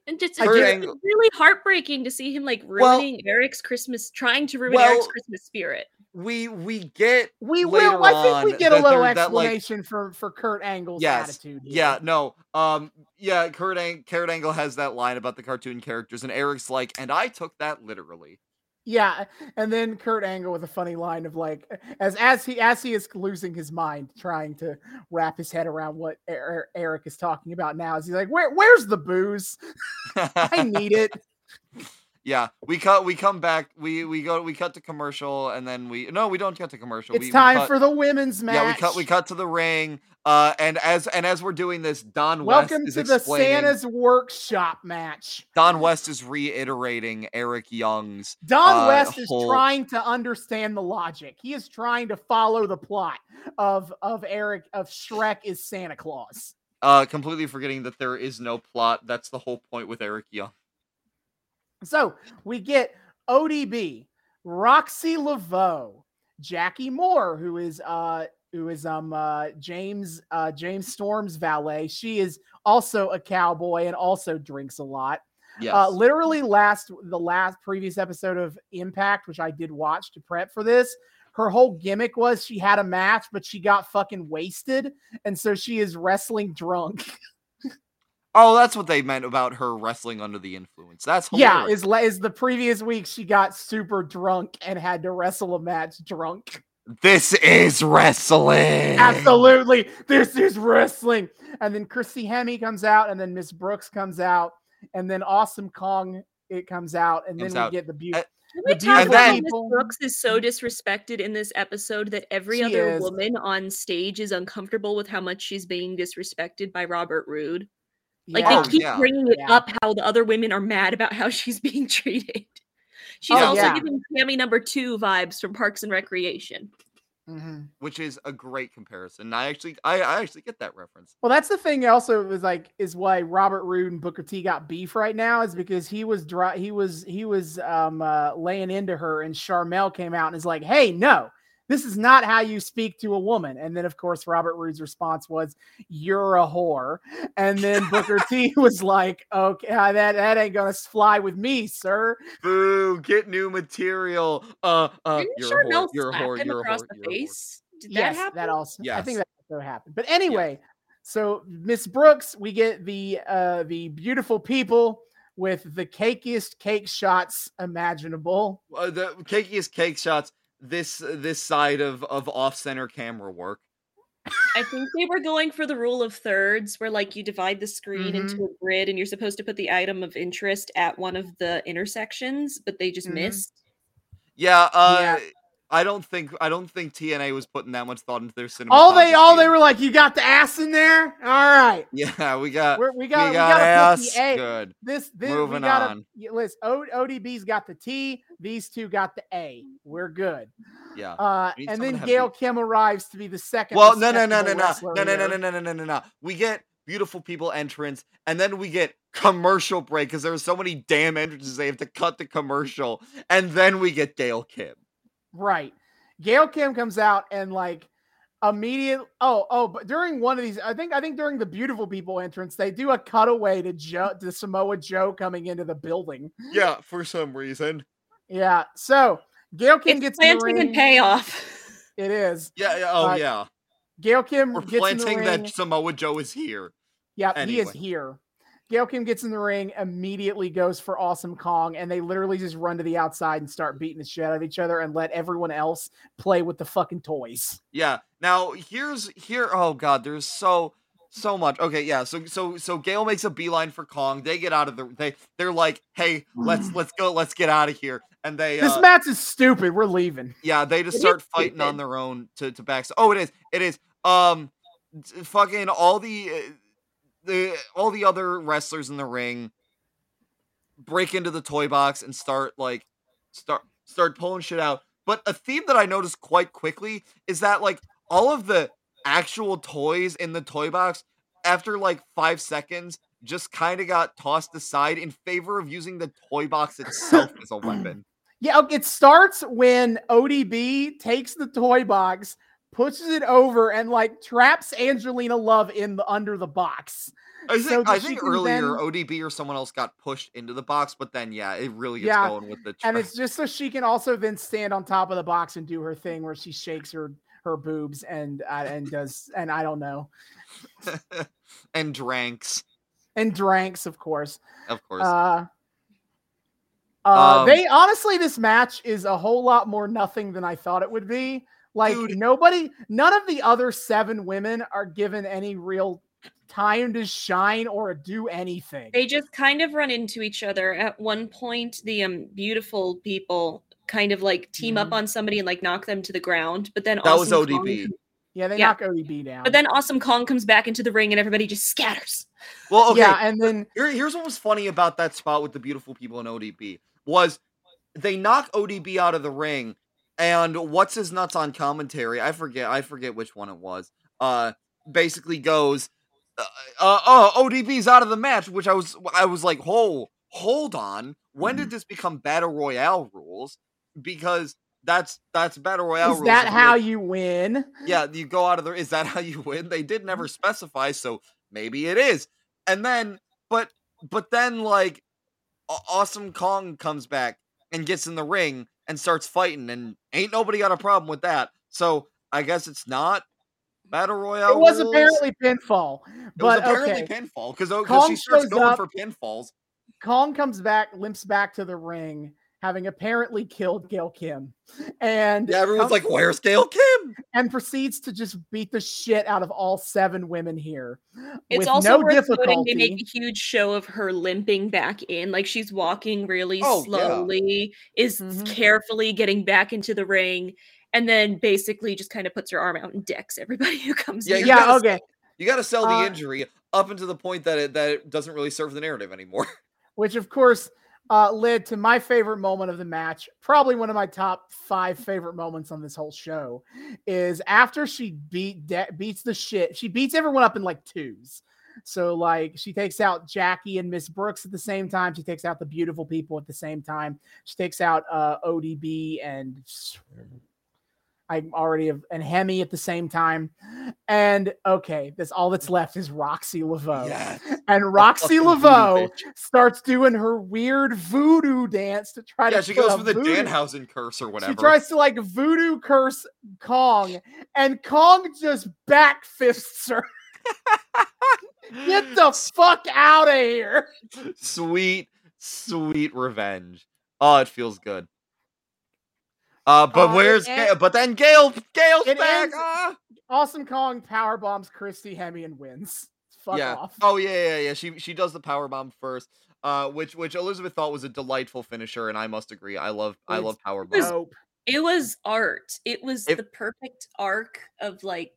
and just, I it's Angle- really heartbreaking to see him like Well- ruining Eric's Christmas, trying to ruin Eric's Christmas spirit. We we get We will. I think we get a little they're- that, like- explanation for for Kurt Angle's Yes, attitude. here. Yeah, no. Um yeah, Kurt Ang- Kurt Angle has that line about the cartoon characters and Eric's like, "And I took that literally." Yeah, and then Kurt Angle with a funny line of like, as as he as he is losing his mind, trying to wrap his head around what Er- Eric is talking about now. Is he's like, where where's the booze? <laughs> I need it. Yeah, we cut. We come back. We we go. We cut to commercial, and then we no, we don't cut to commercial. It's we, we time cut- for the women's match. Yeah, we cut. We cut to the ring. Uh, and as and as we're doing this, Don Welcome West to the. Santa's workshop match. Don West is reiterating Eric Young's. Don uh, West is whole- trying to understand the logic. He is trying to follow the plot of of Eric of Shrek is Santa Claus. Uh, completely forgetting that there is no plot. That's the whole point with Eric Young. So we get ODB, Roxxi Laveaux, Jackie Moore, who is uh who is um uh James uh James Storm's valet. She is also a cowboy and also drinks a lot. Yes. Uh literally last the last previous episode of Impact, which I did watch to prep for this. Her whole gimmick was she had a match, but she got fucking wasted, and so she is wrestling drunk. <laughs> oh, that's what they meant about her wrestling under the influence. That's Yeah, is is the previous week she got super drunk and had to wrestle a match drunk. This is wrestling. Absolutely, this is wrestling. And then Christy Hemme comes out, and then Miss Brooks comes out, and then Awesome Kong it comes out, and Comes then we out. get the beauty. Uh, Can The we talk about how Miss Brooks is so disrespected in this episode that every other is. woman on stage is uncomfortable with how much she's being disrespected by Robert Roode? Like Oh, they keep yeah. bringing it Yeah. up how the other women are mad about how <laughs> she's being treated. She's Oh, also yeah. giving Tammy number two vibes from Parks and Recreation. Mhm. which is a great comparison. I actually, I, I actually get that reference. Well, that's the thing. Also, was like is why Robert Roode and Booker T got beef right now is because he was dry. He was he was um uh, laying into her, and Sharmell came out and is like, "Hey, no, this is not how you speak to a woman." And then, of course, Robert Roode's response was, "You're a whore." And then Booker T <laughs> was like, "Okay, uh, that that ain't gonna fly with me, sir." Boo! Get new material. Uh, uh, Didn't you're a whore. You're a slap him You're a across whore. the You're a whore. face? Did yes, that happen? that also. I think that also happened. But anyway, so Miss Brooks, we get the uh the beautiful people with the cakiest cake shots imaginable. Uh, the cakiest cake shots. This this side of of off center camera work. I think they were going for the rule of thirds, where like you divide the screen Mhm. into a grid and you're supposed to put the item of interest at one of the intersections, but they just Mhm. missed. Yeah. Uh, Yeah. I don't think I don't think TNA was putting that much thought into their cinema. All they all they were like, you got the ass in there. All right, Yeah, we got. We're, we we got we, got got ass. the A. Good. This this Moving we gotta on. yeah, listen. O, ODB's got the T. These two got the A. We're good. Yeah. Uh, and then Gail Kim arrives to be the second. Well, no, no, no, no, no, no, no, no, no, no, no, no, no, no. We get beautiful people entrance, and then we get commercial break because there are so many damn entrances they have to cut the commercial, and then we get Gail Kim. Right. Gail Kim comes out and like immediate oh oh but during one of these i think i think during the beautiful people entrance they do a cutaway to joe to samoa joe coming into the building Yeah, for some reason. yeah so gail kim It's gets in the planting ring and payoff. it is Yeah, yeah oh Uh, yeah. gail kim We're gets in the planting ring that Samoa Joe is here. yeah he is here gail kim gets in the ring immediately goes for awesome kong and they literally just run to the outside and start beating the shit out of each other and let everyone else play with the fucking toys Yeah. Now here's here. Oh god, there's so so much. Okay, yeah. So so so Gail makes a beeline for Kong. They get out of the. They they're like, hey, let's <sighs> let's go. Let's get out of here. And they this uh, match is stupid we're leaving yeah they just It is start fighting on their own to to back. Oh, it is. It is. Um, fucking all the uh, the all the other wrestlers in the ring break into the toy box and start like start start pulling shit out. But a theme that I noticed quite quickly is that like all of the actual toys in the toy box after like 5 seconds just kind of got tossed aside in favor of using the toy box itself as a <laughs> weapon. Yeah, it starts when ODB takes the toy box, pushes it over, and like traps Angelina Love in the under the box. I think that I think earlier then- ODB or someone else got pushed into the box, but then yeah, it really gets Yeah, going with the And it's just so she can also then stand on top of the box and do her thing where she shakes her her boobs and uh, and does and I don't know <laughs> and dranks, and drinks of course. of course. Uh, uh, Um, they honestly, this match is a whole lot more nothing than I thought it would be. Like Dude. nobody, none of the other seven women are given any real time to shine or do anything. They just kind of run into each other. At one point, the um beautiful people kind of like team Mhm. up on somebody and like knock them to the ground. But then that was Awesome Kong ODB. com- yeah, they yeah. knock ODB down. But then Awesome Kong comes back into the ring and everybody just scatters. Well, okay. yeah, and then Here, here's what was funny about that spot with the beautiful people in ODB was they knock ODB out of the ring, and what's his nuts on commentary? I forget. I forget which one it was. Uh, basically goes, uh, uh, oh, ODB's out of the match, which I was, I was like, hold, hold on. When Mm-hmm. did this become battle royale rules? Because that's that's battle royale is rules. that how you win? yeah, you go out of the. Is that how you win? They did never Mm-hmm. specify, so maybe it is. And then, but but then like, Awesome Kong comes back and gets in the ring and starts fighting, and ain't nobody got a problem with that. So I guess it's not battle royale. It was rules. apparently pinfall, but It was apparently okay. pinfall because oh, she Kong starts going up- for pinfalls. Kong comes back, limps back to the ring, having apparently killed Gail Kim, and Yeah, everyone's comes- like, "Where's Gail Kim?" and proceeds to just beat the shit out of all seven women here. It's with also no worth difficulty. noting they make a huge show of her limping back in, like she's walking really Oh, yeah. slowly, is Mhm. carefully getting back into the ring, and then basically just kind of puts her arm out and decks everybody who comes Yeah, near. yeah, gotta okay. You got to sell the Uh, injury up until the point that it that it doesn't really serve the narrative anymore. <laughs> Which of course uh, led to my favorite moment of the match, probably one of my top five favorite moments on this whole show, is after she beat de- beats the shit. She beats everyone up in like twos. So like she takes out Jackie and Miss Brooks at the same time. She takes out the beautiful people at the same time. She takes out uh, ODB and I'm already have and Hemme at the same time. And okay, this all that's left is Roxxi Laveaux. Yes. And Roxxi Laveaux starts doing her weird voodoo dance to try Yeah, to she goes for the voodoo- Danhausen curse or whatever. She tries to like voodoo curse Kong, and Kong just back fists her. <laughs> Get the fuck out of here! sweet, sweet revenge. Oh, it feels good. Uh, but Uh, where's en- Gail? But then Gail, Gail's back. ends- ah! Awesome Kong power bombs Christy Hemme and wins. Fuck yeah. off. Oh yeah, yeah, yeah. She she does the power bomb first. Uh, which which Elizabeth thought was a delightful finisher, and I must agree. I love I love power was- bombs. Nope. It was art. It was If- the perfect arc of like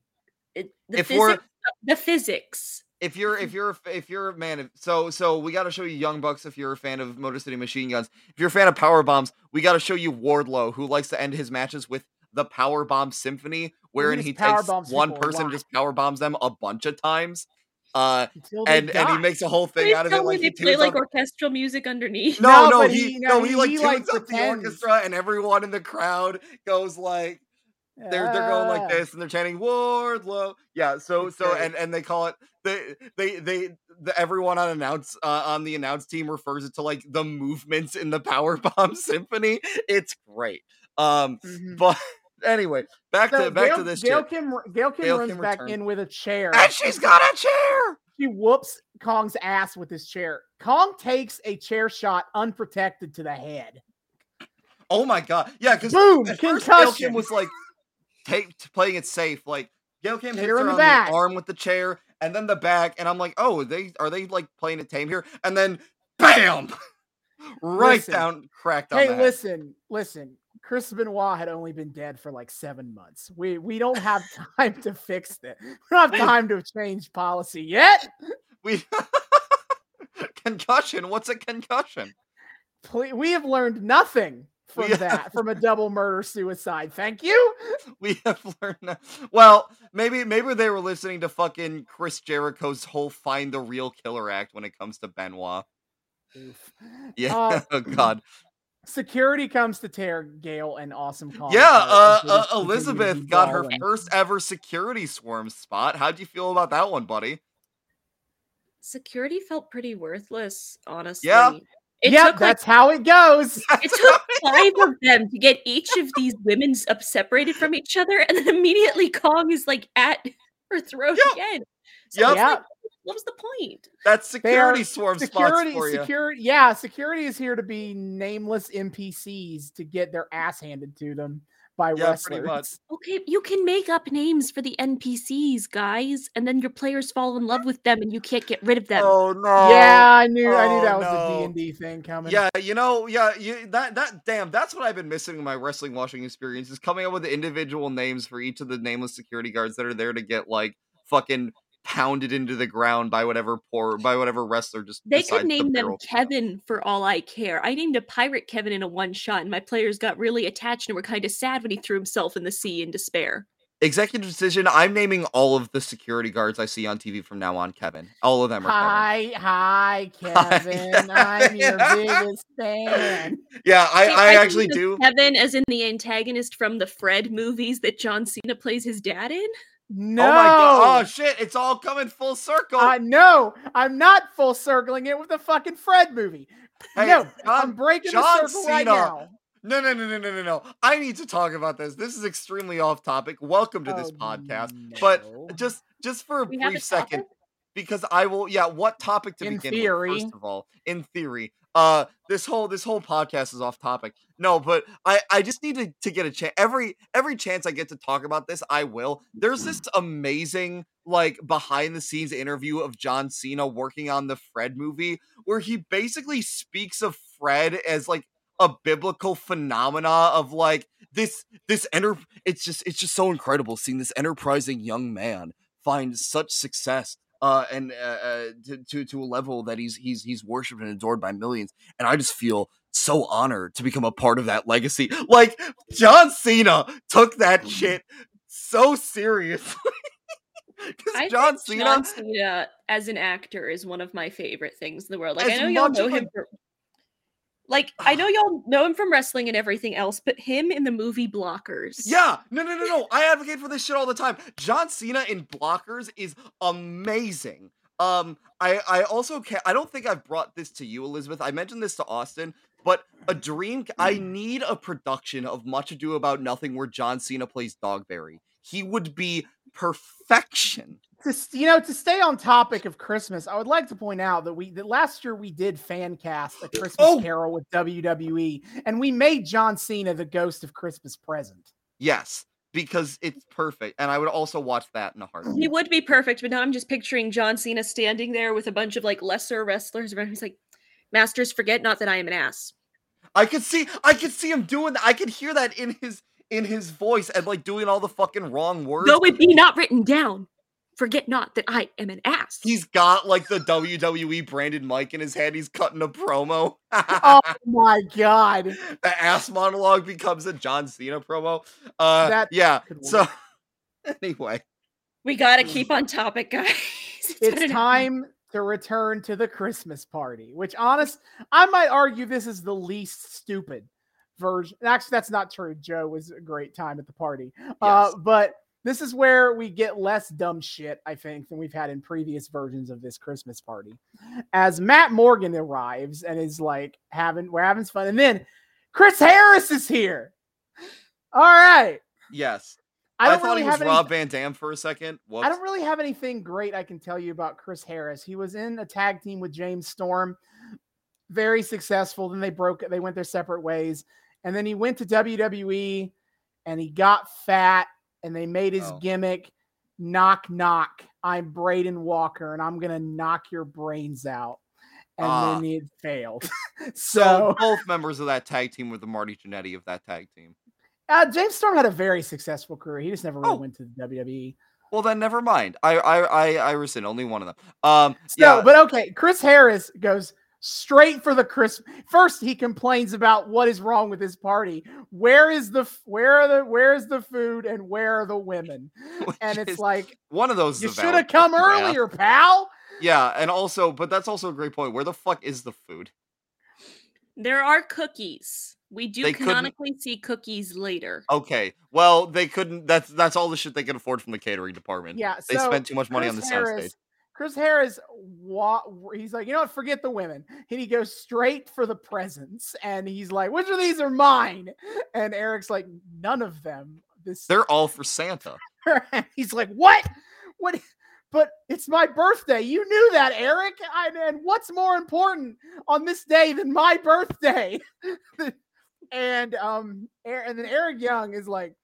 it, the If we're- physics. The physics. If you're if <laughs> you're if you're a man of so so we got to show you Young Bucks if you're a fan of Motor City Machine Guns. If you're a fan of power bombs, we got to show you Wardlow who likes to end his matches with the power bomb symphony, wherein just he takes one person just power bombs them a bunch of times. Uh, Until they and and he makes a whole thing Please out of it. Like me he they play like up orchestral music underneath. No, No, no, he, he- no, no, he like tunes like, up the orchestra, and everyone in the crowd goes like they're they're going like this, and they're chanting Wardlow. Yeah, so It's so great. and and they call it they they they the, everyone on announce uh, on the announce team refers it to like the movements in the Power Bomb <laughs> Symphony. It's great. Um, Mhm. but <laughs> anyway, back So to back Gail, to this Gail shit. Kim, Gail Kim Gail runs Kim back returns. in with a chair. And she's got a chair. She whoops Kong's ass with his chair. Kong takes a chair shot unprotected to the head. Oh my god, yeah, because Boom! At first, Gail Kim was like take, playing it safe. Like Gail Kim Hit hits her the on back. the arm with the chair, and then the back, and I'm like, oh, they are they like playing it tame here? And then, bam, <laughs> right Listen. down, cracked on Hey, listen, listen. Chris Benoit had only been dead for like seven months. We we don't have <laughs> time to fix this. We don't have time to change policy yet. <laughs> We concussion. What's a concussion? Ple- We have learned nothing from We <laughs> that, from a double murder suicide. Thank you. <laughs> We have learned. that- Well, maybe maybe they were listening to fucking Chris Jericho's whole "Find the Real Killer" act when it comes to Benoit. Oof. Yeah. Uh, <laughs> oh God. Security comes to tear Gail and Awesome Kong. Yeah, uh, as uh, continue to be Elizabeth got her first ever security swarm spot. How'd you feel about that one, buddy? Security felt pretty worthless, honestly. It Yep, took like that's how it goes. <laughs> it took <laughs> five of them to get each of these women up separated from each other, and then immediately Kong is like at <laughs> her throat Yeah. again. So Yep. like, Yeah. what was the point? That's They are security swarm security, spots for you. security, yeah, security is here to be nameless NPCs to get their ass handed to them by Yeah, pretty wrestlers. much. Okay, you can make up names for the NPCs, guys, and then your players fall in love with them, and you can't get rid of them. Oh no. Yeah, I knew, I knew Oh, that was a no. D and D thing coming. Yeah, you know, yeah, you that that damn, that's what I've been missing in my wrestling watching experience is coming up with the individual names for each of the nameless security guards that are there to get like fucking pounded into the ground by whatever poor by whatever wrestler just They could to name them barrel. Kevin for all I care. I named a pirate Kevin in a one shot, and my players got really attached and were kind of sad when he threw himself in the sea in despair. Executive decision. I'm naming all of the security guards I see on TV from now on Kevin. All of them are Hi, hi, <laughs> Hi, Kevin. I'm your <laughs> biggest fan. Yeah, I, See, I actually do. Kevin, as in the antagonist from the Fred movies that John Cena plays his dad in. No, Oh my god. Oh shit, it's all coming full circle. uh, no, I'm not full circling it with the fucking Fred movie. Hey, no, I'm breaking John the circle right now. No, no, no, no, no, no, no. I need to talk about this. This is extremely off topic. Welcome to this Oh, podcast. But just just for a We have a brief second, topic? because I will yeah, what topic to In begin theory. with, first of all. In theory. Uh this whole this whole podcast is off topic. No, but I I just need to, to get a chance every every chance I get to talk about this, I will. There's this amazing like behind the scenes interview of John Cena working on the Fred movie where he basically speaks of Fred as like a biblical phenomena of like this this enter it's just it's just so incredible seeing this enterprising young man find such success uh and uh, uh to, to to a level that he's he's he's worshipped and adored by millions and i just feel so honored to become a part of that legacy. <laughs> Like john cena took that shit so seriously. <laughs> I john cena John Cena as an actor is one of my favorite things in the world. Like I know y'all know him for like <sighs> I know y'all know him from wrestling and everything else, but him in the movie Blockers. Yeah, no, no, no, no. I advocate for this shit all the time. John Cena in Blockers is amazing. Um, I I also can't. I don't think I've brought this to you, Elizabeth. I mentioned this to Austin, but a dream. I need a production of Much Ado About Nothing where John Cena plays Dogberry. He would be perfection. to you know to stay on topic of Christmas, I would like to point out that we that last year we did fan cast a Christmas Oh! Carol with WWE, and we made John Cena the ghost of Christmas present. Yes, because it's perfect, and I would also watch that in a heart. He would be perfect, but now I'm just picturing John Cena standing there with a bunch of like lesser wrestlers around. him. He's like, "Masters, forget not that I am an ass." I could see, I could see him doing that. I could hear that in his in his voice and like doing all the fucking wrong words. Though it be not written down, forget not that I am an ass. He's got like the WWE branded mic in his head. He's cutting a promo. <laughs> Oh my god! the ass monologue becomes a John Cena promo. Uh, That yeah. So <laughs> anyway, we gotta keep on topic, guys. <laughs> it's better than- time to return to the Christmas party, which honest, I might argue this is the least stupid version. Actually, that's not true. Joe was a great time at the party. Uh, but this is where we get less dumb shit, I think, than we've had in previous versions of this Christmas party. As Matt Morgan arrives and is like having we're having fun, and then Chris Harris is here. All right. Yes. I I, thought really he was have any Rob Van Dam for a second. Whoops. I don't really have anything great I can tell you about Chris Harris. He was in a tag team with James Storm, very successful. Then they broke they went their separate ways. And then he went to WWE and he got fat and they made his Oh. gimmick knock knock. I'm Braden Walker and I'm going to knock your brains out. And Ah. then it failed. <laughs> so so both members of that tag team were the Marty Jannetty of that tag team. uh, James Storm had a very successful career. He just never really Oh. went to the WWE. Well, then never mind. I I I, I rescind. Only one of them. Um. So, yeah. but okay, Chris Harris goes straight for the Chris. First, he complains about what is wrong with his party. Where is the where are the where is the food and where are the women? <laughs> which And it's like one of those. you should have come yeah. earlier, pal. Yeah, and also, but that's also a great point. Where the fuck is the food? There are cookies. We do They couldn't- canonically see cookies later. Okay, well, they couldn't. That's that's all the shit they could afford from the catering department. Yeah, they so spent too much money on the Chris soundstage. Chris Harris, wa- he's like, you know what? Forget the women. And he goes straight for the presents, and he's like, which of these are mine? And Eric's like, none of them. This They're all for Santa. <laughs> he's like, "What? What? But it's my birthday. You knew that, Eric. I, and what's more important on this day than my birthday?" <laughs> and um, and then Eric Young is like,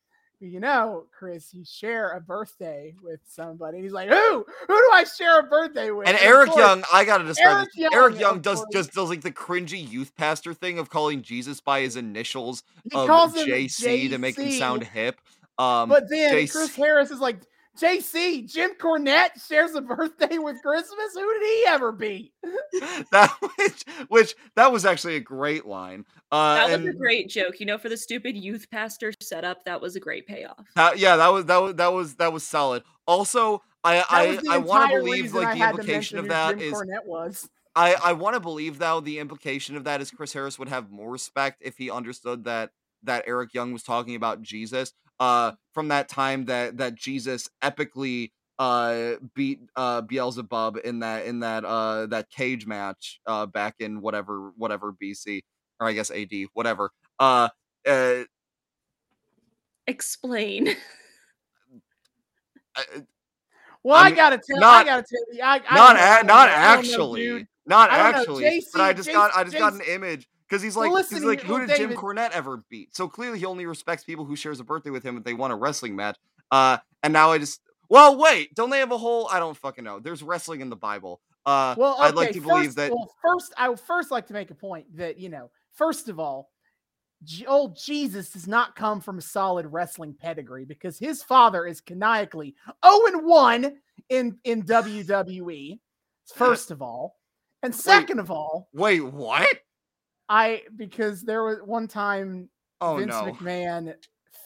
"You know, Chris, you share a birthday with somebody." And he's like, "Who? Who do I share a birthday with?" And of Eric course, Young, I gotta describe Eric this. Eric Young, Young does just does like the cringy youth pastor thing of calling Jesus by his initials he of him JC to make him sound hip. Um, But then JC Chris Harris is like, JC, Jim Cornette shares a birthday with Christmas. Who did he ever beat? <laughs> that which which that was actually a great line. Uh, That was and a great joke. You know, for the stupid youth pastor setup, that was a great payoff. that- yeah, that was that was that was that was solid. Also, I I I want to believe like the implication of mention who that Jim is Cornette was. I, I want to believe though the implication of that is Chris Harris would have more respect if he understood that that Eric Young was talking about Jesus uh from that time that that Jesus epically uh beat uh Beelzebub in that in that uh that cage match uh back in whatever whatever BC or I guess AD whatever uh uh Explain. <laughs> uh, Well, I I, gotta tell. I gotta tell you. I, I not don't a, not I don't know, actually not I know, actually but I JC just got I just got an image because he's Well, like listen he's like who well, did Jim Cornette ever beat so clearly he only respects people who shares a birthday with him if they want a wrestling match uh and now I just well wait don't they have a whole I don't fucking know there's wrestling in the Bible uh Well, okay, I'd like to believe first, that Well, first, I would first like to make a point that you know, first of all, old Jesus does not come from a solid wrestling pedigree because his father is canonically 0 and 1 in in WWE. <laughs> First of all, and second of all, wait what I because there was one time oh Vince no McMahon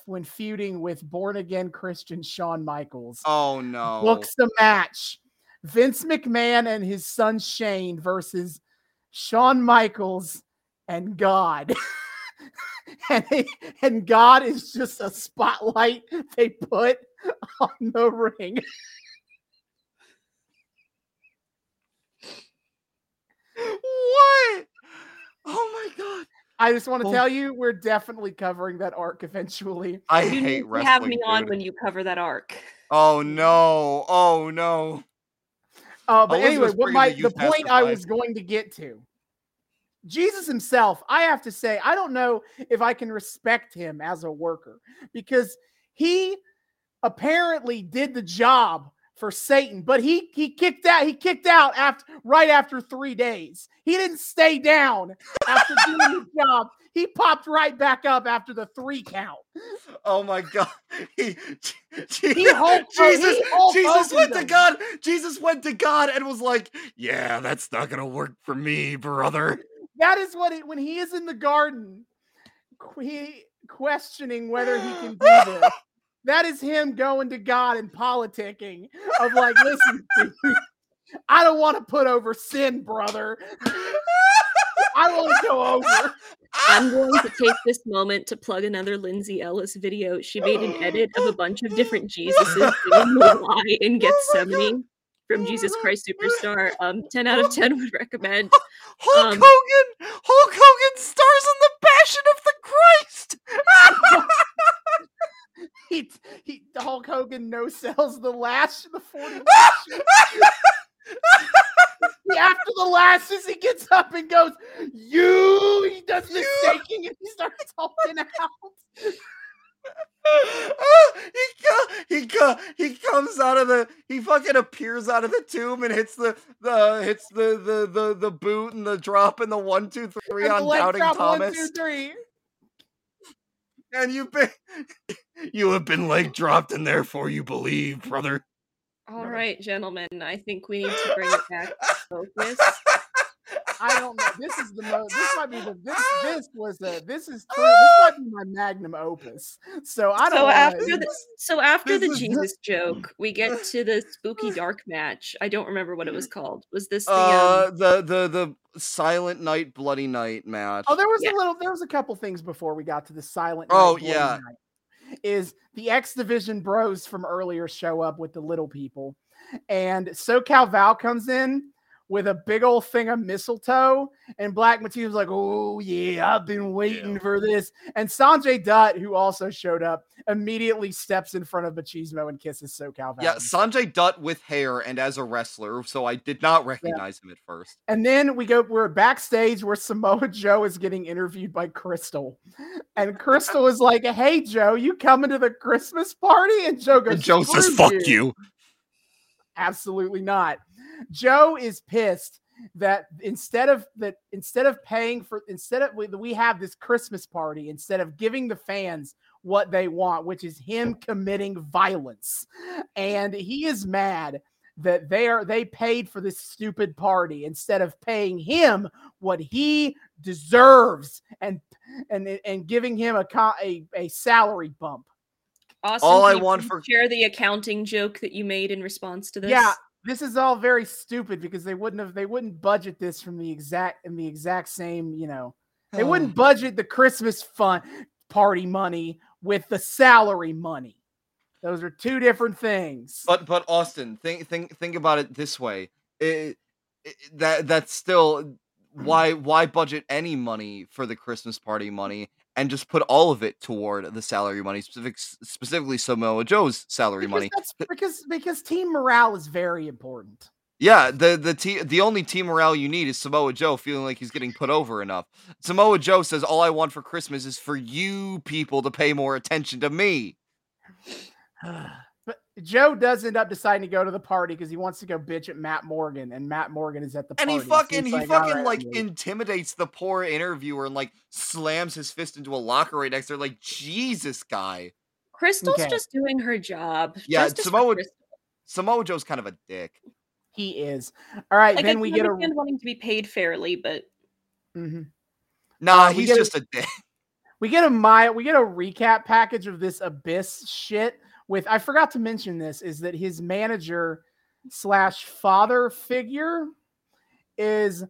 when feuding with born again Christian Shawn Michaels oh no books the match. Vince McMahon and his son Shane versus Shawn Michaels and God. <laughs> and, they- and God is just a spotlight they put on the ring. <laughs> what oh my god I just want to Oh. tell you, we're definitely covering that arc eventually. I You hate wrestling have me on when you cover that arc. oh no oh no Uh, but Elizabeth's anyway, what bringing my the the point I was going to get to, Jesus himself, I have to say, I don't know if I can respect him as a worker because he apparently did the job for Satan, but he he kicked out. He kicked out after right after three days. He didn't stay down after doing the <laughs> job. He popped right back up after the three count. Oh my god. <laughs> He, He Hulk- Jesus, he Hulk Jesus went to. God. Jesus went to God and was like, "Yeah, that's not to work for me, brother." That is what it when he is in the garden, he questioning whether he can do <laughs> this. That is him going to God and politicking of like, listen, <laughs> dude, I don't want to put over sin, brother. I want to go over. I'm going to take this moment to plug another Lindsay Ellis video. She made an edit of a bunch of different Jesuses singing Why in <laughs> Gethsemane from Jesus Christ Superstar. Um, 10 out of 10 would recommend. Hulk Um, Hogan. Hulk Hogan stars in the Passion of the Christ. <laughs> <laughs> He, he, Hulk Hogan no sells the lash, the <laughs> 40 After the lashes, he gets up and goes, You. He does the shaking and he starts hulking out. <laughs> he co- he co- he comes out of the he fucking appears out of the tomb and hits the the hits the the the, the boot and the drop and the one two three And on doubting Thomas two, three. and you've been you have been leg dropped and therefore you believe brother All right, gentlemen, I think we need to bring it back to <laughs> focus. I don't know. This is the most. This might be the. This <laughs> this was the. This is true. This might be my magnum opus. So I don't. So wanna- after the so after the this is- Jesus joke, we get <laughs> to the spooky dark match. I don't remember what it was called. Was this the uh um, the the the silent night bloody night match Oh, there was Yeah. a little. There was a couple things before we got to the silent. Oh, Night Bloody yeah. Night. Is the X Division Bros from earlier show up with the little people, and SoCal Val comes in with a big old thing of mistletoe, and Black Machismo like, "Oh yeah, I've been waiting for this." And Sanjay Dutt, who also showed up, immediately steps in front of Machismo and kisses SoCal Val. yeah Sanjay Dutt with hair and as a wrestler so I did not recognize him at first And then we go, we're backstage where Samoa Joe is getting interviewed by Crystal. And Crystal is like, Hey, Joe, you coming to the Christmas party? And Joe goes, and Joe says "Screw fuck you Absolutely not. Joe is pissed that instead of that instead of paying for instead of we, have this Christmas party instead of giving the fans what they want which is him committing violence. And he is mad that they are they paid for this stupid party instead of paying him what he deserves and and and giving him a a, a salary bump Austin, All I want for- share the accounting joke that you made in response to this. Yeah, this is all very stupid because they wouldn't have they wouldn't budget this from the exact in the exact same, you know. They wouldn't budget the Christmas fun party money with the salary money. Those are two different things. But but Austin, think think think about it this way. It, it- that that's still why why budget any money for the Christmas party money and just put all of it toward the salary money, specific specifically Samoa Joe's salary because money. because because team morale is very important. Yeah, the the te- the only team morale you need is Samoa Joe feeling like he's getting put over enough. Samoa Joe says, "All I want for Christmas is for you people to pay more attention to me." <sighs> <sighs> but Joe does end up deciding to go to the party because he wants to go bitch at Matt Morgan, and Matt Morgan is at the And party. he fucking he's he like, fucking "All right, like I'm intimidates the poor interviewer and like slams his fist into a locker right next to her. Like Jesus, guy. Crystal's Okay. just doing her job. Yeah, Justice for Samoa- Samoa Joe's kind of a dick. he is. All right, Like, then I we get a. wanting to be paid fairly, but mm-hmm. Nah, Uh, he's get a- just a dick. <laughs> We get a my we get a recap package of this abyss shit with I forgot to mention this is that his manager slash father figure is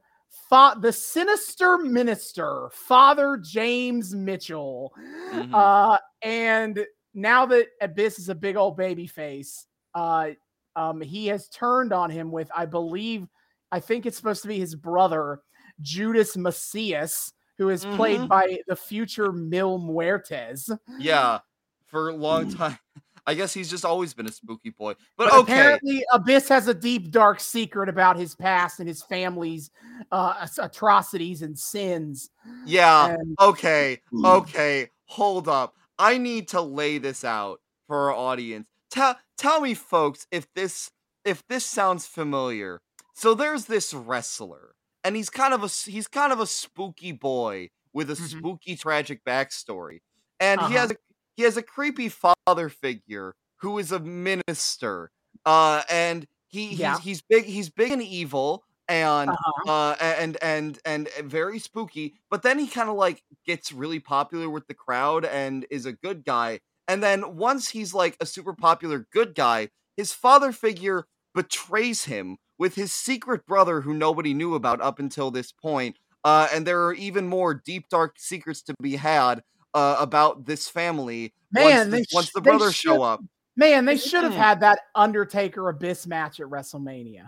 fa- the sinister minister, Father James Mitchell. Mhm. Uh and now that Abyss is a big old baby face, uh um he has turned on him with I believe I think it's supposed to be his brother Judas Mesias who is played Mhm. by the future Mil Muertes. Yeah, for a long time. I guess he's just always been a spooky boy. But, But okay, apparently, Abyss has a deep, dark secret about his past and his family's uh, atrocities and sins. yeah, And okay, okay. Hold up. I need to lay this out for our audience. Tell tell me, folks, if this if this sounds familiar. So there's this wrestler, and he's kind of a s- he's kind of a spooky boy with a Mhm. spooky, tragic backstory, and he Uh-huh. has a, he has a creepy father figure who is a minister, uh, and he Yeah. he's, he's big he's big and evil, and uh-huh. uh and and and and very spooky but then he kind of like gets really popular with the crowd and is a good guy and then once he's like a super popular good guy his father figure betrays him with his secret brother who nobody knew about up until this point. Uh, and there are even more deep, dark secrets to be had uh, about this family Man, once, they the, once the brothers should- show up. Man, they should have had that Undertaker Abyss match at WrestleMania.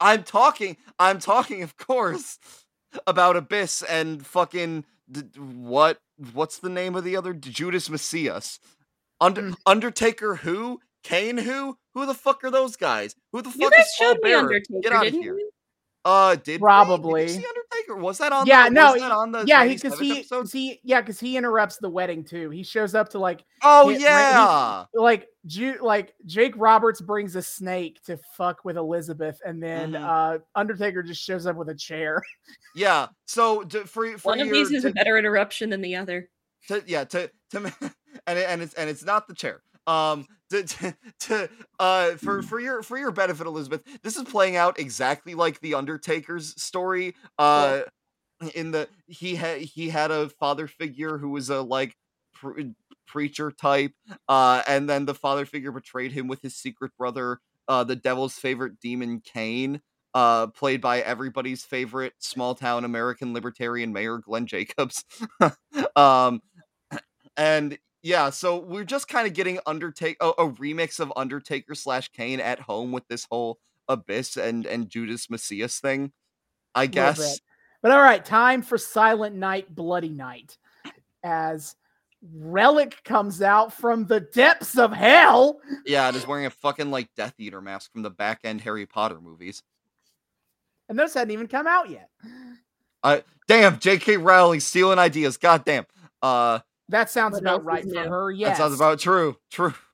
I'm talking. I'm talking, of course, about Abyss and fucking d- d- what? What's the name of the other Judas Mesias? Under, Mm. Undertaker who? Kane who? Who the fuck are those guys? Who the You fuck guys is Paul showed me Bearer? Undertaker, Get out of didn't here. you? Uh, did we? Probably. Did you see Undertaker? Was that on? Yeah, the, no, Was that on the yeah, because 97th he, episode? 'cause he, yeah, because he interrupts the wedding too. He shows up to like, Oh he- he- yeah. like, Ju- like Jake Roberts brings a snake to fuck with Elizabeth, and then Mhm. uh Undertaker just shows up with a chair. Yeah. So d- for for One of your, these is to- a better interruption than the other. to yeah to to <laughs> and it, and it's and it's not the chair um to, to, to uh for for your for your benefit elizabeth this is playing out exactly like the undertaker's story uh in the he had he had a father figure who was a like pre- preacher type uh and then the father figure betrayed him with his secret brother uh the devil's favorite demon kane uh played by everybody's favorite small town american libertarian mayor glenn jacobs. <laughs> Um and yeah, so we're just kind of getting Undertaker a, a remix of Undertaker slash Kane at home with this whole Abyss and and Judas Mesias thing. I guess. But all right, time for Silent Night, Bloody Night, as Rellik comes out from the depths of hell. Yeah, it is wearing a fucking like Death Eater mask from the back end Harry Potter movies. And those hadn't even come out yet. Damn, J.K. Rowling stealing ideas. God damn. Uh, That sounds What about right is for her. Yes. that sounds about true. True. <laughs>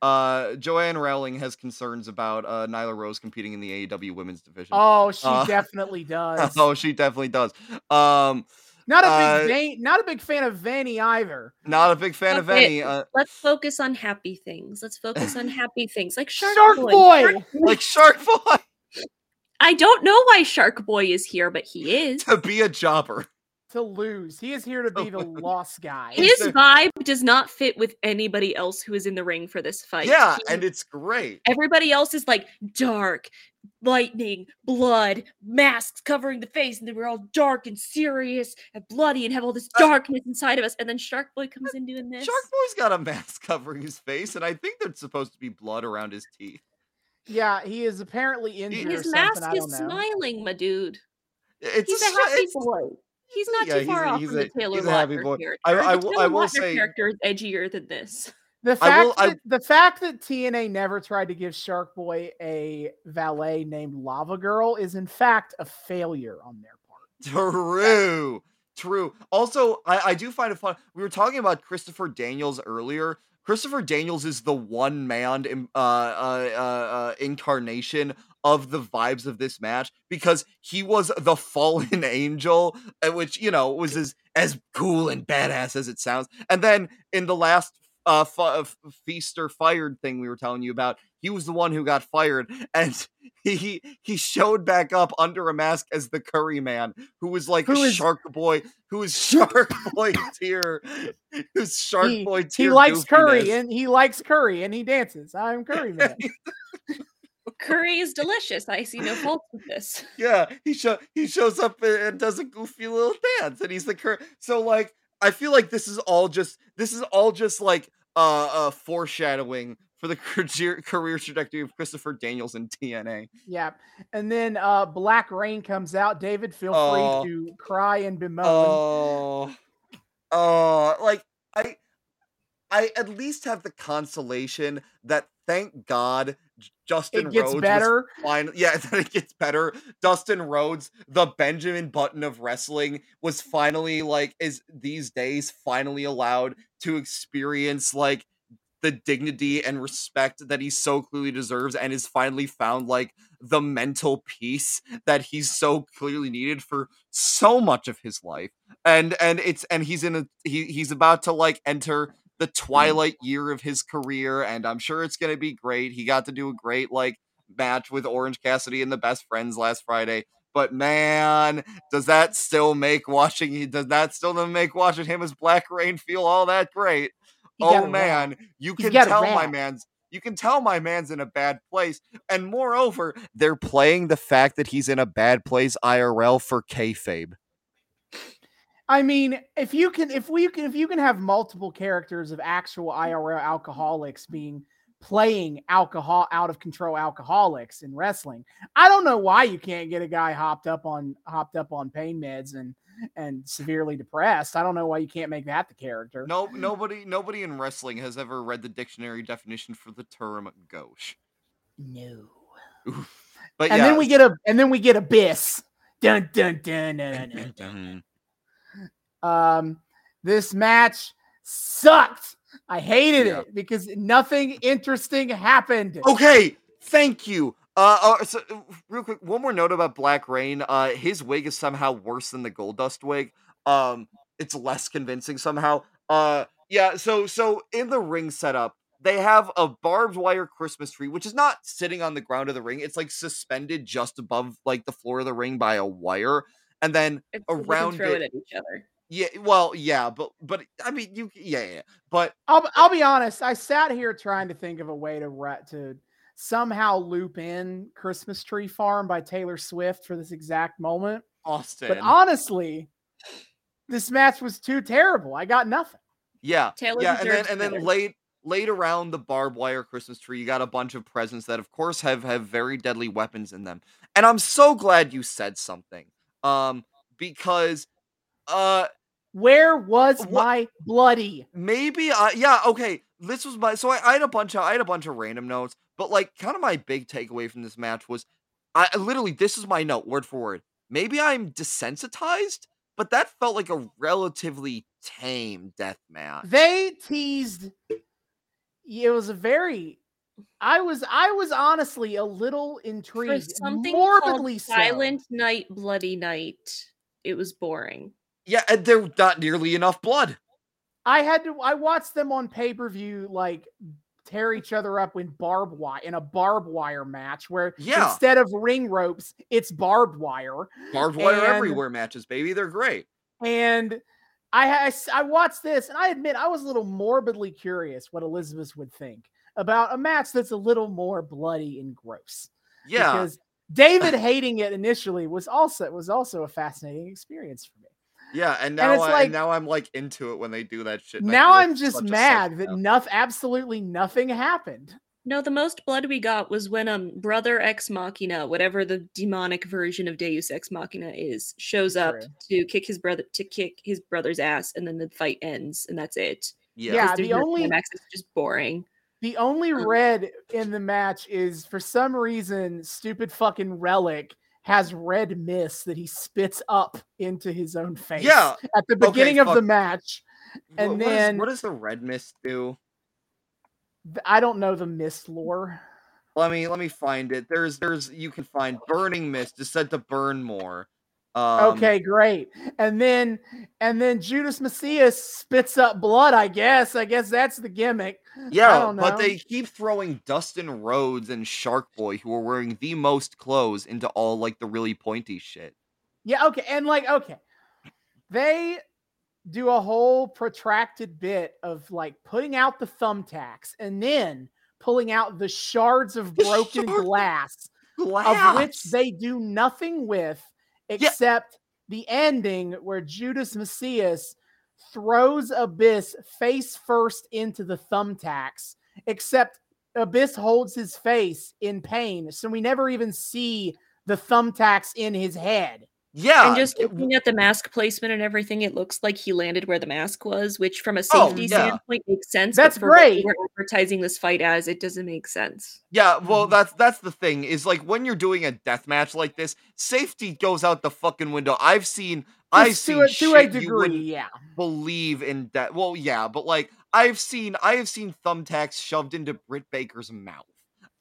Uh, Joanne Rowling has concerns about uh, Nyla Rose competing in the AEW women's division. Oh, she Uh, definitely <laughs> does. oh, she definitely does. Um, not a uh, big Van- not a big fan of Vanny either. not a big fan of Okay. any. Uh, Let's focus on happy things. Let's focus on <laughs> happy things like Shark, Shark Boy. Boy! Shark- like Shark Boy I don't know why Shark Boy is here, but he is. to be a jobber. To lose, he is here to be the <laughs> lost guy. His the- vibe does not fit with anybody else who is in the ring for this fight. yeah, He- and it's great. everybody else is like dark, lightning, blood, masks covering the face, and then we're all dark and serious and bloody and have all this Uh, darkness inside of us. And then Shark Boy comes in doing this. Shark Boy's got a mask <laughs> covering his face, and I think there's supposed to be blood around his teeth. Yeah, he is apparently injured. or His something, mask I is don't know. smiling, my dude. It's He's a, a happy it's- boy. He's not yeah, too he's far a- off he's from a- the Taylor he's a happy Lautner boy. character. I- I the will- Taylor I will Lautner say- character is edgier than this. The I fact will- I- that the fact that TNA never tried to give Shark Boy a valet named Lava Girl is in fact a failure on their part. True. True. Also, I, I do find it fun. We were talking about Christopher Daniels earlier. Christopher Daniels is the one man uh, uh, uh, uh, incarnation of the vibes of this match because he was the <laughs> fallen angel, uh, which you know was as as cool and badass as it sounds. And then in the last uh, f- uh, Feast or Fired thing we were telling you about, he was the one who got fired, <laughs> and he he showed back up under a mask as the Curry Man, who was like Who is- Shark Boy, who is Shark Boy tier, <laughs> who's Shark he, Boy he tier. likes curry and he likes curry and he dances. I'm Curry Man. Curry is <laughs> delicious. I see no fault with this. <laughs> yeah, he show he shows up and, and does a goofy little dance, and he's the cur. So like, I feel like this is all just this is all just like uh, uh foreshadowing for the <laughs> career career trajectory of Christopher Daniels in TNA. yeah. And then uh Black Reign comes out. David, feel Oh. free to cry and bemoan. Oh, oh, like I, I at least have the consolation that thank God Justin it gets Rhodes better. <laughs> Yeah, that it gets better. Dustin Rhodes, the Benjamin Button of wrestling, was finally like is these days finally allowed to experience like the dignity and respect that he so clearly deserves and is finally found like the mental peace that he's so clearly needed for so much of his life and and it's and he's in a he, he's about to like enter the twilight year of his career and i'm sure it's gonna be great he got to do a great like match with orange cassidy and the best friends last friday but man does that still make watching does that still make watching him as black reign feel all that great He oh man, you can tell my man's You can tell my man's in a bad place. And moreover, they're playing the fact that he's in a bad place IRL for kayfabe. I mean, if you can, if we can, if you can have multiple characters of actual mm-hmm. IRL alcoholics being playing alcohol out of control alcoholics in wrestling, I don't know why you can't get a guy hopped up on hopped up on pain meds and and severely depressed. I don't know why you can't make that the character. No, nobody, nobody in wrestling has ever read the dictionary definition for the term gauche. No. But and yeah, then we get a and then we get abyss. Dun dun dun dun dun. dun. Mm-hmm. Um, this match sucked. I hated Yeah. it because nothing interesting happened. Okay, thank you. Uh, uh, so, real quick, one more note about Black Reign. Uh, his wig is somehow worse than the Goldust wig. Um, it's less convincing somehow. Uh, yeah. So, so in the ring setup, they have a barbed wire Christmas tree, which is not sitting on the ground of the ring. It's like suspended just above like the floor of the ring by a wire, and then It's, around it- it each other. Yeah, well, yeah, but but I mean, you yeah, yeah, but I'll I'll be honest. I sat here trying to think of a way to ra- to somehow loop in Christmas Tree Farm by Taylor Swift for this exact moment. Austin, But honestly, this match was too terrible. I got nothing. Yeah, Taylor yeah, and then deserves and then better. laid laid around the barbed wire Christmas tree, you got a bunch of presents that, of course, have have very deadly weapons in them. And I'm so glad you said something, um, because uh, Where was What- my bloody? maybe I yeah okay. This was my so I, I had a bunch of I had a bunch of random notes, but like kind of my big takeaway from this match was I I literally this is my note word for word. Maybe I'm desensitized, but that felt like a relatively tame death match. They teased. It was a very. I was I was honestly a little For intrigued, something morbidly called so. Silent Night, Bloody Night, it was boring. Yeah, and there not nearly enough blood. I had to. I watched them on pay per view, like tear each other up in barbed wire in a barbed wire match, where Yeah. instead of ring ropes, it's barbed wire. Barbed wire And- everywhere matches, baby. They're great. And I, I watched this, and I admit I was a little morbidly curious what Elizabeth would think about a match that's a little more bloody and gross. Yeah. because David hating it initially was also was also a fascinating experience for me. Yeah, and now it's I, like- and now I'm like into it when they do that shit. now I'm just mad that psychopath. nothing, absolutely nothing happened. No, the most blood we got was when um Brother Ex Machina, whatever the demonic version of Deus Ex Machina is, shows up True. to kick his brother to kick his brother's ass, and then the fight ends, and that's it. Yeah. Yeah, 'Cause the only- climax, it's just boring. The only Mm. red in the match is for some reason, stupid fucking rellik has red mist that he spits up into his own face. Yeah. at the Okay, beginning of the match. And what, is- then- what does the red mist do? I don't know the mist lore. Let me let me find it. There's there's you can find burning mist is said to burn more. Um, okay, great. And then and then Judas Mesias spits up blood. I guess. I guess that's the gimmick. Yeah, don't but they keep throwing Dustin Rhodes and Shark Boy, who are wearing the most clothes, into all like the really pointy shit. Yeah, okay. And like, okay. They do a whole protracted bit of like putting out the thumbtacks and then pulling out the shards of broken of glass, of which they do nothing with except the ending where Judas Mesias throws Abyss face first into the thumbtacks, except Abyss holds his face in pain. So we never even see the thumbtacks in his head. Yeah, and just looking at the mask placement and everything, it looks like he landed where the mask was, which from a Oh, safety yeah. standpoint makes sense. That's but for what great. We're advertising this fight as it doesn't make sense. Yeah, well, Mhm. that's that's the thing is like when you're doing a death match like this, safety goes out the fucking window. I've seen, I've seen to, a, to a degree, yeah. believe in death. Well, yeah, but like I've seen, I have seen thumbtacks shoved into Britt Baker's mouth.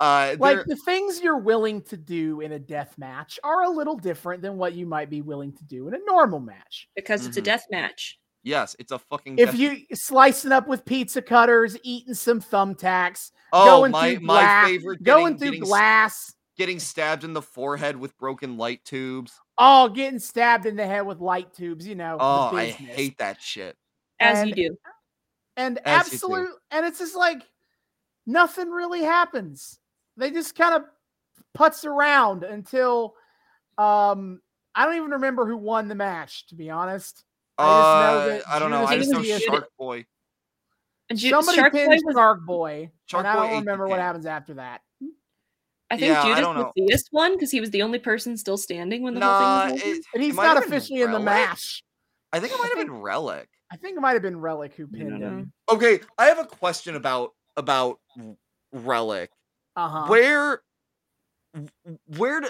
Uh, Like the things you're willing to do in a death match are a little different than what you might be willing to do in a normal match. Because it's a Mhm. death match. yes, it's a fucking. If death- you slicing up with pizza cutters, eating some thumbtacks, oh going my through my glass, favorite, going getting, through getting, glass, getting stabbed in the forehead with broken light tubes. oh, getting stabbed in the head with light tubes, you know. the Oh, I hate that shit. As And- you do. and As you do. absolute and it's just like nothing really happens. They just kind of putts around until um I don't even remember who won the match, to be honest. I just know Uh, that I don't know. I Judas just know Priest- Shark Boy. And Ju- Somebody Shark Boy pinned was, Shark Boy, Shark and I don't ate remember what happens after that. I think Yeah, Judas don't was the biggest one because he was the only person still standing when the Nah, whole thing was over. it, And he's not officially in the match. I think it might have been Rellik. I think it might have been Rellik who pinned know. him. Okay, I have a question about about Rellik. Uh huh. Where where do,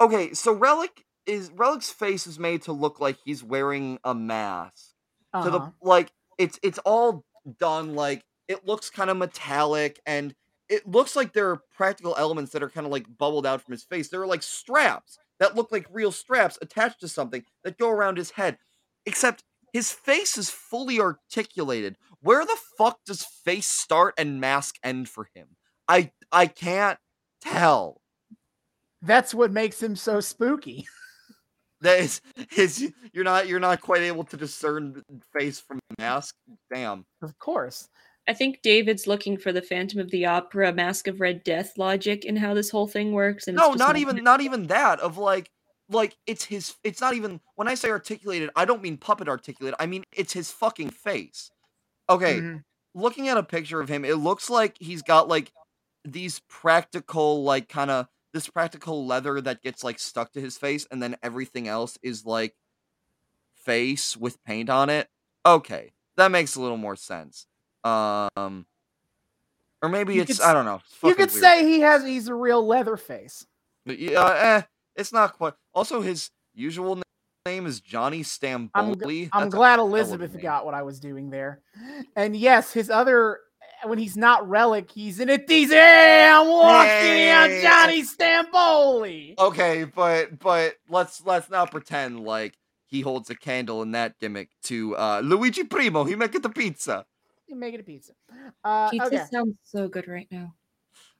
Okay, so Rellik is Rellik's face is made to look like he's wearing a mask. To the Uh-huh. like it's it's all done like it looks kind of metallic and it looks like there are practical elements that are kind of like bubbled out from his face. There are like straps that look like real straps attached to something that go around his head. Except his face is fully articulated. Where the fuck does face start and mask end for him? I I can't tell. That's what makes him so spooky. <laughs> That is his you're not you're not quite able to discern face from mask. Damn. Of course. I think David's looking for the Phantom of the Opera Mask of Red Death logic in how this whole thing works. And no just not even not even that of like like it's his it's not even when i say articulated i don't mean puppet articulated i mean it's his fucking face okay Mhm. looking at a picture of him it looks like he's got like these practical like kind of this practical leather that gets like stuck to his face and then everything else is like face with paint on it okay that makes a little more sense um or maybe You it's could i don't know You could weird. say he has he's a real leather face. But yeah, uh, eh, it's not quite. Also, his usual na- name is Johnny Stamboli. I'm a glad hell of a Elizabeth got what I was doing there. And yes, his other when he's not rellik, he's in it. These hey, I'm walking out Hey. Johnny Stamboli. Okay, but but let's let's not pretend like he holds a candle in that gimmick to uh, Luigi Primo. He make it the pizza. He make it a pizza. Uh, Pizza okay. sounds so good right now.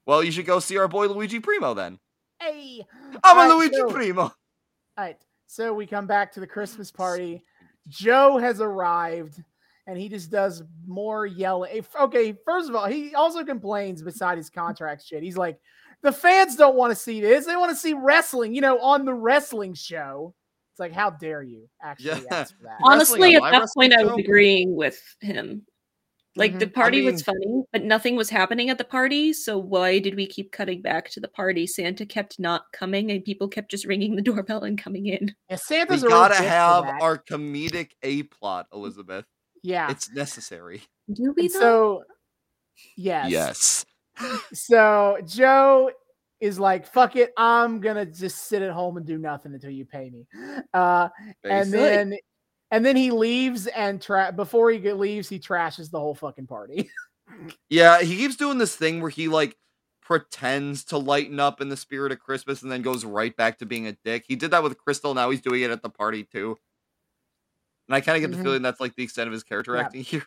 Well, you should go see our boy Luigi Primo then. Hey. I'm a Alright, Luigi so- Primo. All right. So we come back to the Christmas party. Joe has arrived and he just does more yelling. Okay, first of all, he also complains beside his contract shit. He's like, the fans don't want to see this. They want to see wrestling, you know, on the wrestling show. It's like, how dare you actually Yeah. ask for that? <laughs> Honestly, at that wrestling point, I was agreeing with him. Like the Mhm. party mean- was funny, but nothing was happening at the party. So why did we keep cutting back to the party? Santa kept not coming, and people kept just ringing the doorbell and coming in. Yeah, We Santa's a real gotta have our comedic A plot, Elizabeth. Yeah. It's necessary. Do we though? so, yes. Yes. <laughs> So Joe is like, "Fuck it, I'm gonna just sit at home and do nothing until you pay me." Uh, and then, and then he leaves and tra- before he leaves, he trashes the whole fucking party. <laughs> Yeah, he keeps doing this thing where he like pretends to lighten up in the spirit of Christmas and then goes right back to being a dick. He did that with Crystal, now he's doing it at the party too. And I kind of get Mhm. the feeling that's like the extent of his character Yeah. acting here.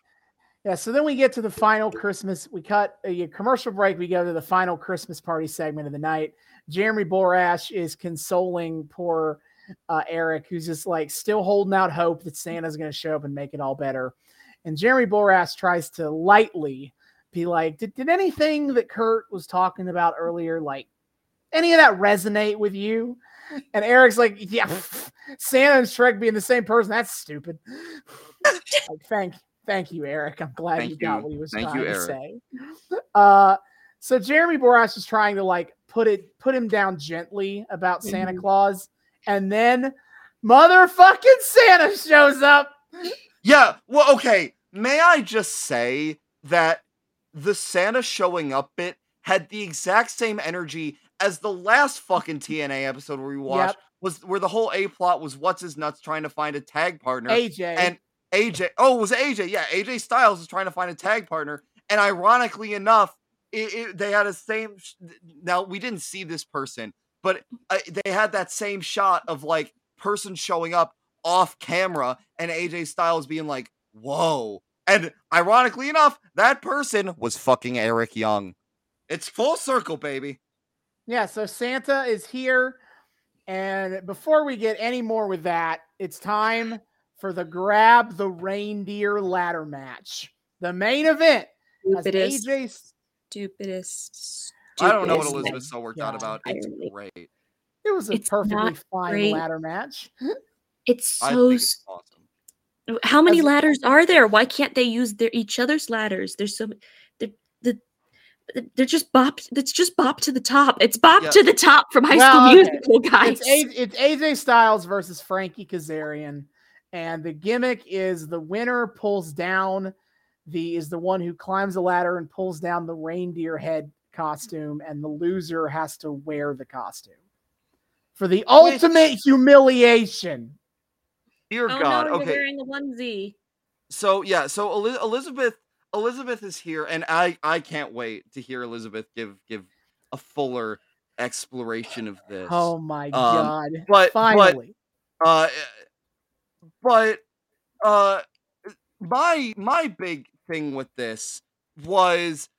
yeah. So then we get to the final Christmas. We cut a commercial break. We go to the final Christmas party segment of the night. Jeremy Borash is consoling poor uh, Eric, who's just like still holding out hope that Santa's going to show up and make it all better. And Jeremy Borash tries to lightly be like, did, did anything that Kurt was talking about earlier, like any of that resonate with you? And Eric's like, yeah, Santa and Shrek being the same person, that's stupid. like, thank, thank you, Eric. I'm glad Thank you got what he was Thank trying you, to Eric. say. Uh, so Jeremy Borash is trying to like put it, put him down gently about Santa Mhm. Claus, and then motherfucking Santa shows up. Yeah, well, okay. May I just say that the Santa showing up bit had the exact same energy as the last fucking TNA episode where we watched was where the whole A plot was what's his nuts trying to find a tag partner. AJ. and AJ. Oh, it was AJ? Yeah, AJ Styles is trying to find a tag partner, and ironically enough, it, it, they had a same. sh- Now we didn't see this person, but uh, they had that same shot of like person showing up off camera, and AJ Styles being like, "Whoa!" And ironically enough, that person was fucking Eric Young. It's full circle, baby. Yeah, so Santa is here. And before we get any more with that, it's time for the grab the reindeer ladder match. The main event as Stupidest. AJ stupidest. I don't know what stupidest Elizabeth's so worked out about. It's great. It was a It's perfectly fine great. ladder match. It's I so think it's awesome. How many As- ladders are there? Why can't they use their each other's ladders? There's so many. They're, the they're just bop. It's just bop to the top. It's bop Yeah. to the top from High Well, School okay. Musical, guys. It's, A- it's AJ Styles versus Frankie Kazarian, and the gimmick is the winner pulls down the is the one who climbs the ladder and pulls down the reindeer head costume, and the loser has to wear the costume for the ultimate humiliation. Dear oh God. no, you're okay. wearing a onesie. So yeah, so Elizabeth Elizabeth is here, and I I can't wait to hear Elizabeth give give a fuller exploration of this. Oh my Um, god! but- but- Finally, Uh, but uh, my my big thing with this was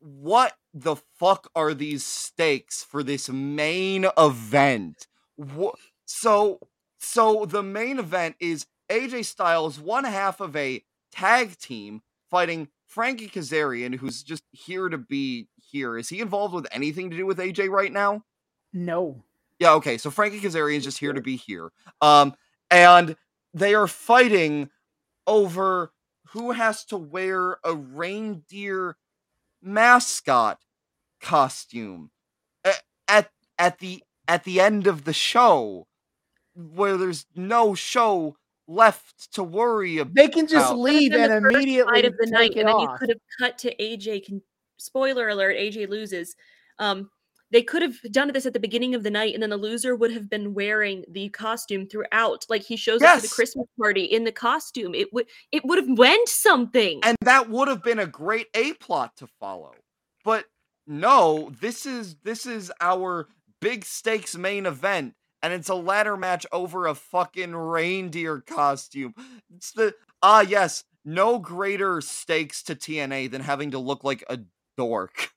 what the fuck are these stakes for this main event? What, so so the main event is AJ Styles, one half of a tag team fighting Frankie Kazarian, who's just here to be here. Is he involved with anything to do with AJ right now? no. Yeah, okay. So Frankie Kazarian's just here to be here. Um, and they are fighting over who has to wear a reindeer mascot costume A- at at the at the end of the show where there's no show left to worry about. They can just Wow. leave and the immediately fight of the night, take it and then you could have cut to AJ. Can spoiler alert: AJ loses. Um, they could have done this at the beginning of the night, and then the loser would have been wearing the costume throughout. Like he shows up to the Christmas party in the costume. It would it would have went something. and that would have been a great a plot to follow but no this is this is our big stakes main event and it's a ladder match over a fucking reindeer costume. It's the ah yes no greater stakes to tna than having to look like a dork.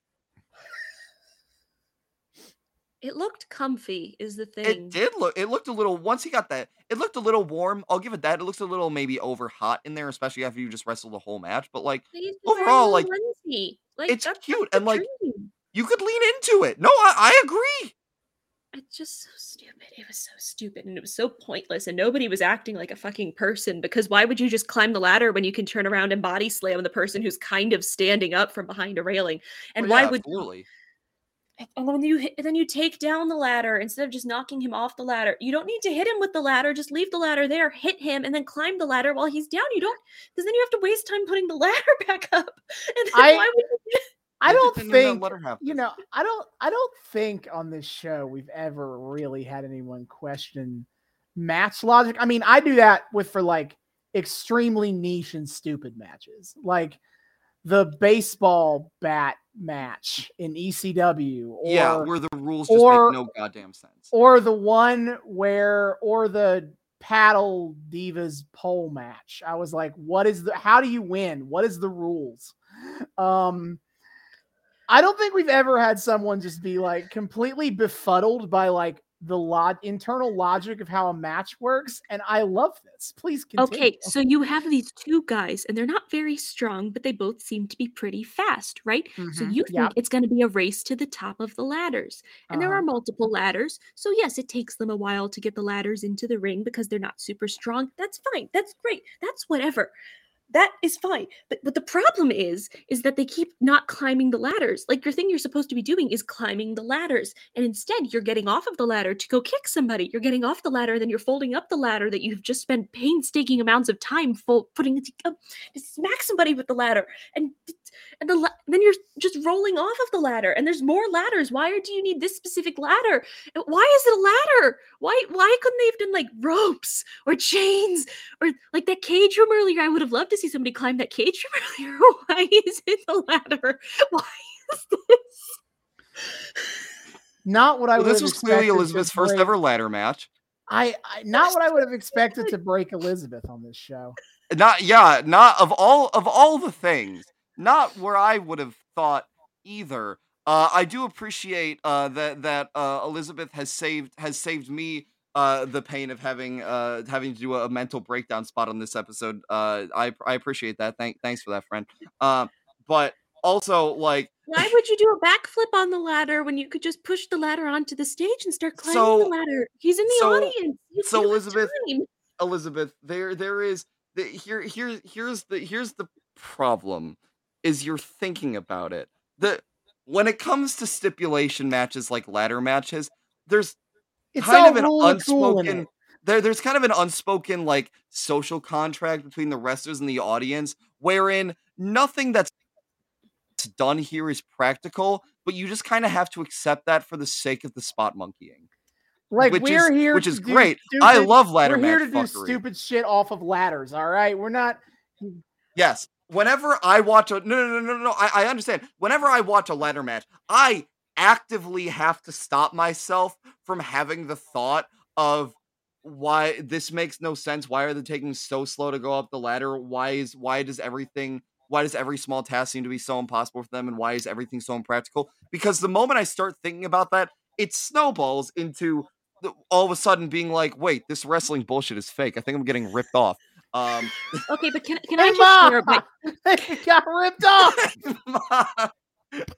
It looked comfy, is the thing. it did look it looked a little once he got that it looked a little warm. I'll give it that. It looks a little maybe over hot in there especially after you just wrestled the whole match but like But he's just wearing a overall, like, like it's cute and, like, dream. you could lean into it. No i, I agree It's just so stupid. It was so stupid and it was so pointless. And nobody was acting like a fucking person because why would you just climb the ladder when you can turn around and body slam the person who's kind of standing up from behind a railing? And Well, why would absolutely and then you hit, then you take down the ladder instead of just knocking him off the ladder. You don't need to hit him with the ladder. Just leave the ladder there, hit him, and then climb the ladder while he's down. You don't because then you have to waste time putting the <laughs> ladder back up. And then I- why would you I don't think let her have you know. I don't. I don't think on this show we've ever really had anyone question match logic. I mean, I do that with for like extremely niche and stupid matches, like the baseball bat match in ECW, or yeah, where the rules just or- make no goddamn sense. or the one where or the paddle divas pole match i was like what is the how do you win what is the rules um i don't think we've ever had someone just be like completely befuddled by like the log internal logic of how a match works and i love this please continue Okay, so you have these two guys, and they're not very strong, but they both seem to be pretty fast, right? So Mhm, you think yep. it's going to be a race to the top of the ladders. And there Uh-huh. are multiple ladders. So, yes, it takes them a while to get the ladders into the ring because they're not super strong. That's fine. That's great. That's whatever. That is fine. But what the problem is, is that they keep not climbing the ladders. Like your thing you're supposed to be doing is climbing the ladders. And instead, you're getting off of the ladder to go kick somebody. You're getting off the ladder, then you're folding up the ladder that you've just spent painstaking amounts of time fo- putting to, uh, to smack somebody with the ladder. And and the la- then you're just rolling off of the ladder and there's more ladders. Why do you need this specific ladder? Why is it a ladder? Why why couldn't they have done like ropes or chains or like that cage room earlier? I would have loved to see somebody climb that cage room <laughs> earlier. Why is it the ladder? Why is this? Not what i Well, would this have was clearly Elizabeth's first ever ladder match. I, I not what i would have <laughs> expected to break elizabeth on this show. Not yeah, not of all of all the things, not where I would have thought either. Uh, I do appreciate uh, that that uh, Elizabeth has saved has saved me uh, the pain of having uh, having to do a, mental breakdown spot on this episode. Uh, I I appreciate that. Thank thanks for that, friend. But also like Why would you do a backflip on the ladder when you could just push the ladder onto the stage and start climbing So- the ladder? He's in the so- audience. You- so Elizabeth- Elizabeth, there there is the, here here here's the here's the problem is you're thinking about it. The when it comes to stipulation matches like ladder matches, there's It's kind of an rule of cool in unspoken there there's kind of an unspoken like social contract between the wrestlers and the audience wherein nothing that's done here is practical, but you just kind of have to accept that for the sake of the spot monkeying. Like which we're is- here, which is great. I love ladder We're here to do stupid shit off of ladders. All right, we're not. Yes. Whenever I watch a no no no no no, I, I understand. Whenever I watch a ladder match, I actively have to stop myself from having the thought of why this makes no sense. Why are they taking so slow to go up the ladder? Why is why does everything why does every small task seem to be so impossible for them and why is everything so impractical? Because the moment I start thinking about that, it snowballs into all of a sudden being like, wait, this wrestling bullshit is fake. I think I'm getting ripped off. Um Okay, but can, can Hey, I just share my, It <laughs> got ripped off. <laughs>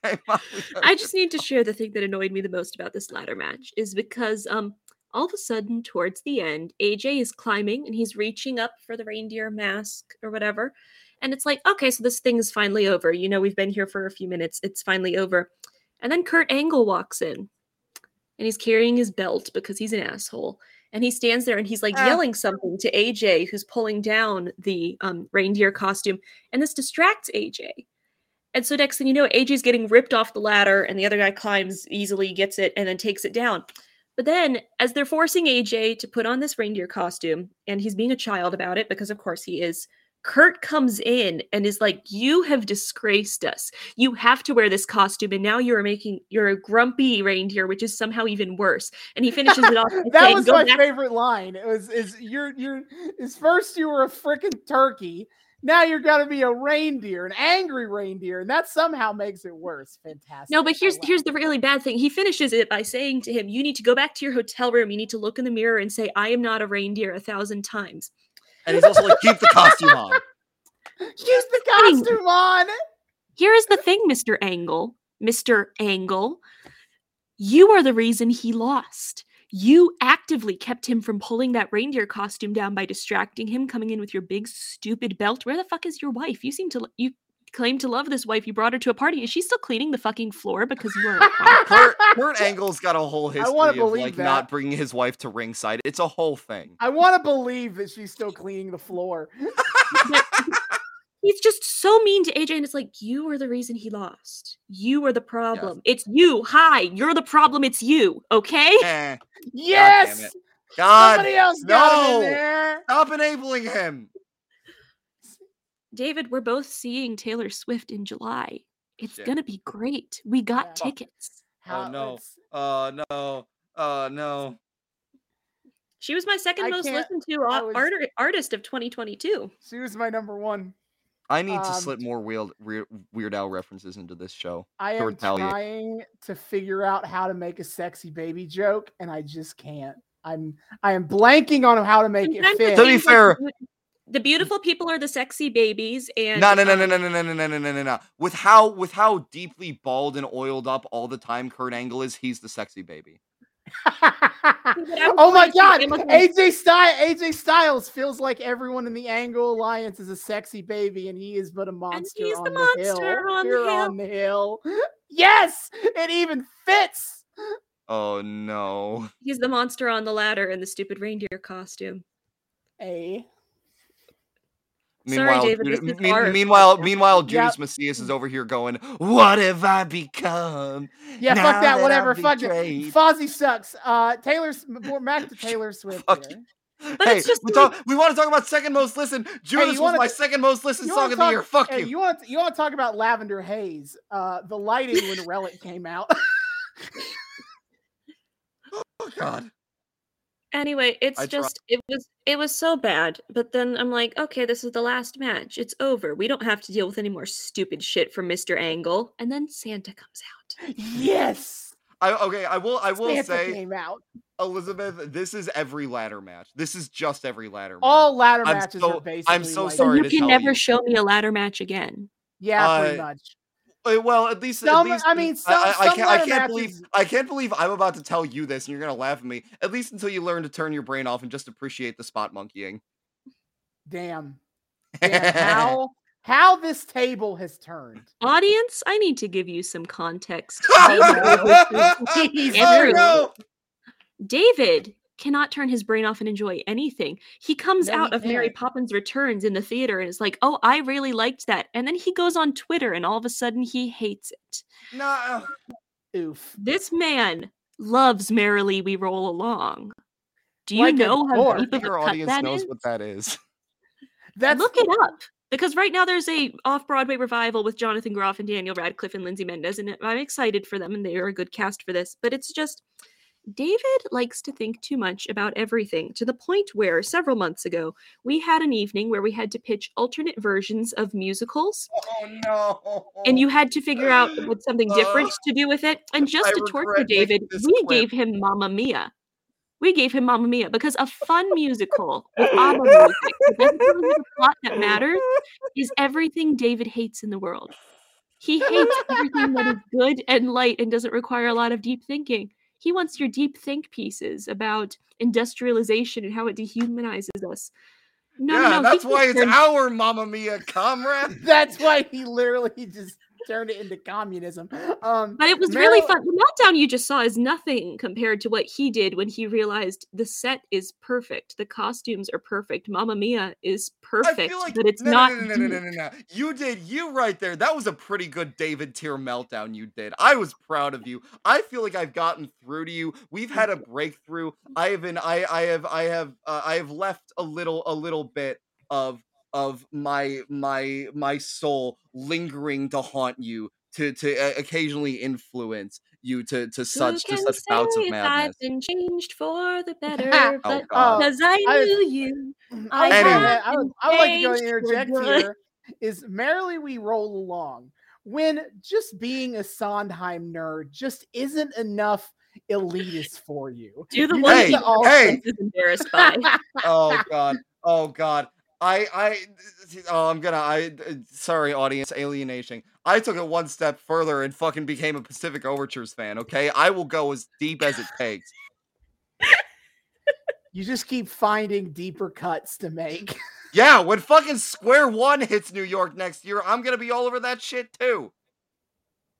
Hey, Mom, I just need to share the thing that annoyed me the most about this ladder match is because um all of a sudden towards the end AJ is climbing and he's reaching up for the reindeer mask or whatever. And it's like okay so this thing is finally over. You know we've been here for a few minutes. It's finally over. And then Kurt Angle walks in and he's carrying his belt because he's an asshole and he stands there and he's like Ah. yelling something to AJ who's pulling down the um, reindeer costume and this distracts AJ and so next thing you know, AJ's getting ripped off the ladder, and the other guy climbs easily, gets it, and then takes it down. But then, as they're forcing AJ to put on this reindeer costume, and he's being a child about it, because of course he is, Kurt comes in and is like, You have disgraced us. You have to wear this costume, and now you're making you're a grumpy reindeer, which is somehow even worse. And he finishes it off <laughs> that saying, was my back favorite line. It was is you're you're is first you were a freaking turkey. Now you're gonna be a reindeer, an angry reindeer, and that somehow makes it worse. Fantastic. No, but here's here's the really bad thing. He finishes it by saying to him, "You need to go back to your hotel room. You need to look in the mirror and say, I am not a reindeer' a thousand times." And he's also like, keep the costume on. <laughs> Use the costume on. Here is the thing, Mr. Angle. Mr. Angle, you are the reason he lost. You actively kept him from pulling that reindeer costume down by distracting him, coming in with your big stupid belt. Where the fuck is your wife? You seem to you claim to love this wife. You brought her to a party. Is she still cleaning the fucking floor because you are a? <laughs> Kurt, Kurt <laughs> Angle's got a whole history wanna of like that. not bringing his wife to ringside. It's a whole thing. I want to believe that she's still cleaning the floor. He's just so mean to AJ, and it's like, you are the reason he lost. You are the problem. It's you. Hi, you're the problem. It's you. Okay? Eh, Yes. it. God, Somebody else got him in no. there. stop enabling him. David, we're both seeing Taylor Swift in July. It's Shit. gonna be great. We got Yeah. tickets. How- oh no. it's- Uh no. Uh no. She was my second I most can't- listened to was- art- artist of 2022. She was my number one. I need to Um, slip more Weird, Weird, Weird Al references into this show. I am retaliate. trying to figure out how to make a sexy baby joke, and I just can't. I'm I am blanking on how to make it fit. To be fair- the beautiful people are the sexy babies, and No, no, no, no, um, no, no, no, no, no, no, no, no, no. With how with how deeply bald and oiled up all the time Kurt Angle is, he's the sexy baby. <laughs> Oh my god, AJ Styles, AJ Styles feels like everyone in the Angle Alliance is a sexy baby, and he is but a monster he's on the the, monster hill. on the Here hill. on the hill. <gasps> Yes, it even fits. Oh no. he's the monster on the ladder in the stupid reindeer costume. A Sorry, David, Judas- mean- our meanwhile, podcast. meanwhile, Yep. Judas Mesias is over here going, "What have I become?" yeah, fuck that. that Whatever. I've Fuck it. betrayed. Fozzie sucks. Uh, Taylor's more back to <laughs> Taylor Swift. Fuck here. But hey, it's just we, talk, we want to talk about second most listened. Judas was wanna my t- second most listened song wanna of the year. Fuck hey, you. you want you want to talk about Lavender Haze? Uh, the lighting when Rellik came out. <laughs> Oh God. Anyway, it's I try- just it was it was so bad. But then I'm like, okay, this is the last match. It's over. We don't have to deal with any more stupid shit from Mr. Angle. And then Santa comes out. <gasps> yes. I, okay, I will. I will Santa say, came out. Elizabeth, this is every ladder match. This is just every ladder match. All ladder I'm matches so- are basically. I'm so like- So sorry you to can tell never you. show me a ladder match again. Yeah, pretty Uh, much. Uh, Well, at least, Some- at least I mean, I- some- I, I, some can't, I can't believe I can't believe I'm about to tell you this, and you're gonna laugh at me. At least until you learn to turn your brain off and just appreciate the spot monkeying. Damn. Damn. <laughs> how how this table has turned. Audience, I need to give you some context. He's Oh, no! David cannot turn his brain off and enjoy anything. He comes No, he out of Mary. Poppins Returns in the theater and is like, "Oh, I really liked that." And then he goes on Twitter and all of a sudden he hates it. No. Oof. This man loves Merrily We Roll Along. Do you Like a know how dork. deep of a Your cut audience that knows is? what that is. That's Look it up. Because right now there's a off-Broadway revival with Jonathan Groff and Daniel Radcliffe and Lindsay Mendez, and I'm excited for them, and they are a good cast for this. But it's just David likes to think too much about everything to the point where several months ago we had an evening where we had to pitch alternate versions of musicals, Oh no! and you had to figure out what something different Ugh. to do with it. And just I to torture David, we quip. gave him Mamma Mia. We gave him Mamma Mia because a fun musical with ABBA <laughs> music that doesn't tell you the plot that matters is everything David hates in the world. He hates everything that is good and light and doesn't require a lot of deep thinking. He wants your deep think pieces about industrialization and how it dehumanizes us. No, yeah, no, no. that's just why it's turned- our Mamma Mia, comrade. <laughs> that's why he literally just turned it into communism. Um But it was really fun. The meltdown you just saw is nothing compared to what he did when he realized the set is perfect, the costumes are perfect, Mamma Mia is perfect, like but it's no, not. No, no, no, no, no, no, no. You did you right there. That was a pretty good David tier meltdown you did. I was proud of you. I feel like I've gotten through to you. We've had a breakthrough. I have been. I I have I have uh, I have left a little a little bit of of my my my soul lingering to haunt you to to uh, occasionally influence you to to such to can such bouts say of if madness. I've been changed for the better, <laughs> Oh, but God. because I I- knew you. <clears throat> I, was I gonna- have I would, I would like to go and changed for interject good. here. Is merrily we roll along when just being a Sondheim nerd just isn't enough elitist for you. Do the You one Hey, thing all- hey. is embarrassed by. <laughs> oh god oh god i i oh i'm gonna i sorry audience alienation i took it one step further and fucking became a pacific overtures fan okay i will go as deep as it takes <laughs> You just keep finding deeper cuts to make. <laughs> yeah when fucking square one hits new york next year i'm gonna be all over that shit too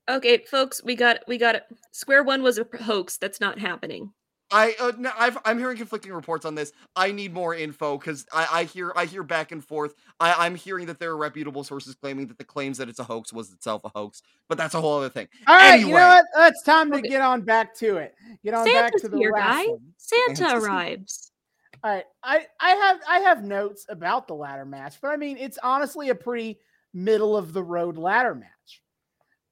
Okay, folks, we got we got it. Square One was a hoax. That's not happening. I uh, no, I've, I'm hearing conflicting reports on this. I need more info because I, I hear I hear back and forth. I, I'm hearing that there are reputable sources claiming that the claims that it's a hoax was itself a hoax, but that's a whole other thing. All right, you Anyway. know what? Uh, It's time to get on back to it. Get on back to the here, guy. wrestling. Santa Santa's <laughs> here. arrives. All right, I I have I have notes about the ladder match, but I mean it's honestly a pretty middle of the road ladder match.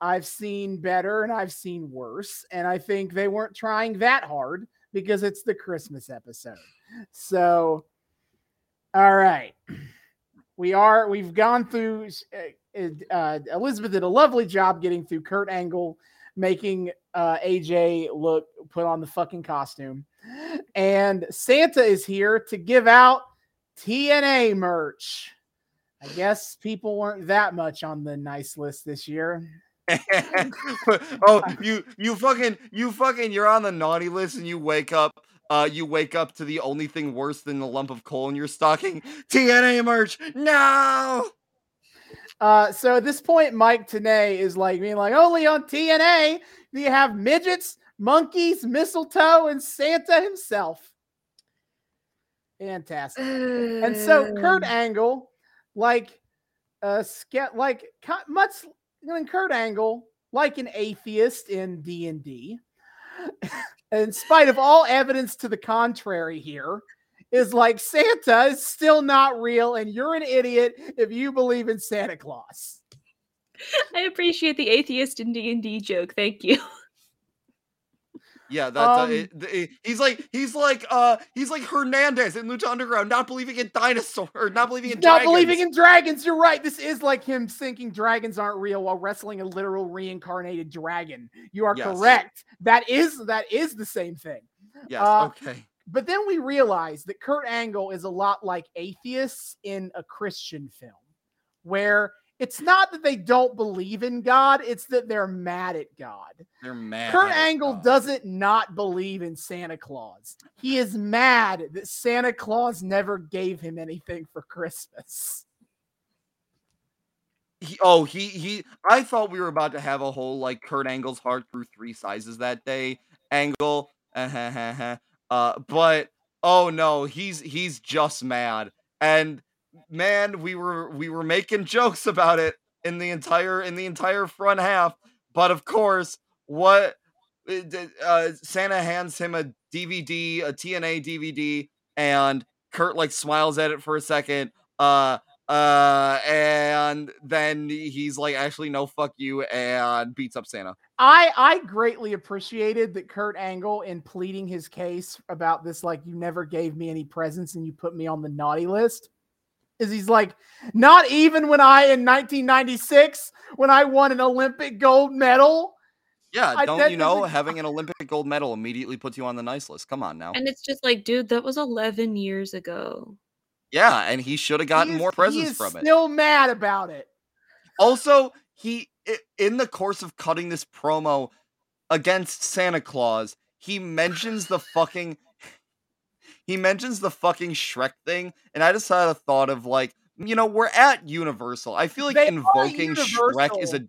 I've seen better and I've seen worse, and I think they weren't trying that hard because it's the Christmas episode. So, all right, we are we've gone through. Uh, uh, Elizabeth did a lovely job getting through Kurt Angle, making uh, AJ look put on the fucking costume. And Santa is here to give out TNA merch. I guess people weren't that much on the nice list this year. <laughs> oh, you you fucking you fucking you're on the naughty list and you wake up uh you wake up to the only thing worse than the lump of coal in your stocking. <laughs> TNA merch. No. Uh, so at this point, Mike Tenay is like being like, only on TNA do you have midgets, monkeys, mistletoe, and Santa himself. Fantastic. And so Kurt Angle, like uh ske- like ki- in Kurt Angle, like an atheist in D and D, <laughs> in spite of all evidence to the contrary, here is like Santa is still not real, and you're an idiot if you believe in Santa Claus. <laughs> I appreciate the atheist in D and D joke. Thank you. <laughs> Yeah, that's uh, Um, it, it- he's like he's like uh he's like Hernandez in Lucha Underground, not believing in dinosaur or not believing in Not dragons. believing in dragons. You're right. This is like him thinking dragons aren't real while wrestling a literal reincarnated dragon. You are Yes. correct. That is that is the same thing. Yes, uh, okay. But then we realize that Kurt Angle is a lot like atheists in a Christian film, where It's not that they don't believe in God, it's that they're mad at God. They're mad. Kurt Angle God. doesn't not believe in Santa Claus. He is mad that Santa Claus never gave him anything for Christmas. He, oh, he he. I thought we were about to have a whole like Kurt Angle's heart through three sizes that day. Angle, uh, but oh no, he's he's just mad. And man, we were we were making jokes about it in the entire in the entire front half. But of course, what uh, uh, Santa hands him a DVD, a TNA DVD, and Kurt like smiles at it for a second. Uh, uh, and then he's like, actually, no, fuck you, and beats up Santa. I I greatly appreciated that Kurt Angle in pleading his case about this, like you never gave me any presents and you put me on the naughty list. Is he's like, not even when I in 1996 when I won an Olympic gold medal. Yeah, I- don't you know having an <laughs> Olympic gold medal immediately puts you on the nice list? Come on now. And it's just like, dude, that was 11 years ago. Yeah, and he should have gotten is- more presents from it. Still mad about it. Also, he in the course of cutting this promo against Santa Claus, he mentions the fucking he mentions the fucking Shrek thing, and I just had a thought of like, you know, we're at Universal. I feel like They invoking Shrek is a Universal.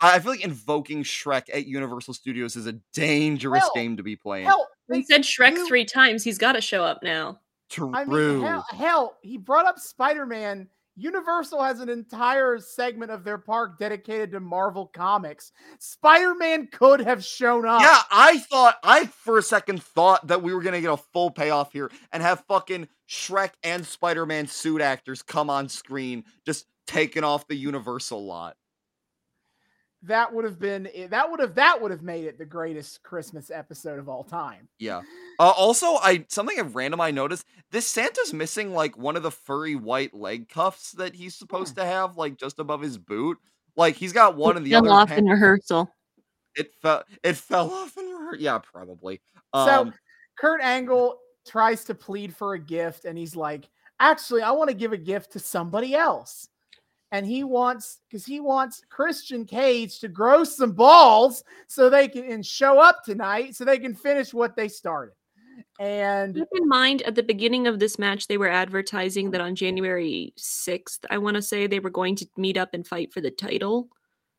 I I feel like invoking Shrek at Universal Studios is a dangerous Hell, game to be playing. Hell, He said Shrek do- three times. He's got to show up now. True. I mean, hell, hell, he brought up Spider Man. Universal has an entire segment of their park dedicated to Marvel Comics. Spider Man could have shown up. Yeah, I thought I for a second thought that we were gonna get a full payoff here and have fucking Shrek and Spider-Man suit actors come on screen just taking off the Universal lot. That would have been that would have that would have made it the greatest Christmas episode of all time. Yeah. Uh, also, I something at random I noticed this Santa's missing like one of the furry white leg cuffs that he's supposed to have, like just above his boot. Like he's got one in the Fell other. off pan- in rehearsal. it fell. It fell off in rehearsal Yeah, probably. So Um, Kurt Angle tries to plead for a gift, and he's like, "Actually, I want to give a gift to somebody else." And he wants because he wants Christian Cage to grow some balls so they can and show up tonight so they can finish what they started. And Keep in mind, at the beginning of this match, they were advertising that on January 6th, I want to say they were going to meet up and fight for the title.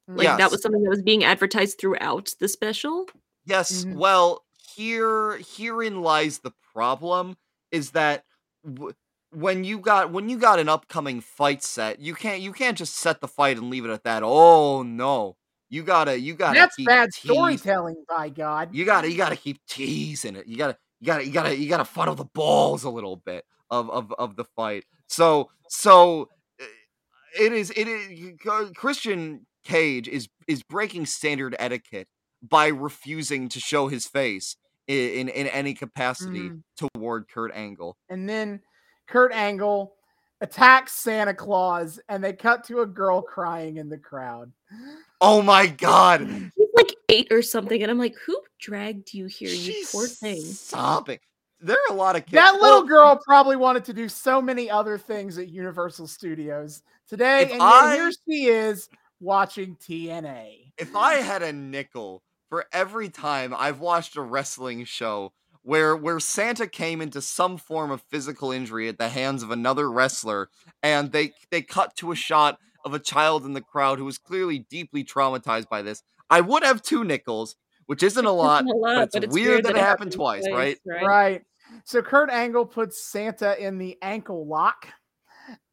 Like that was something that was being advertised throughout the special. Yes. Mhm. Well, here herein lies the problem is that w- when you got when you got an upcoming fight set, you can't you can't just set the fight and leave it at that. Oh no. You gotta you gotta that's keep bad teas- storytelling, by God. You gotta you gotta keep teasing it. You gotta you gotta you gotta you gotta funnel the balls a little bit of of of the fight. So so uh, it is it is Christian Cage is is breaking standard etiquette by refusing to show his face in in, in any capacity Mhm. toward Kurt Angle. And then Kurt Angle attacks Santa Claus, and they cut to a girl crying in the crowd. Oh my god. He's like eight or something, and I'm like, who dragged you here, you poor thing? sobbing. There are a lot of kids. That little girl probably wanted to do so many other things at Universal Studios today, If and I- here she is watching TNA. if I had a nickel for every time I've watched a wrestling show where where Santa came into some form of physical injury at the hands of another wrestler and they they cut to a shot of a child in the crowd who was clearly deeply traumatized by this, I would have two nickels, which isn't a lot, Isn't a lot, but it's weird that it happened happened twice, right? Right. So Kurt Angle puts Santa in the ankle lock,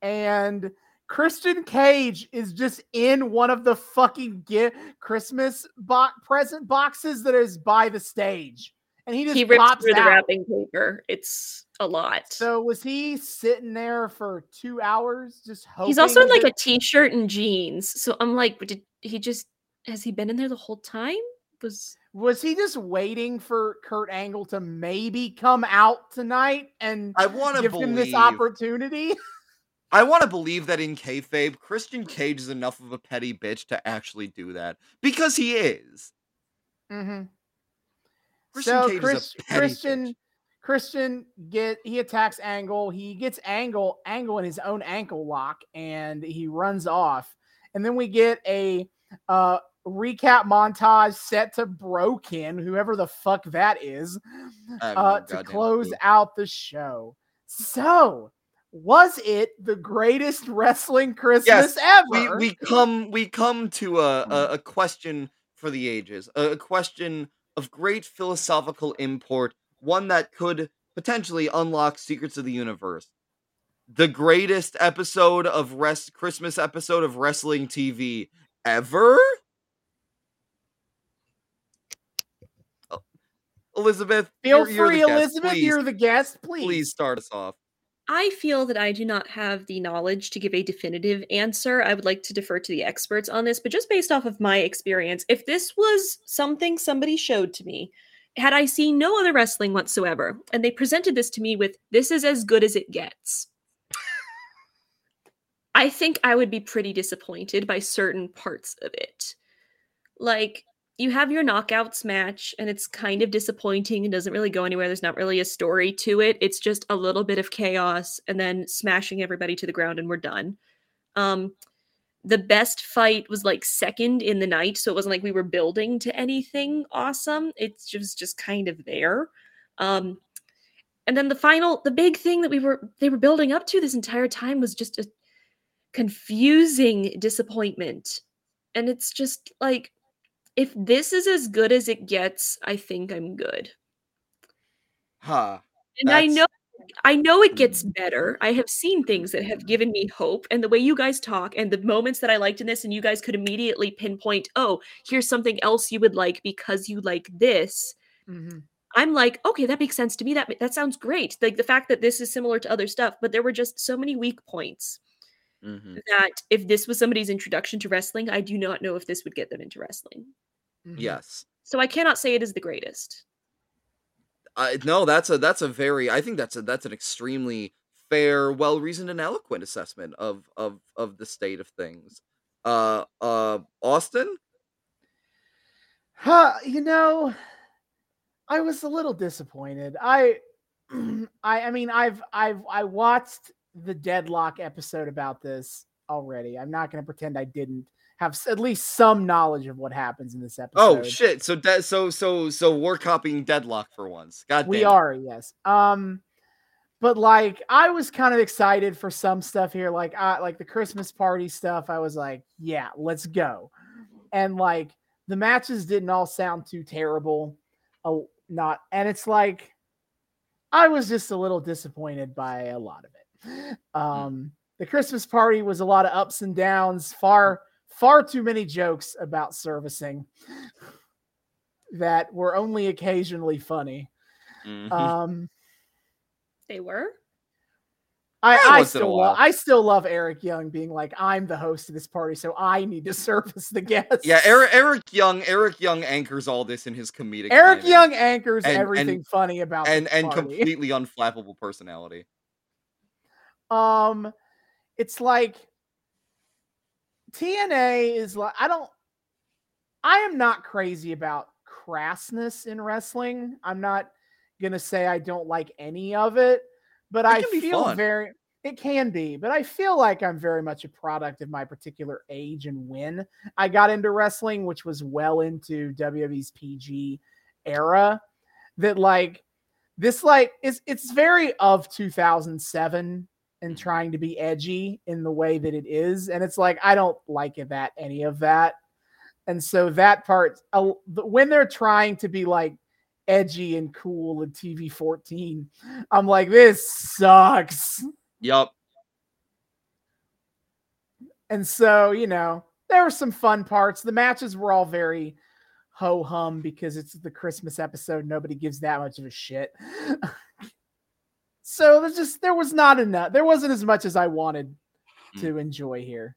and Christian Cage is just in one of the fucking gift Christmas bo- present boxes that is by the stage, and he just He rips pops through the wrapping paper. It's a lot. So was he sitting there for two hours just hoping? He's also in like that- a t-shirt and jeans. So I'm like, did he just has he been in there the whole time? Was Was he just waiting for Kurt Angle to maybe come out tonight and I want to give him this opportunity? <laughs> I want to believe that in kayfabe, Christian Cage is enough of a petty bitch to actually do that because he is. mm-hmm. Christian so Cage is a Chris, petty Christian bitch. Christian get he attacks Angle. He gets Angle Angle in his own ankle lock, and he runs off. and then we get a uh, recap montage set to Broken, whoever the fuck that is, I uh, to close clue. out the show. So, was it the greatest <laughs> wrestling Christmas ever? we we come we come to a, a, a question for the ages a, a question of great philosophical import one that could potentially unlock secrets of the universe the greatest episode of rest christmas episode of wrestling tv ever Oh, elizabeth Feel you're- you're free, guest. Elizabeth. please, You're the guest. Please. please start us off I feel that I do not have the knowledge to give a definitive answer. I would like to defer to the experts on this, but just based off of my experience, if this was something somebody showed to me, had I seen no other wrestling whatsoever, and they presented this to me with this is as good as it gets, I think I would be pretty disappointed by certain parts of it. Like, you have your knockouts match, and it's kind of disappointing and doesn't really go anywhere. There's not really a story to it. It's just a little bit of chaos and then smashing everybody to the ground, and we're done. Um, the best fight was like second in the night, so it wasn't like we were building to anything awesome. It's just just kind of there. Um, and then the final, the big thing that we were they were building up to this entire time was just a confusing disappointment. And it's just like if this is as good as it gets, I think I'm good. huh And I know I know it gets Mm. better. I have seen things that have given me hope and the way you guys talk and the moments that I liked in this and you guys could immediately pinpoint, "Oh, here's something else you would like because you like this." Mhm. I'm like, "Okay, that makes sense to me. That that sounds great." Like the fact that this is similar to other stuff, but there were just so many weak points Mhm. that if this was somebody's introduction to wrestling, I do not know if this would get them into wrestling. Mhm. yes So I cannot say it is the greatest. I no, that's a that's a very I think that's a that's an extremely fair, well reasoned and eloquent assessment of of of the state of things. Uh uh Austin? Huh, you know, I was a little disappointed. I, <clears throat> I, I mean, I've, I've, I watched the Deadlock episode about this already. I'm not going to pretend I didn't have at least some knowledge of what happens in this episode. Oh shit. So de- so so so we're copying Deadlock for once. God we it. are, yes. Um, but like, I was kind of excited for some stuff here, like, uh, like the Christmas party stuff. I was like, yeah, let's go. And like, the matches didn't all sound too terrible. Oh, not, and it's like, I was just a little disappointed by a lot of it. Um, the Christmas party was a lot of ups and downs, far, far too many jokes about servicing that were only occasionally funny. Mhm. Um, They were? I, I once in a still love I still love Eric Young being like, I'm the host of this party, so I need to <laughs> service the guests. yeah, Eric Eric Young Eric Young anchors all this in his comedic Eric timing Young anchors And- and- everything funny about and this and party. completely unflappable personality. <laughs> um it's like TNA is like I don't I am not crazy about crassness in wrestling. I'm not gonna say I don't like any of it, but It I feel fun. very it can be, but I feel like I'm very much a product of my particular age and when I got into wrestling, which was well into WWE's PG era. That like this like it's it's very of 2007 and Mhm. trying to be edgy in the way that it is and it's like i don't like it that any of that. And so that part when they're trying to be like edgy and cool in tv 14 i'm like this sucks. Yup. and so you know there were some fun parts. The matches were all very ho hum because it's the christmas episode. Nobody gives that much of a shit <laughs> so there's just there was not enough there wasn't as much as i wanted to enjoy here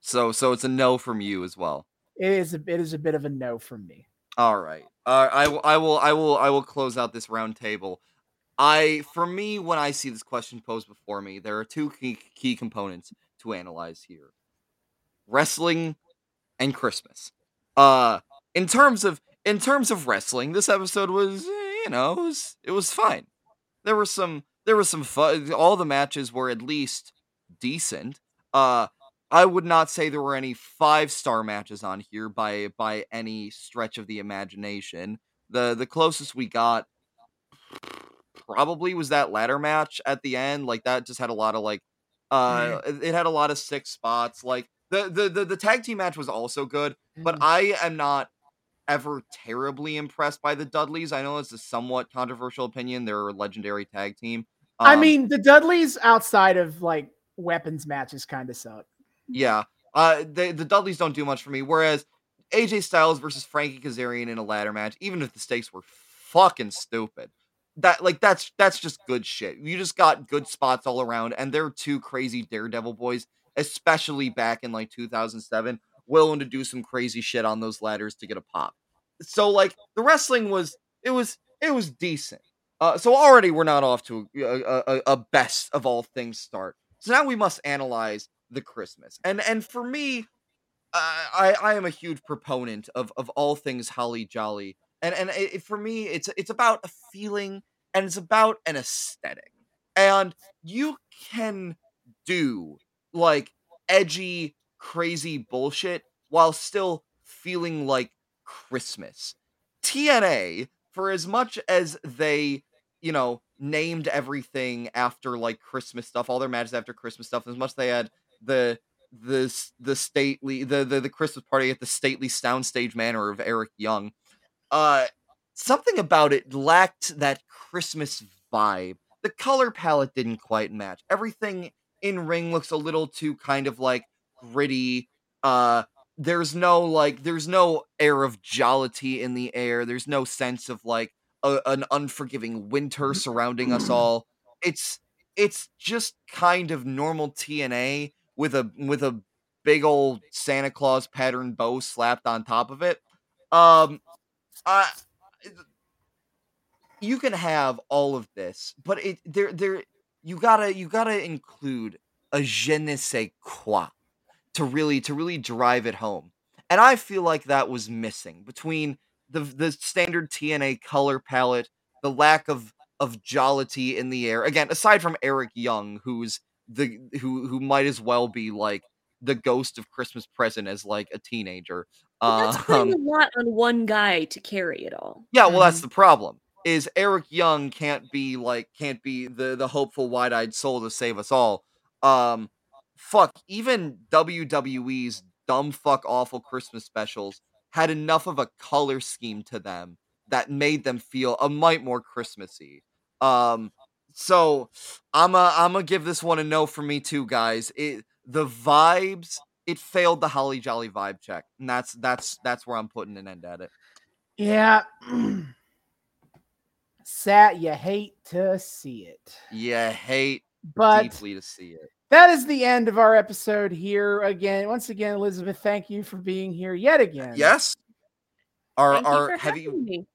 So so it's a no from you as well. it is a it is a bit of a no from me All right. Uh, I will. I will. I will. I will close out this round table. I, for me, when I see this question posed before me, there are two key, key components to analyze here: wrestling and Christmas. Uh, in terms of in terms of wrestling, this episode was, eh, you know, it was it was fine. There were some there was some fun. All the matches were at least decent. Uh, I would not say there were any five star matches on here by by any stretch of the imagination. The the closest we got probably was that ladder match at the end. Like that just had a lot of like uh it it had a lot of six spots. Like the the the, the tag team match was also good, but Mm. I am not ever terribly impressed by the Dudleys. I know it's a somewhat controversial opinion. They're a legendary tag team. I Um, mean, the Dudleys outside of like weapons matches kind of suck. Yeah. Uh they, the Dudleys don't do much for me. Whereas AJ Styles versus Frankie Kazarian in a ladder match, even if the stakes were fucking stupid. That like that's that's just good shit. You just got good spots all around, and they're two crazy daredevil boys, especially back in like 2007, willing to do some crazy shit on those ladders to get a pop. So like the wrestling was it was it was decent. Uh, so already we're not off to a, a, a- best of all things start. So now we must analyze the Christmas. And and for me, I I am a huge proponent of of all things holly jolly. And and it, for me, it's it's about a feeling and it's about an aesthetic. And you can do like edgy, crazy bullshit while still feeling like Christmas. TNA, for as much as they, you know, named everything after like Christmas stuff, all their matches after Christmas stuff, as much as they had the the the stately the the, the Christmas party at the stately soundstage manor of Eric Young, uh something about it lacked that Christmas vibe. The color palette didn't quite match. Everything in ring looks a little too kind of like gritty. Uh there's no like there's no air of jollity in the air. There's no sense of like a, an unforgiving winter surrounding us all. It's it's just kind of normal TNA with a with a big old Santa Claus pattern bow slapped on top of it. Um I you can have all of this, but it there there you gotta you gotta include a je ne sais quoi to really to really drive it home. And I feel like that was missing between the the standard TNA color palette, the lack of of jollity in the air. Again, aside from Eric Young, who's the who who might as well be like the ghost of Christmas present as like a teenager. But that's Um, putting a lot on one guy to carry it all. yeah, well, that's Mhm. the problem. Is Eric Young can't be like can't be the the hopeful wide-eyed soul to save us all. Um, fuck, even WWE's dumb fuck awful Christmas specials had enough of a color scheme to them that made them feel a mite more Christmassy. Um, so I'm a I'm gonna give this one a no for me too, guys. It the vibes it failed the Holly Jolly vibe check, and that's that's that's where I'm putting an end at it. Yeah. <clears throat> Sad. You hate to see it. Yeah, hate But deeply to see it. That is the end of our episode here. Again, once again, Elizabeth, thank you for being here yet again. Yes, our Thank our heavy me.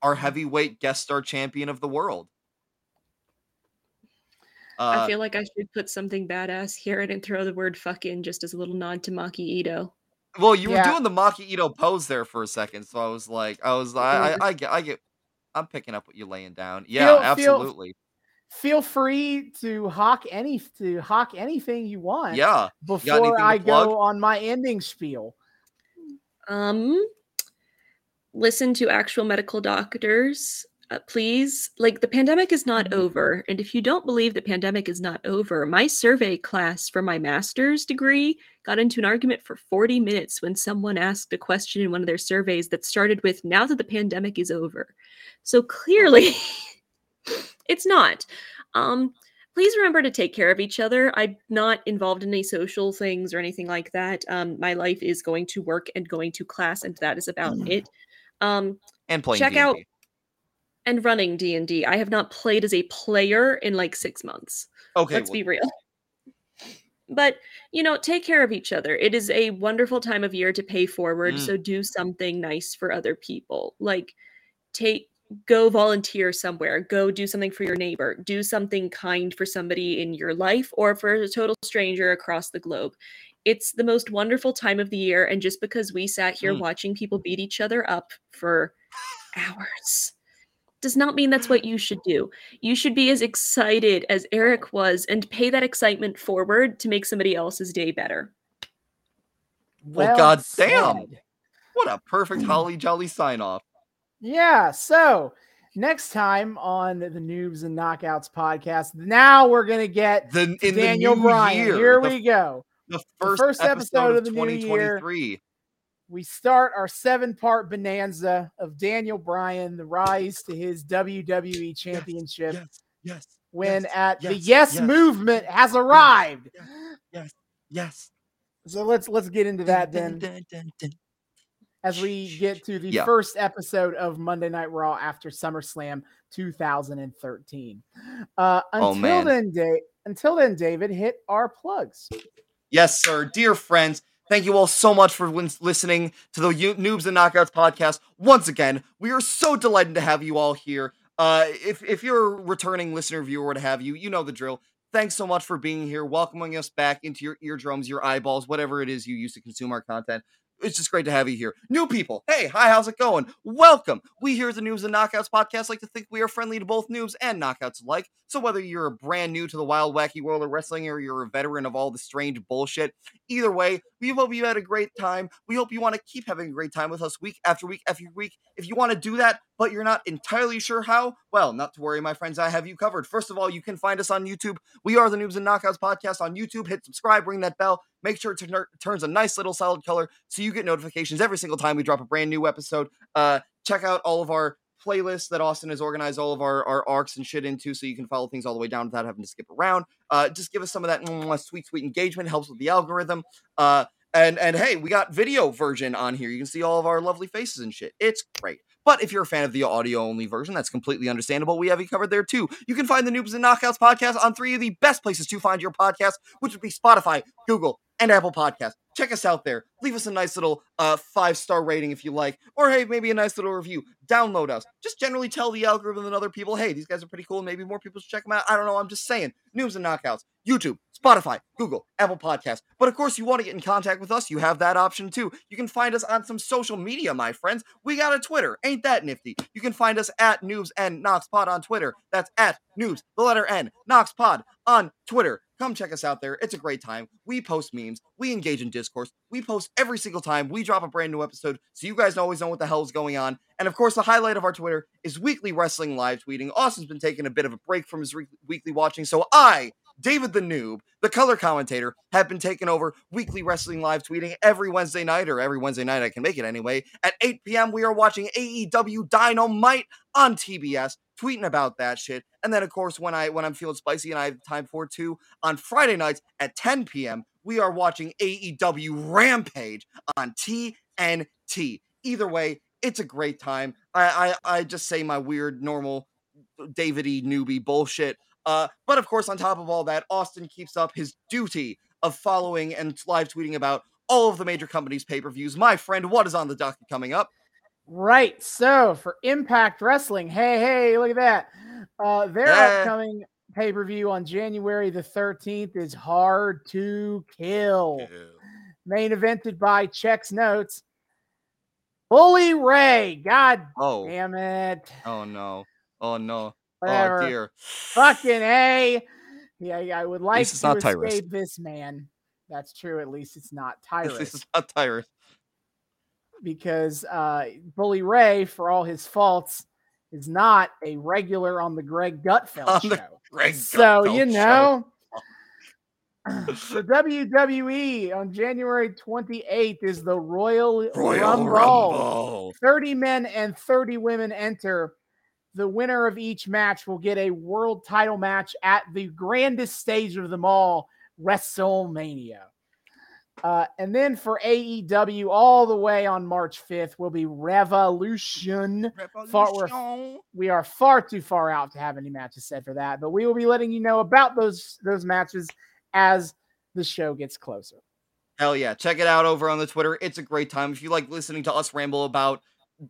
our heavyweight guest star champion of the world. Uh, I feel like I should put something badass here and throw the word fuck in just as a little nod to Maki Itoh. well, you Yeah. were doing the Maki Itoh pose there for a second, so I was like, I was, I, I, I get, I get, I'm picking up what you're laying down. Yeah, Feel- feel- absolutely. Feel free to hawk any to hawk anything you want. Yeah, Before I go on my ending spiel. Um, listen to actual medical doctors, uh, please. Like the pandemic is not over, and if you don't believe the pandemic is not over, my survey class for my master's degree got into an argument for 40 minutes when someone asked a question in one of their surveys that started with "Now that the pandemic is over," so clearly, <laughs> it's not. Um, please remember to take care of each other. I'm not involved in any social things or anything like that. Um, my life is going to work and going to class, and that is about it. Um, and playing Check out- D&D. and running D and I have not played as a player in like six months. Okay, Let's well, be real. But you know, take care of each other. It is a wonderful time of year to pay forward. Mm. So do something nice for other people. Like take go volunteer somewhere. Go do something for your neighbor. Do something kind for somebody in your life or for a total stranger across the globe. It's the most wonderful time of the year. And just because we sat here Mm. watching people beat each other up for hours does not mean that's what you should do. You should be as excited as Eric was and pay that excitement forward to make somebody else's day better. Well, god said. damn. What a perfect holly jolly sign off. Yeah. So next time on the Noobs and Knockouts podcast, now we're gonna get The in Daniel the Bryan. year, Here the, we go. the The first, first episode, episode of the new year. 2023. We start our seven-part bonanza of Daniel Bryan, the rise to his WWE championship, Yes, yes, when yes, at the yes, Yes, yes, movement has arrived. yes. Yes. So let's let's get into that then. dun, dun, dun. As we get to the Yeah. first episode of Monday Night Raw after SummerSlam 2013. Uh, until Oh, man. then. Until then, David, hit our plugs. Yes, sir. Dear friends, thank you all so much for listening to the Noobs and Knockouts podcast. Once again, we are so delighted to have you all here. Uh, if, if you're a returning listener, viewer, what have you, you know the drill. Thanks so much for being here, welcoming us back into your eardrums, your eyeballs, whatever it is you use to consume our content. It's just great to have you here. New people, hey, hi, how's it going? Welcome. We here at the Noobs and Knockouts podcast like to think we are friendly to both noobs and knockouts alike. So whether you're brand new to the wild, wacky world of wrestling or you're a veteran of all the strange bullshit, either way, we hope you had a great time. We hope you want to keep having a great time with us week after week after week. If you want to do that, but you're not entirely sure how, well, not to worry, my friends, I have you covered. First of all, you can find us on YouTube. We are the Noobs and Knockouts podcast on YouTube. Hit subscribe, ring that bell. Make sure it turn- turns a nice little solid color so you get notifications every single time we drop a brand new episode. Uh, check out all of our playlists that Austin has organized all of our, our arcs and shit into so you can follow things all the way down without having to skip around. Uh, just give us some of that mwah, sweet, sweet engagement. Helps with the algorithm. Uh, and and hey, we got video version on here. You can see all of our lovely faces and shit. It's great. But if you're a fan of the audio only version, that's completely understandable. We have you covered there too. You can find the Noobs and Knockouts podcast on three of the best places to find your podcast, which would be Spotify, Google, and Apple Podcasts. Check us out there. Leave us a nice little uh, five star rating if you like, or hey, maybe a nice little review. Download us. Just generally tell the algorithm and other people, hey, these guys are pretty cool. Maybe more people should check them out. I don't know. I'm just saying. Noobs and Knockouts, YouTube, Spotify, Google, Apple Podcasts. But of course, you want to get in contact with us, you have that option too. You can find us on some social media, my friends. We got a Twitter. Ain't that nifty? You can find us at Noobs and Knoxpod on Twitter. That's at Noobs, the letter N, Knoxpod on Twitter. Come check us out there. It's a great time. We post memes. We engage in discourse. We post every single time we drop a brand new episode, so you guys always know what the hell is going on. And of course, the highlight of our Twitter is weekly wrestling live tweeting. Austin's been taking a bit of a break from his re- weekly watching, so I, David the Noob, the color commentator, have been taking over weekly wrestling live tweeting every Wednesday night, or every Wednesday night I can make it anyway. At 8 p.m., we are watching AEW Dynamite on TBS, tweeting about that shit. And then, of course, when I when I'm feeling spicy and I have time for it too, on Friday nights at 10 p.m., we are watching AEW Rampage on TNT. Either way, it's a great time. I I, I just say my weird normal David Davidy newbie bullshit. Uh, but of course, on top of all that, Austin keeps up his duty of following and live tweeting about all of the major companies' pay per views. My friend, what is on the docket coming up? Right. So for Impact Wrestling, hey, hey, look at that. Uh, their Yeah. upcoming pay per view on January the 13th is Hard to Kill. Main evented by Chex Notes. Bully Ray. God Oh, damn it. oh no, oh no, Whatever. oh dear. Fucking A. Yeah, yeah, I would like to not Tyrus. escape this man. That's true. At least it's not Tyrus. This is not Tyrus. because uh, Bully Ray, for all his faults, is not a regular on the Greg Gutfeld On show. Greg so Gutfeld you know, for WWE on January 28th is the Royal, Royal Rumble. Rumble. 30 men and 30 women enter. The winner of each match will get a world title match at the grandest stage of them all, WrestleMania. Uh, and then for AEW, all the way on March 5th, will be Revolution. Fort Worth. Revolution. We are far too far out to have any matches set for that, but we will be letting you know about those those matches as the show gets closer. Hell yeah. Check it out over on the Twitter. It's a great time. If you like listening to us ramble about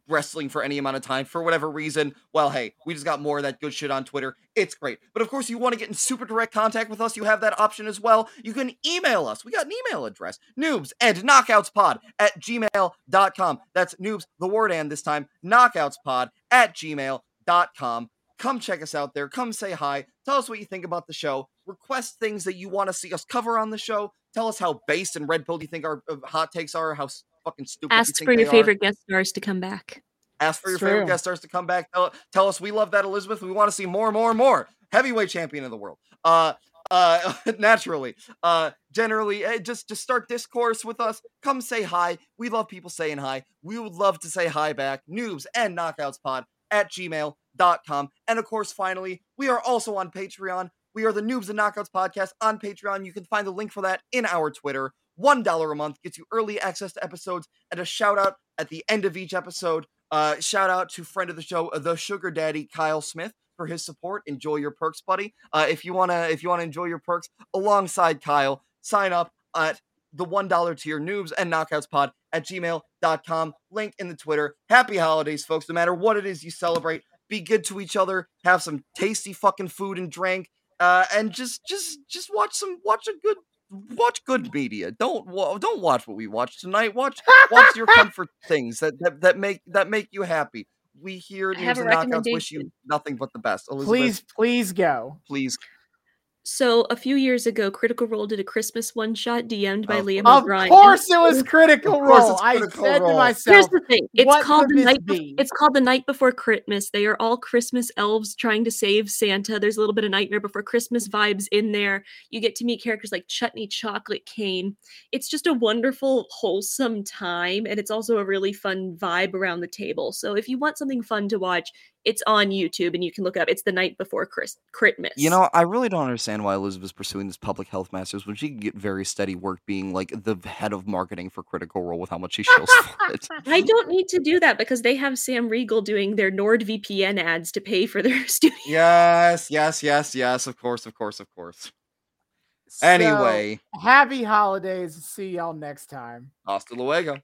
wrestling for any amount of time for whatever reason, well, hey, we just got more of that good shit on Twitter. It's great. But of course, you want to get in super direct contact with us, you have that option as well. You can email us. We got an email address noobs and knockoutspod at gmail.com. That's noobs, the word and this time, knockoutspod at gmail.com. Come check us out there. Come say hi. Tell us what you think about the show. Request things that you want to see us cover on the show. Tell us how based and red pilled you think our uh, hot takes are. How fucking stupid. you Ask think for your they are. favorite guest stars to come back. Ask for your It's favorite guest stars to come back. Tell, tell us we love that Elizabeth. We want to see more, more, more. Heavyweight champion of the world. Uh, uh, <laughs> naturally. Uh, generally, eh, just just start discourse with us. Come say hi. We love people saying hi. We would love to say hi back. Noobs and knockouts pod at gmail.com. And of course, finally, we are also on Patreon. We are the Noobs and Knockouts podcast on Patreon. You can find the link for that in our Twitter. $1 a month gets you early access to episodes and a shout out at the end of each episode. Uh, shout out to friend of the show, uh, the Sugar Daddy Kyle Smith, for his support. Enjoy your perks, buddy. Uh, if you wanna, if you wanna enjoy your perks alongside Kyle, sign up at the one dollar tier noobs and knockouts pod at gmail.com. Link in the Twitter. Happy holidays, folks. No matter what it is you celebrate, be good to each other. Have some tasty fucking food and drink. Uh, and just, just, just watch some, watch a good, watch good media. Don't, don't watch what we watch tonight. Watch, watch your comfort things that, that that make that make you happy. We here at Noobs and Knockouts wish you nothing but the best. Elizabeth, Please, please go. please. So a few years ago, Critical Role did a Christmas one shot DM'd by Of Liam Of O'Brien. Of course, it was Critical Of course Role. it's I Critical said to myself, Here's the thing. It's called the night. be? It's called the night before Christmas. They are all Christmas elves trying to save Santa. There's a little bit of Nightmare Before Christmas vibes in there. You get to meet characters like Chutney Chocolate Cane. It's just a wonderful, wholesome time, and it's also a really fun vibe around the table. So if you want something fun to watch, it's on YouTube, and you can look up. It's the night before Chris Christmas. You know, I really don't understand why Elizabeth's pursuing this public health masters when she can get very steady work being like the head of marketing for Critical Role with how much she shills <laughs> for it. I don't need to do that because they have Sam Riegel doing their NordVPN ads to pay for their <laughs> studio. Yes, yes, yes, yes. Of course, of course, of course. So, Anyway, happy holidays. See y'all next time. hasta luego.